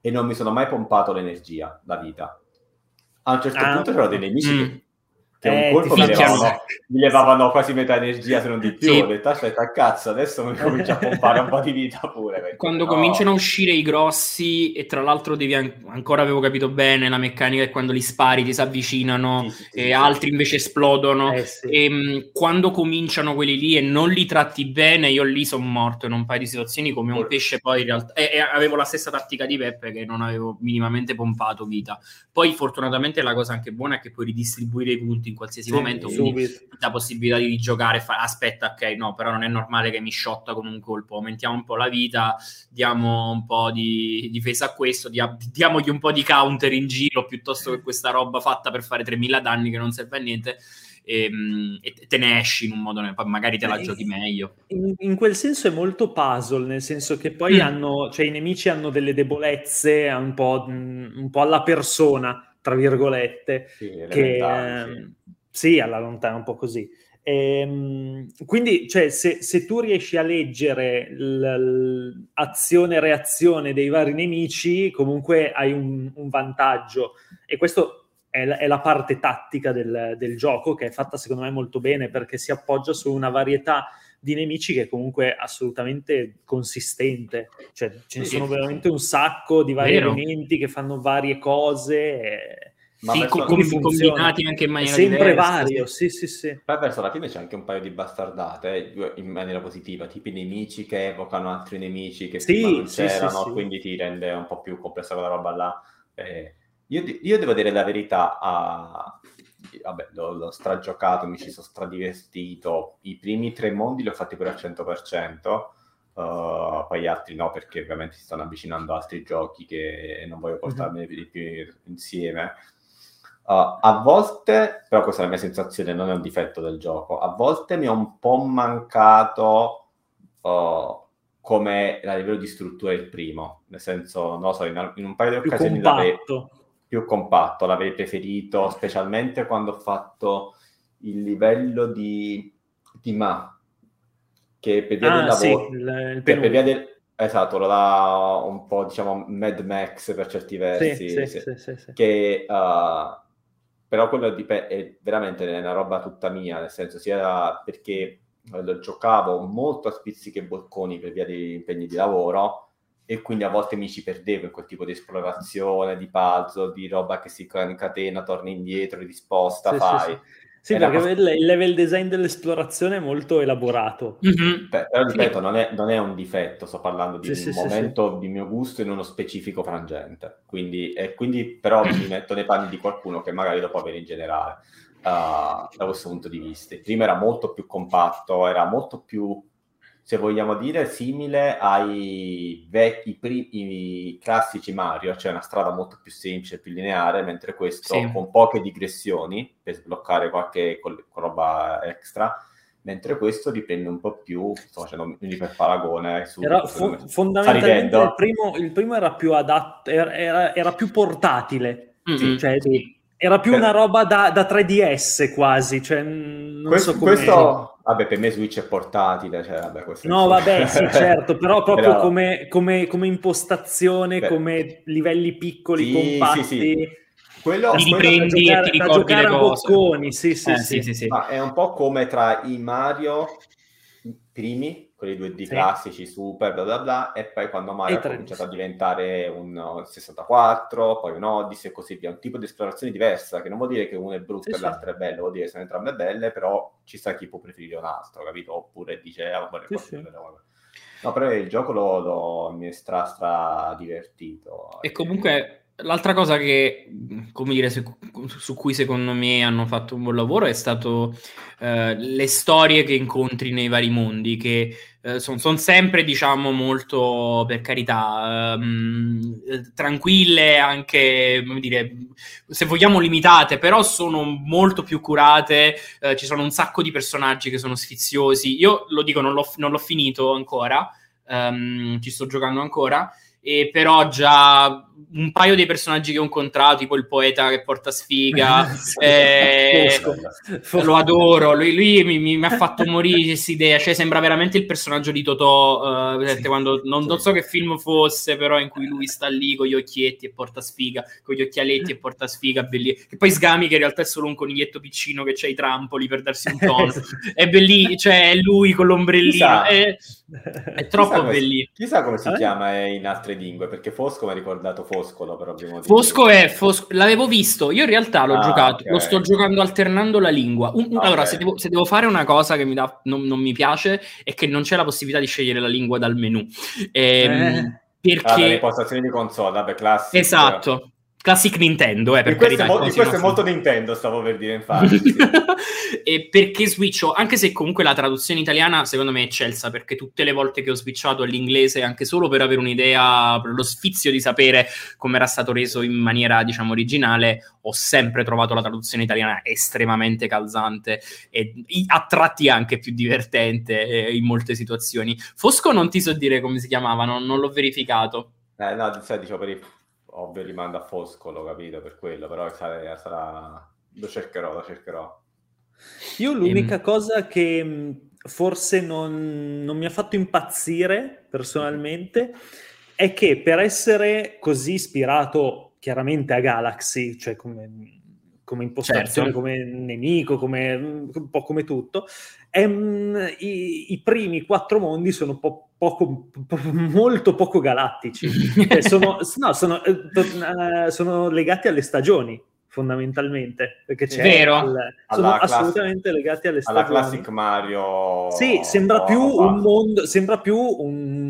e non mi sono mai pompato l'energia, la vita. A un certo ah, punto c'erano dei nemici mm. che che un eh, colpo mi levavano, mi levavano, quasi metà energia se non di più. Sì. Ho detto aspetta cazzo, adesso mi comincia a pompare un po' di vita pure. Perché, quando no. cominciano a uscire i grossi e tra l'altro devi an- ancora avevo capito bene la meccanica è quando li spari ti si avvicinano sì, sì, e altri invece esplodono eh, e mh, mm, quando cominciano quelli lì e non li tratti bene io lì sono morto in un paio di situazioni come un pesce poi in realtà e, e avevo la stessa tattica di Peppe che non avevo minimamente pompato vita. Poi fortunatamente la cosa anche buona è che puoi ridistribuire i punti in qualsiasi sì, momento, quindi la possibilità di giocare, fa, aspetta, ok, no, però non è normale che mi sciotta con un colpo, aumentiamo un po' la vita, diamo un po' di difesa a questo, dia, diamogli un po' di counter in giro piuttosto che questa roba fatta per fare 3000 danni che non serve a niente. E, ehm, e, te ne esci in un modo, magari te la eh, giochi meglio. In, in, quel senso è molto puzzle, nel senso che poi mm. hanno, cioè i nemici hanno delle debolezze un po', un po' alla persona tra virgolette, sì, che ehm, sì. Sì, alla lontana un po' così. Ehm, quindi, cioè, se, se, tu riesci a leggere l'azione e reazione dei vari nemici, comunque hai un, un vantaggio. E questo è la, è la parte tattica del, del, gioco, che è fatta secondo me molto bene perché si appoggia su una varietà di nemici che è comunque assolutamente consistente. Cioè, ce ne sono veramente un sacco di vari Vero. elementi che fanno varie cose. E... Ma sì, com- combinati anche in maniera sempre diversa. vario, sì, sì, sì. Poi verso la fine c'è anche un paio di bastardate eh, in maniera positiva, tipo i nemici che evocano altri nemici che sì, prima non sì, c'erano, sì, quindi ti rende un po' più complessa quella roba là. Eh, io, io, devo dire la verità, a, vabbè, l'ho, l'ho stragiocato, mi ci sono stradivertito. I primi tre mondi li ho fatti pure al 100%. Uh, poi gli altri no, perché ovviamente si stanno avvicinando altri giochi che non voglio portarmi mm-hmm. più insieme. Uh, a volte, però questa è la mia sensazione, non è un difetto del gioco, a volte mi è un po' mancato uh, come a livello di struttura il primo, nel senso, non so, in, in un paio di occasioni l'avevo più compatto, l'avrei preferito, specialmente quando ho fatto il livello di, di Ma, che per via ah, del lavoro... Sì, il, il per via del, esatto, lo dà un po', diciamo, Mad Max per certi versi, sì, sì. che... Uh, però quello dip- è veramente una roba tutta mia, nel senso sia perché lo giocavo molto a spizzichi e bocconi per via degli impegni di lavoro, e quindi a volte mi ci perdevo in quel tipo di esplorazione, di puzzle, di roba che si incatena, torna indietro, risposta, sì, fai. Sì, sì. Sì perché cosa... il level design dell'esplorazione è molto elaborato. Mm-hmm. Beh, però ripeto, non è, non, è, un difetto, sto parlando di un momento di mio gusto in uno specifico frangente. Quindi, e quindi però mi metto nei panni di qualcuno che magari lo può avere in generale. Uh, da questo punto di vista. Prima era molto più compatto, era molto più se vogliamo dire, simile ai vecchi i classici Mario, cioè una strada molto più semplice, più lineare, mentre questo sì. con poche digressioni per sbloccare qualche roba extra, mentre questo riprende un po' più, sto facendo un per paragone. Su, era fo- fondamentalmente il primo, il primo, era più adatto, era, era più portatile, mm-hmm. cioè, era più una roba da, da 3DS quasi, cioè, non questo, so come... Questo Vabbè, per me Switch è portatile, cioè, vabbè, No, vabbè, sì, certo, però proprio però... Come, come, come, impostazione, Beh. come livelli piccoli, sì, compatti. Sì, sì. Quello, li riprendi da giocare, e ti ricordi le cose. Bocconi, sì, sì, eh, sì. sì, sì. Ma è un po' come tra i Mario primi quelli 2D sì. classici, super, bla bla bla, e poi quando Mario ha cominciato a diventare un 64, poi un Odyssey e così via, un tipo di esplorazione diversa, che non vuol dire che uno è brutto sì, e l'altro sì. è bello, vuol dire che sono entrambe belle, però ci sta chi può preferire un altro, capito? Oppure dice, ah, guarda, sì, sì. No, però il gioco lo, lo mi è stra, stra divertito. E comunque l'altra cosa che, come dire, su, su, cui secondo me hanno fatto un buon lavoro è stato uh, le storie che incontri nei vari mondi, che uh, sono son sempre, diciamo, molto, per carità, um, tranquille, anche, come dire, se vogliamo limitate, però sono molto più curate, uh, ci sono un sacco di personaggi che sono sfiziosi. Io lo dico, non l'ho, non l'ho finito ancora, um, ci sto giocando ancora, e però già un paio dei personaggi che ho incontrato, tipo il poeta che porta sfiga, eh, lo adoro, lui, lui mi, mi, mi, ha fatto morire questa idea, cioè sembra veramente il personaggio di Totò, uh, sì, quando, non, sì. non, so che film fosse, però in cui lui sta lì con gli occhietti e porta sfiga, con gli occhialetti e porta sfiga, bellissimo. E poi Sgami che in realtà è solo un coniglietto piccino che c'ha i trampoli per darsi un tono, è bellissimo, cioè è lui con l'ombrellino, è, è, troppo bellissimo. Chissà come si eh? chiama in altre lingue, perché Fosco mi ha ricordato Fosco Foscolo per ovvi motivi. Fosco è Fosco, l'avevo visto, io in realtà l'ho ah, giocato, okay. lo sto giocando alternando la lingua. Un, okay. Allora, se devo, se devo, fare una cosa che mi dà, non, non, mi piace è che non c'è la possibilità di scegliere la lingua dal menu. Ehm, eh. Perché... Ah, le impostazioni di console, vabbè, classico. Esatto. Classic Nintendo, eh, per questo, carità, è, mo- questo è molto Nintendo, stavo per dire, infatti. e perché switcho, anche se comunque la traduzione italiana secondo me è eccelsa, perché tutte le volte che ho switchato all'inglese, anche solo per avere un'idea, per lo sfizio di sapere come era stato reso in maniera, diciamo, originale, ho sempre trovato la traduzione italiana estremamente calzante e a tratti anche più divertente eh, in molte situazioni. Fosco non ti so dire come si chiamava, non, non l'ho verificato. Eh, no, sai, diciamo per il ovvio rimanda a Foscolo, capito, per quello, però sarà, sarà... lo cercherò, lo cercherò. Io l'unica ehm... cosa che forse non, non, mi ha fatto impazzire personalmente è che per essere così ispirato chiaramente a Galaxy, cioè come come impostazione, certo. come nemico, come, un po' come tutto. E, um, i, i, primi quattro mondi sono po- poco, po- molto poco galattici. cioè sono, no, sono, uh, sono legati alle stagioni fondamentalmente perché c'è Vero. Il, sono assolutamente legati alle stagioni alla classic Mario sì sembra più un mondo sembra più un,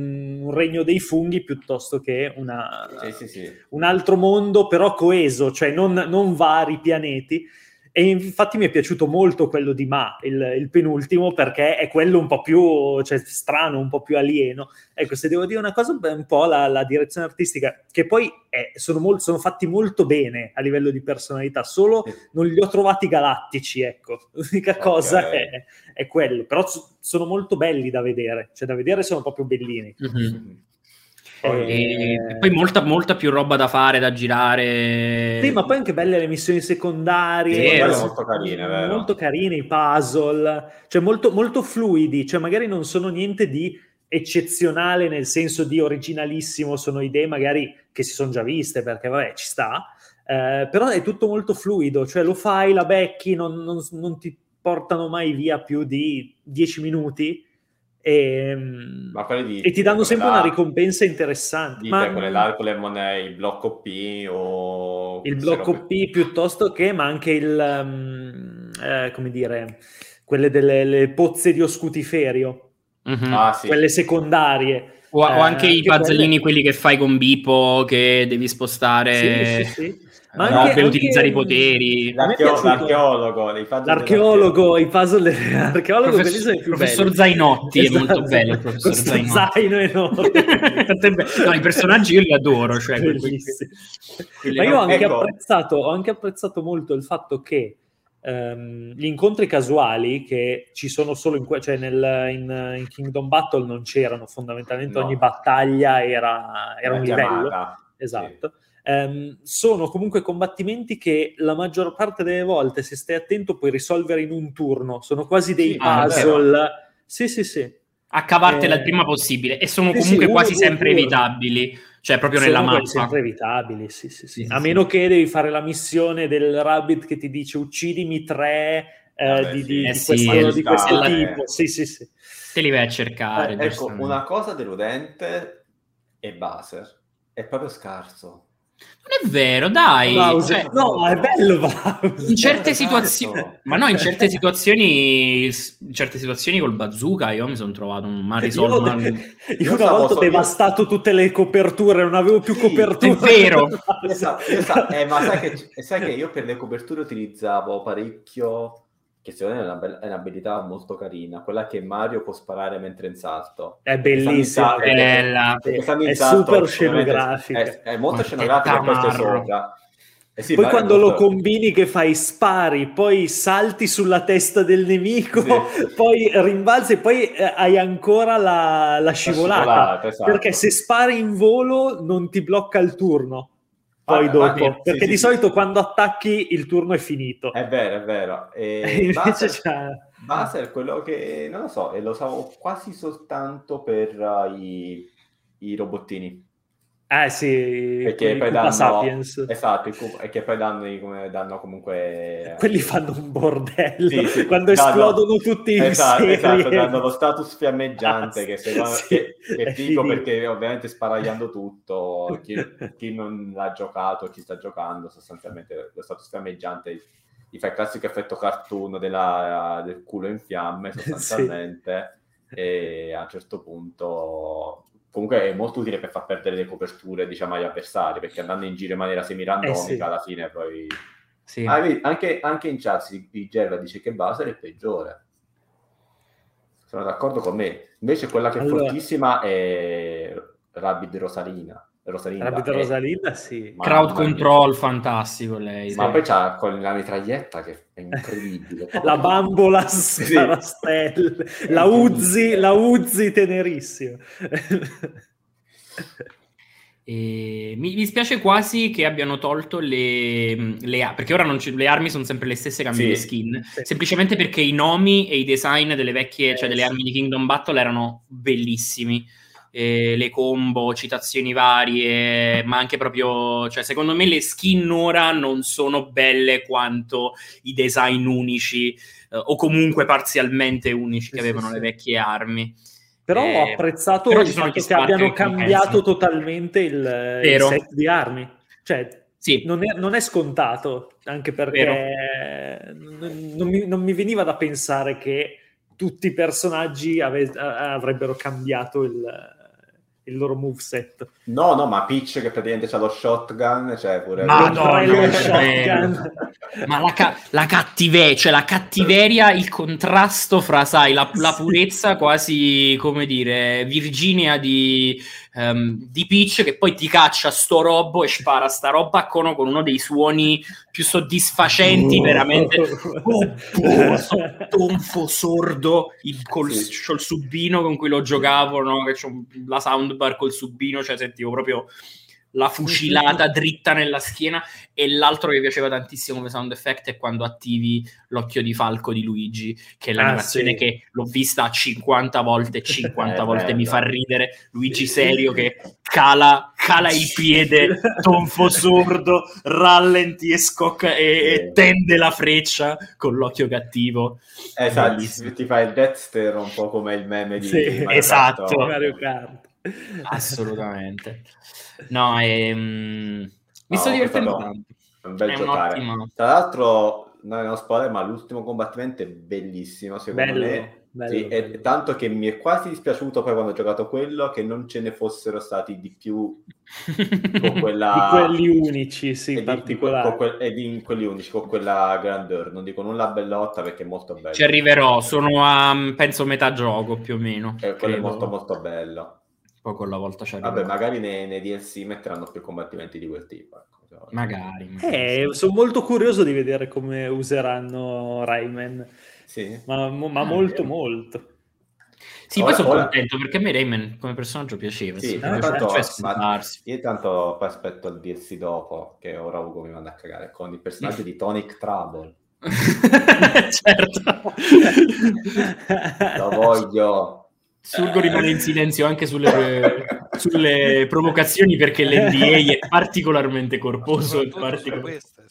un, regno dei funghi piuttosto che una, sì, sì, sì. un altro mondo però coeso cioè non, non vari pianeti e infatti mi è piaciuto molto quello di Ma, il, il, penultimo, perché è quello un po' più cioè, strano, un po' più alieno. Ecco, se devo dire una cosa, un po' la, la direzione artistica, che poi è, sono, molto, sono, fatti molto bene a livello di personalità, solo non li ho trovati galattici, ecco. L'unica okay. cosa è, è, quello. Però sono molto belli da vedere, cioè da vedere sono proprio bellini. Mm-hmm. E... e poi molta, molta, più roba da fare, da girare. Sì, ma poi anche belle le missioni secondarie. Vero. Molto carine, vero? Molto carine i puzzle, cioè molto, molto fluidi, cioè magari non sono niente di eccezionale nel senso di originalissimo, sono idee magari che si sono già viste perché vabbè ci sta, eh, però è tutto molto fluido, cioè lo fai, la becchi, non, non, non ti portano mai via più di 10 minuti e, ehm, di, e ti danno sempre là, una ricompensa interessante. Dite, ma, quelle là, quelle monete, il blocco P o... Il blocco. P piuttosto che, ma anche il, um, eh, come dire, quelle delle pozze di oscutiferio, mm-hmm. ah, sì. quelle secondarie. O, eh, o anche i puzzlini, quelle... quelli che fai con Bipo, che devi spostare... Sì, sì, sì. Ma no, anche, per anche... utilizzare i poteri. L'archeo- l'archeologo, l'archeologo, i puzzle dell'archeologo Professor, più professor. Zainotti esatto. è molto bello. Il professor Zainotti. Zaino enorme. no, i personaggi io li adoro. Cioè, quelli, quelli Ma io ho anche, ecco. apprezzato, ho anche apprezzato molto il fatto che Um, gli incontri casuali che ci sono solo in, cioè nel, in, in Kingdom Battle non c'erano fondamentalmente no. ogni battaglia era, era un livello esatto sì ehm, sono comunque combattimenti che la maggior parte delle volte, se stai attento, puoi risolvere in un turno. Sono quasi dei sì, ah, puzzle. sì, sì, sì. A cavartela eh, il prima possibile e sono sì, comunque sì, quasi uno, sempre uno. evitabili. Cioè, proprio sono nella mappa. sempre evitabili, sì, sì, sì. A meno che devi fare la missione del rabbit che ti dice uccidimi tre eh, Vabbè, di, di, eh, di, questo, di questo tipo. Sì, sì, sì. Te li vai a cercare. Eh, ecco, una cosa deludente è Baser. È proprio scarso. Non è vero, dai. Cioè, no, è bello Bowser. in certe situazioni, ma no, in certe situazioni, in certe situazioni col bazooka io mi sono trovato un mal Io, risolto. io Io una volta ho devastato tutte le coperture, non avevo più Sì, coperture. è vero. Esatto, esatto. Eh, ma sai che, sai che io per le coperture utilizzavo parecchio, che secondo me è una, è un'abilità molto carina, quella che Mario può sparare mentre in salto. È bellissima. È bella. È super scenografica. È, è molto scenografica questo tamarro. sopra. Eh sì, poi ma è quando lo combini che fai spari, poi salti sulla testa del nemico, Sì. poi rimbalzi e poi eh, hai ancora la, la scivolata. scivolata, esatto. Perché se spari in volo non ti blocca il turno. Poi Ah, dopo, sì, perché sì, di sì. solito quando attacchi il turno è finito. È vero, è vero. E invece c'è... È quello che, non lo so, e lo usavo quasi soltanto per uh, i, i robottini. Eh sì, Perché quelli poi danno... Sapiens. Esatto, e che poi danno, come, danno comunque... Quelli fanno un bordello Sì, sì. quando Danno- esplodono tutti in Esatto, serie. esatto, danno lo status fiammeggiante che, se, Sì, che, che è finito. perché ovviamente sparagliando tutto, chi, chi non l'ha giocato, chi sta giocando, sostanzialmente lo status fiammeggiante gli fa il classico effetto cartoon della- del culo in fiamme sostanzialmente e a un certo punto comunque è molto utile per far perdere le coperture diciamo agli avversari perché andando in giro in maniera semi-randomica Eh sì. alla fine poi Sì. Ah, anche, anche in chat si- di Gerva dice che Bowser è peggiore. Sono d'accordo con me. Invece quella che è Allora- fortissima è Rabid Rosalina. Rosalinda. Rabbit è- Rosalinda, sì. Ma- Crowd control, fantastico lei. Ma sì. poi c'ha con la mitraglietta che è incredibile. La bambola sparastelle, la Uzi, la Uzi tenerissima. E mi dispiace quasi che abbiano tolto le, le a- perché ora non ci- le armi sono sempre le stesse cambi Sì. di skin Sì. semplicemente perché i nomi e i design delle vecchie, cioè Eh, delle sì. armi di Kingdom Battle erano bellissimi E le combo, citazioni varie ma anche proprio cioè secondo me le skin ora non sono belle quanto i design unici eh, o comunque parzialmente unici che Sì, sì, avevano sì. le vecchie armi. Però Eh, ho apprezzato però il fatto che abbiano che cambiato totalmente il, il set di armi. Cioè, sì. non è, non è scontato, anche perché non, non mi, non mi veniva da pensare che tutti i personaggi ave- avrebbero cambiato il, il loro moveset. No, no, ma Peach che praticamente c'ha lo shotgun, cioè pure... Madonna, Lo che shotgun. Ma la, ca- la cattiveria, cioè la cattiveria, il contrasto fra, sai, la, la purezza quasi, come dire, Virginia di, ehm, di Peach che poi ti caccia sto robo e spara sta roba con, con uno dei suoni più soddisfacenti, veramente. Oh, so- tonfo sordo il, col, Sì. col subino con cui lo giocavo, no? che c'ho la soundbar col subino, cioè sentivo proprio la fucilata dritta nella schiena e l'altro che mi piaceva tantissimo come sound effect è quando attivi l'occhio di falco di Luigi che è l'animazione sì. che l'ho vista 50 volte e 50 È volte mi bella. fa ridere Luigi serio che cala, cala il piede tonfo sordo rallenti e scocca e, e tende la freccia con l'occhio cattivo Esatto, Bellissimo. ti fa il Deathster un po' come il meme di Sì, Mario esatto. Mario Kart. assolutamente no ehm, mi No, sto divertendo tanto È un bel È giocare. un'ottima- Tra l'altro, non è uno spoiler, ma l'ultimo combattimento è bellissimo, secondo Bello, me. bello, Sì, e bello. tanto che mi è quasi dispiaciuto poi quando ho giocato quello che non ce ne fossero stati di più con quella... Di quelli unici, sì, e di- con que- e di quelli unici, con quella grandeur. Non dico nulla bellotta perché è molto bello. Ci arriverò, sono a penso metà gioco più o meno. Eh, quello è molto molto bello. Poco alla volta ci arriverò. Vabbè, magari nei, nei DLC metteranno più combattimenti di quel tipo. ecco. magari. magari Eh, sì. sono molto curioso di vedere come useranno Rayman, Sì. ma, ma Ah, molto, vero. molto. Sì, Ora- poi sono ora- contento perché a me Rayman come personaggio piaceva. Sì, sì, eh, tanto- ma- scomparsi. Io tanto poi aspetto il DLC dopo, che ora Ugo mi manda a cagare, con il personaggio di Tonic Trouble. certo. Lo voglio. Surgo rimane in silenzio anche sulle, sulle provocazioni perché l'NDA è particolarmente corposo su particolare. queste,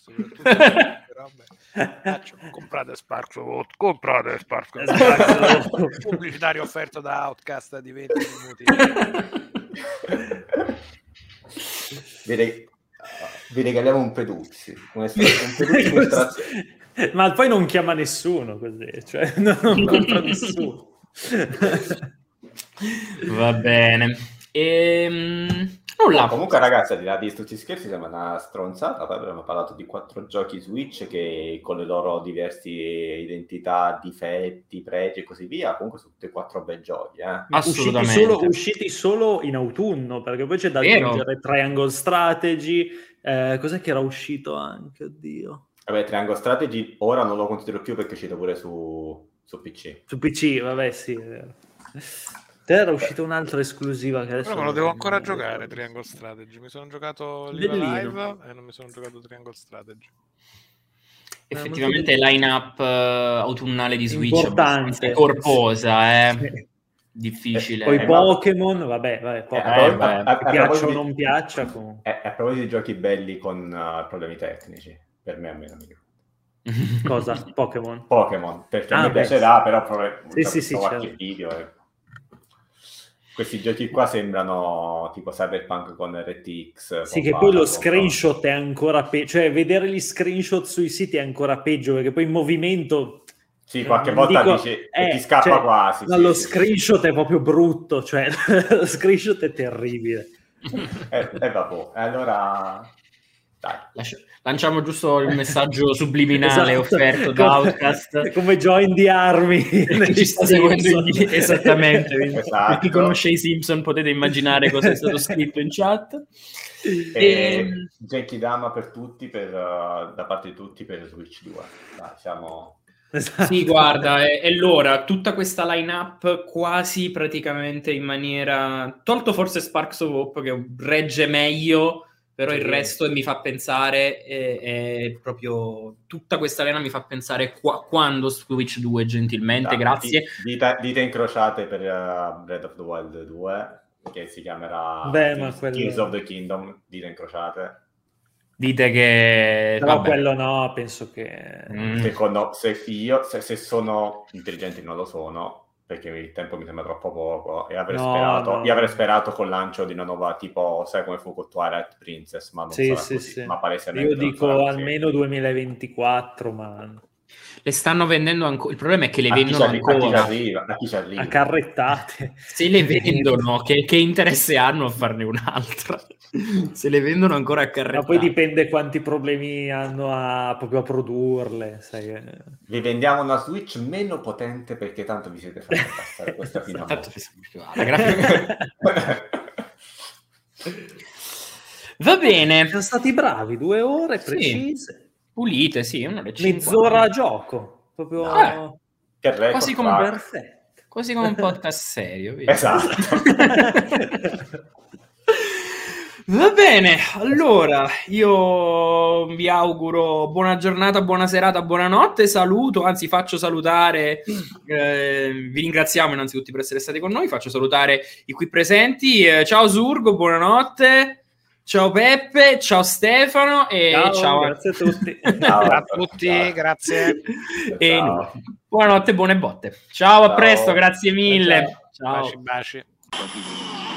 robe. Faccio, comprate Sparkle comprate Sparkle Esatto. pubblicitario offerto da Outcast di 20 minuti Direi, Vi regaliamo un Peduzzi. Un, in estrazione. Ma poi non chiama nessuno così, cioè non, non compra nessuno. Va bene. Ehm, nulla. No, comunque, ragazzi, al di là di tutti gli scherzi, sembra una stronzata. Poi abbiamo parlato di quattro giochi Switch che con le loro diverse identità, difetti, pregi e così via. Comunque, sono tutti e quattro bei giochi. Eh. Usciti Assolutamente. solo, usciti solo in autunno, perché poi c'è da Vero. aggiungere Triangle Strategy. eh, cos'è che era uscito anche? Oddio. Vabbè, Triangle Strategy ora non lo considero più perché è uscito pure su, su PC. Su PC, vabbè, sì. Te era uscita un'altra esclusiva che adesso Però me lo devo ancora giocare. Triangle Strategy. Mi sono giocato Live e non mi sono giocato Triangle Strategy. Effettivamente line-up eh, autunnale di Switch è corposa, eh. Sì. Difficile. Poi Eh, Pokémon, vabbè, vabbè, Eh, Pokémon, Eh, a- beh, a- a- piaccia o proposito di- non piaccia, comunque. eh, a proposito di giochi belli con eh, problemi tecnici, per me almeno mi Cosa? Pokémon? Pokémon, perché Ah, mi beh, piacerà, però poi Sì, sì, sì, qualche certo. video. e- Questi giochi qua sembrano tipo Cyberpunk con RTX. Sì, che poi lo screenshot è ancora peggio, cioè vedere gli screenshot sui siti è ancora peggio, perché poi in movimento... Sì, qualche volta dico- dici, eh, ti scappa cioè, quasi. ma sì, lo sì, screenshot è proprio brutto, cioè lo screenshot è terribile. sì. E eh, vabbè, allora... Dai. Lascia- Lanciamo giusto il messaggio subliminale Esatto. offerto da Outcast. Come Join the Army. Ci sta seguendo gli- esattamente Esatto. per chi conosce i Simpson potete immaginare cosa è stato scritto in chat E Ehm, Genki Dama per tutti, per, uh, da parte di tutti per Switch 2. Dai, siamo... Esatto. Sì, guarda, è, è l'ora. Tutta questa line-up quasi praticamente in maniera... Tolto forse Sparks of Hope che regge meglio, però il resto mi fa pensare, è, è proprio... Tutta questa arena mi fa pensare qua- quando Switch 2, gentilmente, Dai, grazie. di- Dita, dita incrociate per uh, Breath of the Wild 2, che si chiamerà Beh, ma Tears, quello- Tears of the Kingdom, dita incrociate. Dite che... Però vabbè. quello no, penso che... Mm. Secondo se io, se, se sono intelligenti non lo sono, perché il tempo mi sembra troppo poco, e avrei, No, sperato, no. io avrei sperato col lancio di una nuova, tipo, sai come fu con Twilight Princess, ma non Sì, sì, così, sì. ma palesemente Io dico almeno 2024, ma Le stanno vendendo ancora. Il problema è che le A vendono arri- a chi ci ancora. arriva, a chi ci arriva. a carrettate. Se le vendono, che, che interesse hanno a farne un'altra? Se le vendono ancora a Ma carrettate. poi dipende quanti problemi hanno a, proprio a produrle. Sai. eh. Vi vendiamo una Switch meno potente perché tanto vi siete fatti passare questa fino a Va bene, Siamo stati bravi, due ore Sì. Pulite, sì, un'ora e mezz'ora a gioco, proprio Ah, record Quasi come perfetto. Quasi come un podcast serio. Esatto. Va bene, allora io vi auguro buona giornata, buona serata, buonanotte, saluto, anzi faccio salutare, eh, vi ringraziamo innanzitutto per essere stati con noi, faccio salutare i qui presenti, eh, ciao Surgo, buonanotte, ciao Peppe, ciao Stefano e Ciao, ciao, grazie a tutti. Ciao. a tutti, Ciao. grazie. e Ciao. buonanotte, buone botte, ciao, a presto, grazie mille, Ciao. ciao. Baci, baci.